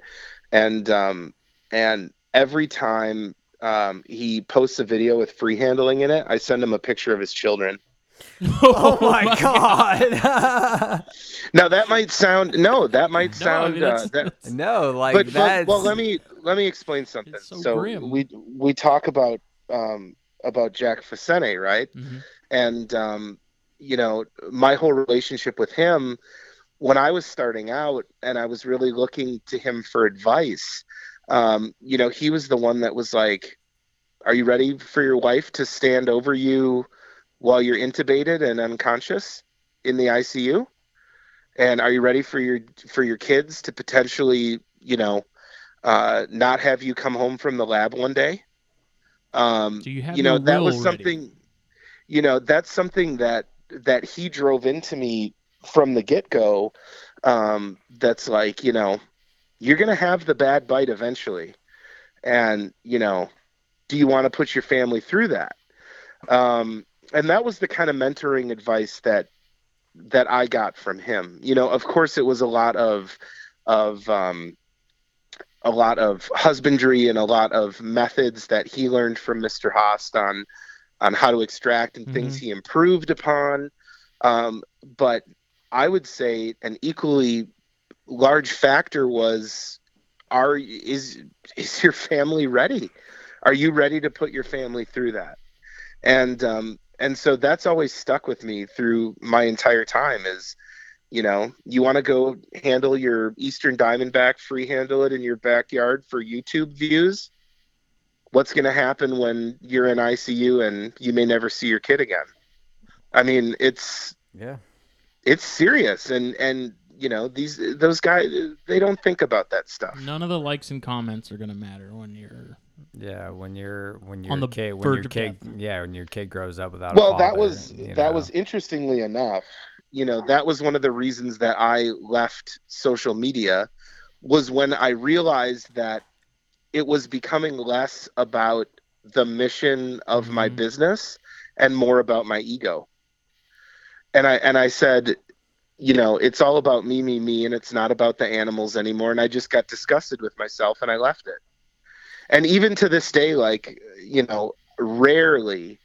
and um, and every time um, he posts a video with free handling in it, I send him a picture of his children. Oh my god! Now that might sound no, that might No, I sound mean, uh, that, no, like but, but that's well, let me let me explain something. It's so grim. we we talk about um, about Jack Facente, right? Mhm. And um, you know, my whole relationship with him when I was starting out, and I was really looking to him for advice. Um, you know, he was the one that was like, "Are you ready for your wife to stand over you while you're intubated and unconscious in the ICU?" and are you ready for your for your kids to potentially you know uh, not have you come home from the lab one day um, Do you have you know that was will ready? something you know that's something that that he drove into me from the get go um, that's like, you know, you're going to have the bad bite eventually. And, you know, do you want to put your family through that? Um, and that was the kind of mentoring advice that that I got from him. You know, of course, it was a lot of of um, a lot of husbandry and a lot of methods that he learned from Mr. Haast on on how to extract and things he improved upon. Um, but I would say an equally large factor was are is is your family ready? Are you ready to put your family through that? And um, and so that's always stuck with me through my entire time is you know you want to go handle your eastern diamondback free handle it in your backyard for youtube views what's going to happen when you're in icu and you may never see your kid again i mean it's Yeah. it's serious and and you know these those guys they don't think about that stuff None of the likes and comments are gonna matter when you're. Yeah, when you're when your On the kid when your kid yeah when your kid grows up without a well that was that know. was interestingly enough you know that was one of the reasons that i left social media was when i realized that it was becoming less about the mission of my Mhm. business and more about my ego and i and i said you know it's all about me me me and it's not about the animals anymore and i just got disgusted with myself and i left it. And even to this day like you know rarely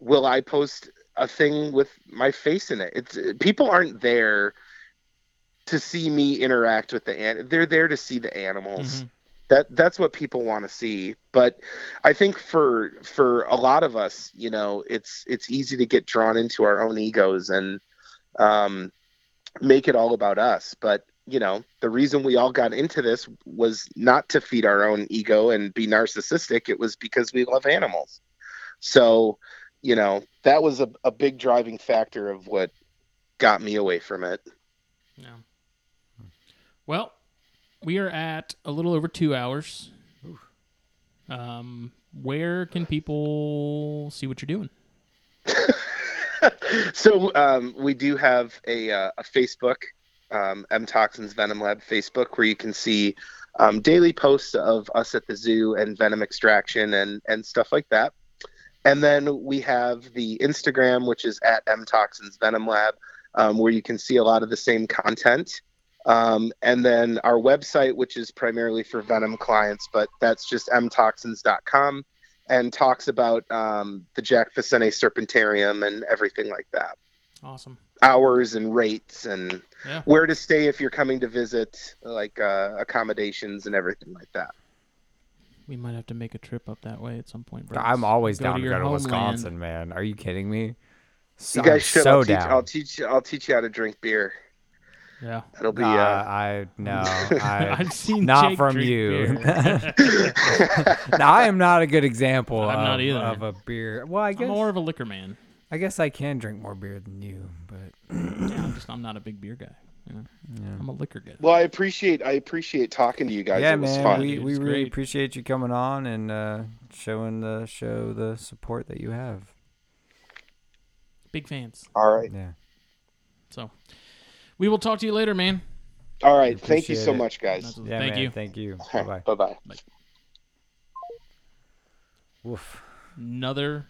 will i post a thing with my face in it. It's people aren't there to see me interact with the an- they're there to see the animals. Mhm. that that's what people want to see. But i think for for a lot of us you know it's it's easy to get drawn into our own egos and um make it all about us but you know the reason we all got into this was not to feed our own ego and be narcissistic it was because we love animals so you know that was a, a big driving factor of what got me away from it Yeah. Well, we are at a little over two hours. Um, where can people see what you're doing? so um, we do have a, uh, a Facebook, um, MToxins Venom Lab Facebook, where you can see um, daily posts of us at the zoo and venom extraction and and stuff like that. And then we have the Instagram, which is at MToxins Venom Lab, um, where you can see a lot of the same content. Um, and then our website, which is primarily for venom clients, but that's just mtoxins.com and talks about um, the Jack Facente Serpentarium and everything like that. Awesome. Hours and rates and Yeah. where to stay if you're coming to visit, like uh, accommodations and everything like that. We might have to make a trip up that way at some point. Bryce. I'm always Go down to to, your go to homeland. Wisconsin, man. Are you kidding me? So, You guys I'm should. so I'll, teach, down. I'll teach. I'll teach you how to drink beer. Yeah. It'll be. Uh, Uh, I no, I I've seen not Jake from you. now I am not a good example I'm of, not either. of a beer. Well, I I'm guess more of a liquor man. I guess I can drink more beer than you, but Yeah, I'm just I'm not a big beer guy. You know? yeah. I'm a liquor guy. well, I appreciate. I appreciate talking to you guys. yeah, it was man, fun. we, It we was really great. appreciate you coming on and uh, showing the show the support that you have. Big fans. All right. Yeah, So we will talk to you later, man. All right. Thank you so it. much, guys. That's- yeah, Thank man. you. Thank you. Bye bye. Bye bye. Woof, Another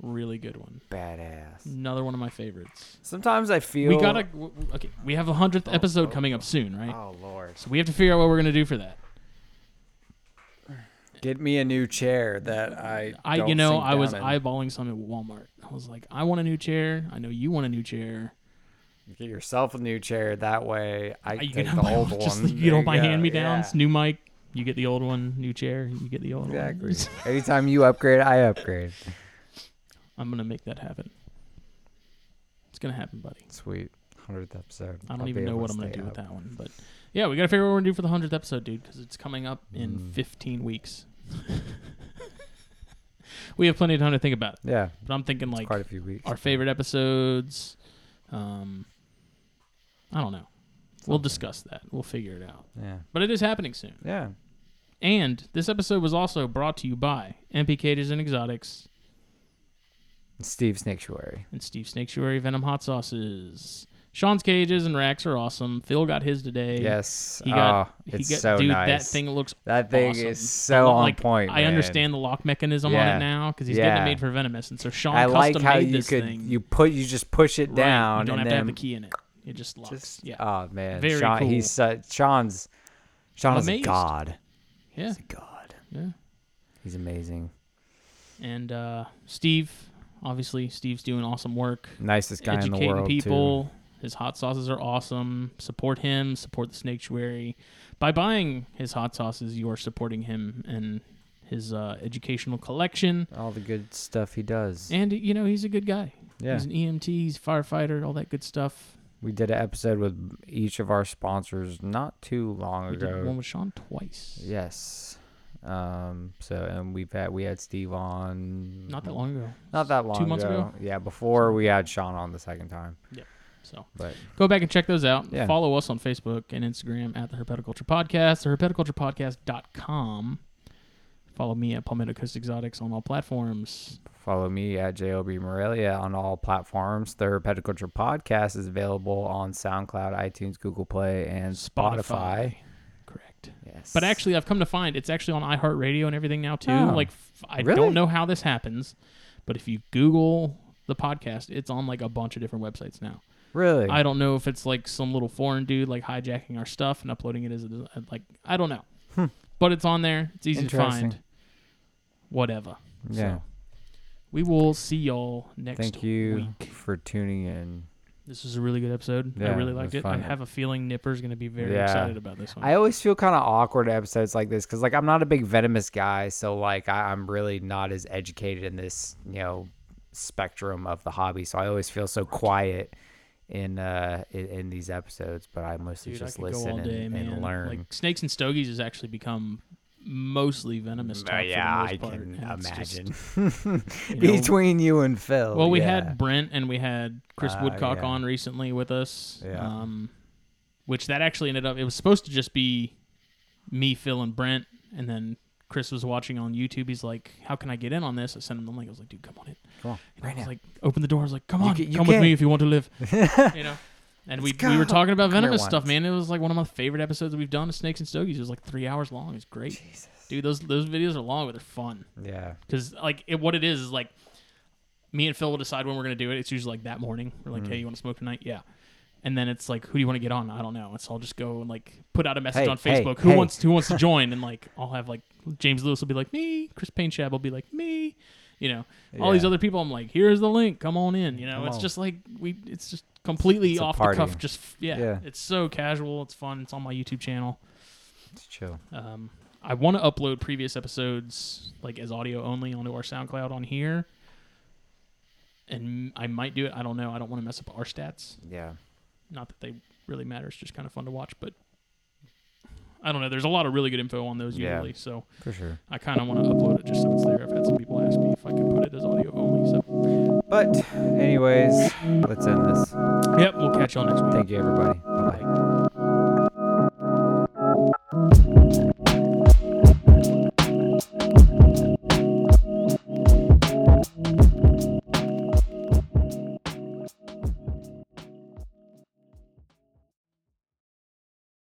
really good one. badass. Another one of my favorites. Sometimes I feel We gotta w- w- okay. We have a hundredth oh, episode oh, coming up soon, right? Oh lord. So we have to figure out what we're gonna do for that. Get me a new chair that I. I, don't you know, I was in. eyeballing some at Walmart. I was like, I want a new chair. I know you want a new chair. Get yourself a new chair. That way, I you take can the old one. just- you don't buy hand me downs. Yeah. New mic. You get the old one. New chair. You get the old one. Exactly. one. Anytime you upgrade, I upgrade. I'm gonna make that happen. It's gonna happen, buddy. Sweet. Hundredth episode. I don't I'll even know what I'm gonna stay do with that one, but yeah, we gotta figure out what we're gonna do for the hundredth episode, dude, because it's coming up in Mm. 15 weeks. we have plenty of time to think about it, Yeah, but I'm thinking like quite a few weeks. our favorite episodes. Um, I don't know. We'll discuss that. We'll figure it out. Yeah. But it is happening soon. Yeah. And this episode was also brought to you by MP Cages and Exotics. Steve Snaketuary. and Steve Snaketuary Venom hot sauces. Sean's cages and racks are awesome. Phil got his today. Yes. He got. oh, he it's got, so dude, nice. That thing looks. That thing awesome. is so on like, point. I man. understand the lock mechanism on it now because he's getting it made for Venomous, and so Sean I custom like how made you this could thing. you put you just push it Right, down You don't and have to have then the key in it. It just locks. just yeah. oh man, Very Sean, cool. he's su- Sean's Sean is a god. yeah. He's a god. Yeah. He's amazing. And uh, Steve, obviously, Steve's doing awesome work. Nicest guy in the educating world people. His hot sauces are awesome. Support him. Support the Snaketuary. By buying his hot sauces, you are supporting him and his uh, educational collection. All the good stuff he does. And you know he's a good guy. yeah. He's an EMT. He's a firefighter. All that good stuff. We did an episode with each of our sponsors not too long We ago. did one with Sean twice. Yes. Um. So and we've had we had Steve on Not that long ago. Not that long Two months ago? Yeah, before we had Sean on the second time. Yep. So But go back and check those out. Yeah. Follow us on Facebook and Instagram at the Herpetoculture Podcast, the herpetoculturepodcast.com. Follow me at Palmetto Coast Exotics on all platforms. follow me at JOB Morelia on all platforms. The Herpetoculture Podcast is available on SoundCloud, iTunes, Google Play, and Spotify. Correct. Yes. But actually, I've come to find it's actually on iHeartRadio and everything now too. Oh. Like I Really? don't know how this happens, but if you Google the podcast, it's on like a bunch of different websites now. really, I don't know if it's like some little foreign dude like hijacking our stuff and uploading it as a like I don't know, Hmm. but it's on there. It's easy to find. Whatever. yeah. So, we will see y'all next Thank you week. for tuning in. This was a really good episode. I really liked was it. I have a feeling Nipper's going to be very Yeah. excited about this one. I always feel kind of awkward at episodes like this because, like, I'm not a big venomous guy, so like, I, I'm really not as educated in this, you know, spectrum of the hobby. So I always feel so quiet in uh in, in these episodes, but I mostly Dude, just could listen day, and, and learn. Like snakes and stogies has actually become mostly venomous Uh, talk yeah, for the I most part. can and it's just- imagine. you know- Between you and Phil. well, we yeah. had Brent and we had Chris Uh, Woodcock yeah. on recently with us. Yeah. Um, which that actually ended up. It was supposed to just be me, Phil, and Brent, and then Chris was watching on YouTube. He's like, "How can I get in on this?" I sent him the link. I was like, "Dude, come on in." Come on, And I right was now. like, "Open the door." I was like, "Come You on, ca- you come with me if you want to live." you know. And we, we were talking about Come here venomous stuff, once. man. It was like one of my favorite episodes that we've done of Snakes and Stogies. It was like three hours long. It's great, Jesus. dude. Those those videos are long, but they're fun Yeah. because like it, what it is is like me and Phil will decide when we're gonna do it. It's usually like that morning. We're like, hey, mm. you want to smoke tonight? Yeah. And then it's like, who do you want to get on? I don't know. So I'll just go and like put out a message Hey, on hey, Facebook. who hey. wants who wants to join? And like I'll have like James Lewis will be like me. Chris Painshab will be like me. You know, all these Yeah. other people. I'm like, here's the link. Come on in. You know, Come it's on. just like we. It's just completely off party. the cuff. Just yeah, Yeah. It's so casual. It's fun. It's on my YouTube channel. It's chill. Um, I want to upload previous episodes like as audio only onto our SoundCloud on here, and I might do it. I don't know. I don't want to mess up our stats. Yeah. Not that they really matter. It's just kind of fun to watch, but I don't know. There's a lot of really good info on those Yeah. usually, so For sure. I kind of want to upload it just so it's there. I've had some people ask me if I could put it as audio only. So But anyways, let's end this. yep, we'll catch y'all next week. Thank you everybody. Bye bye.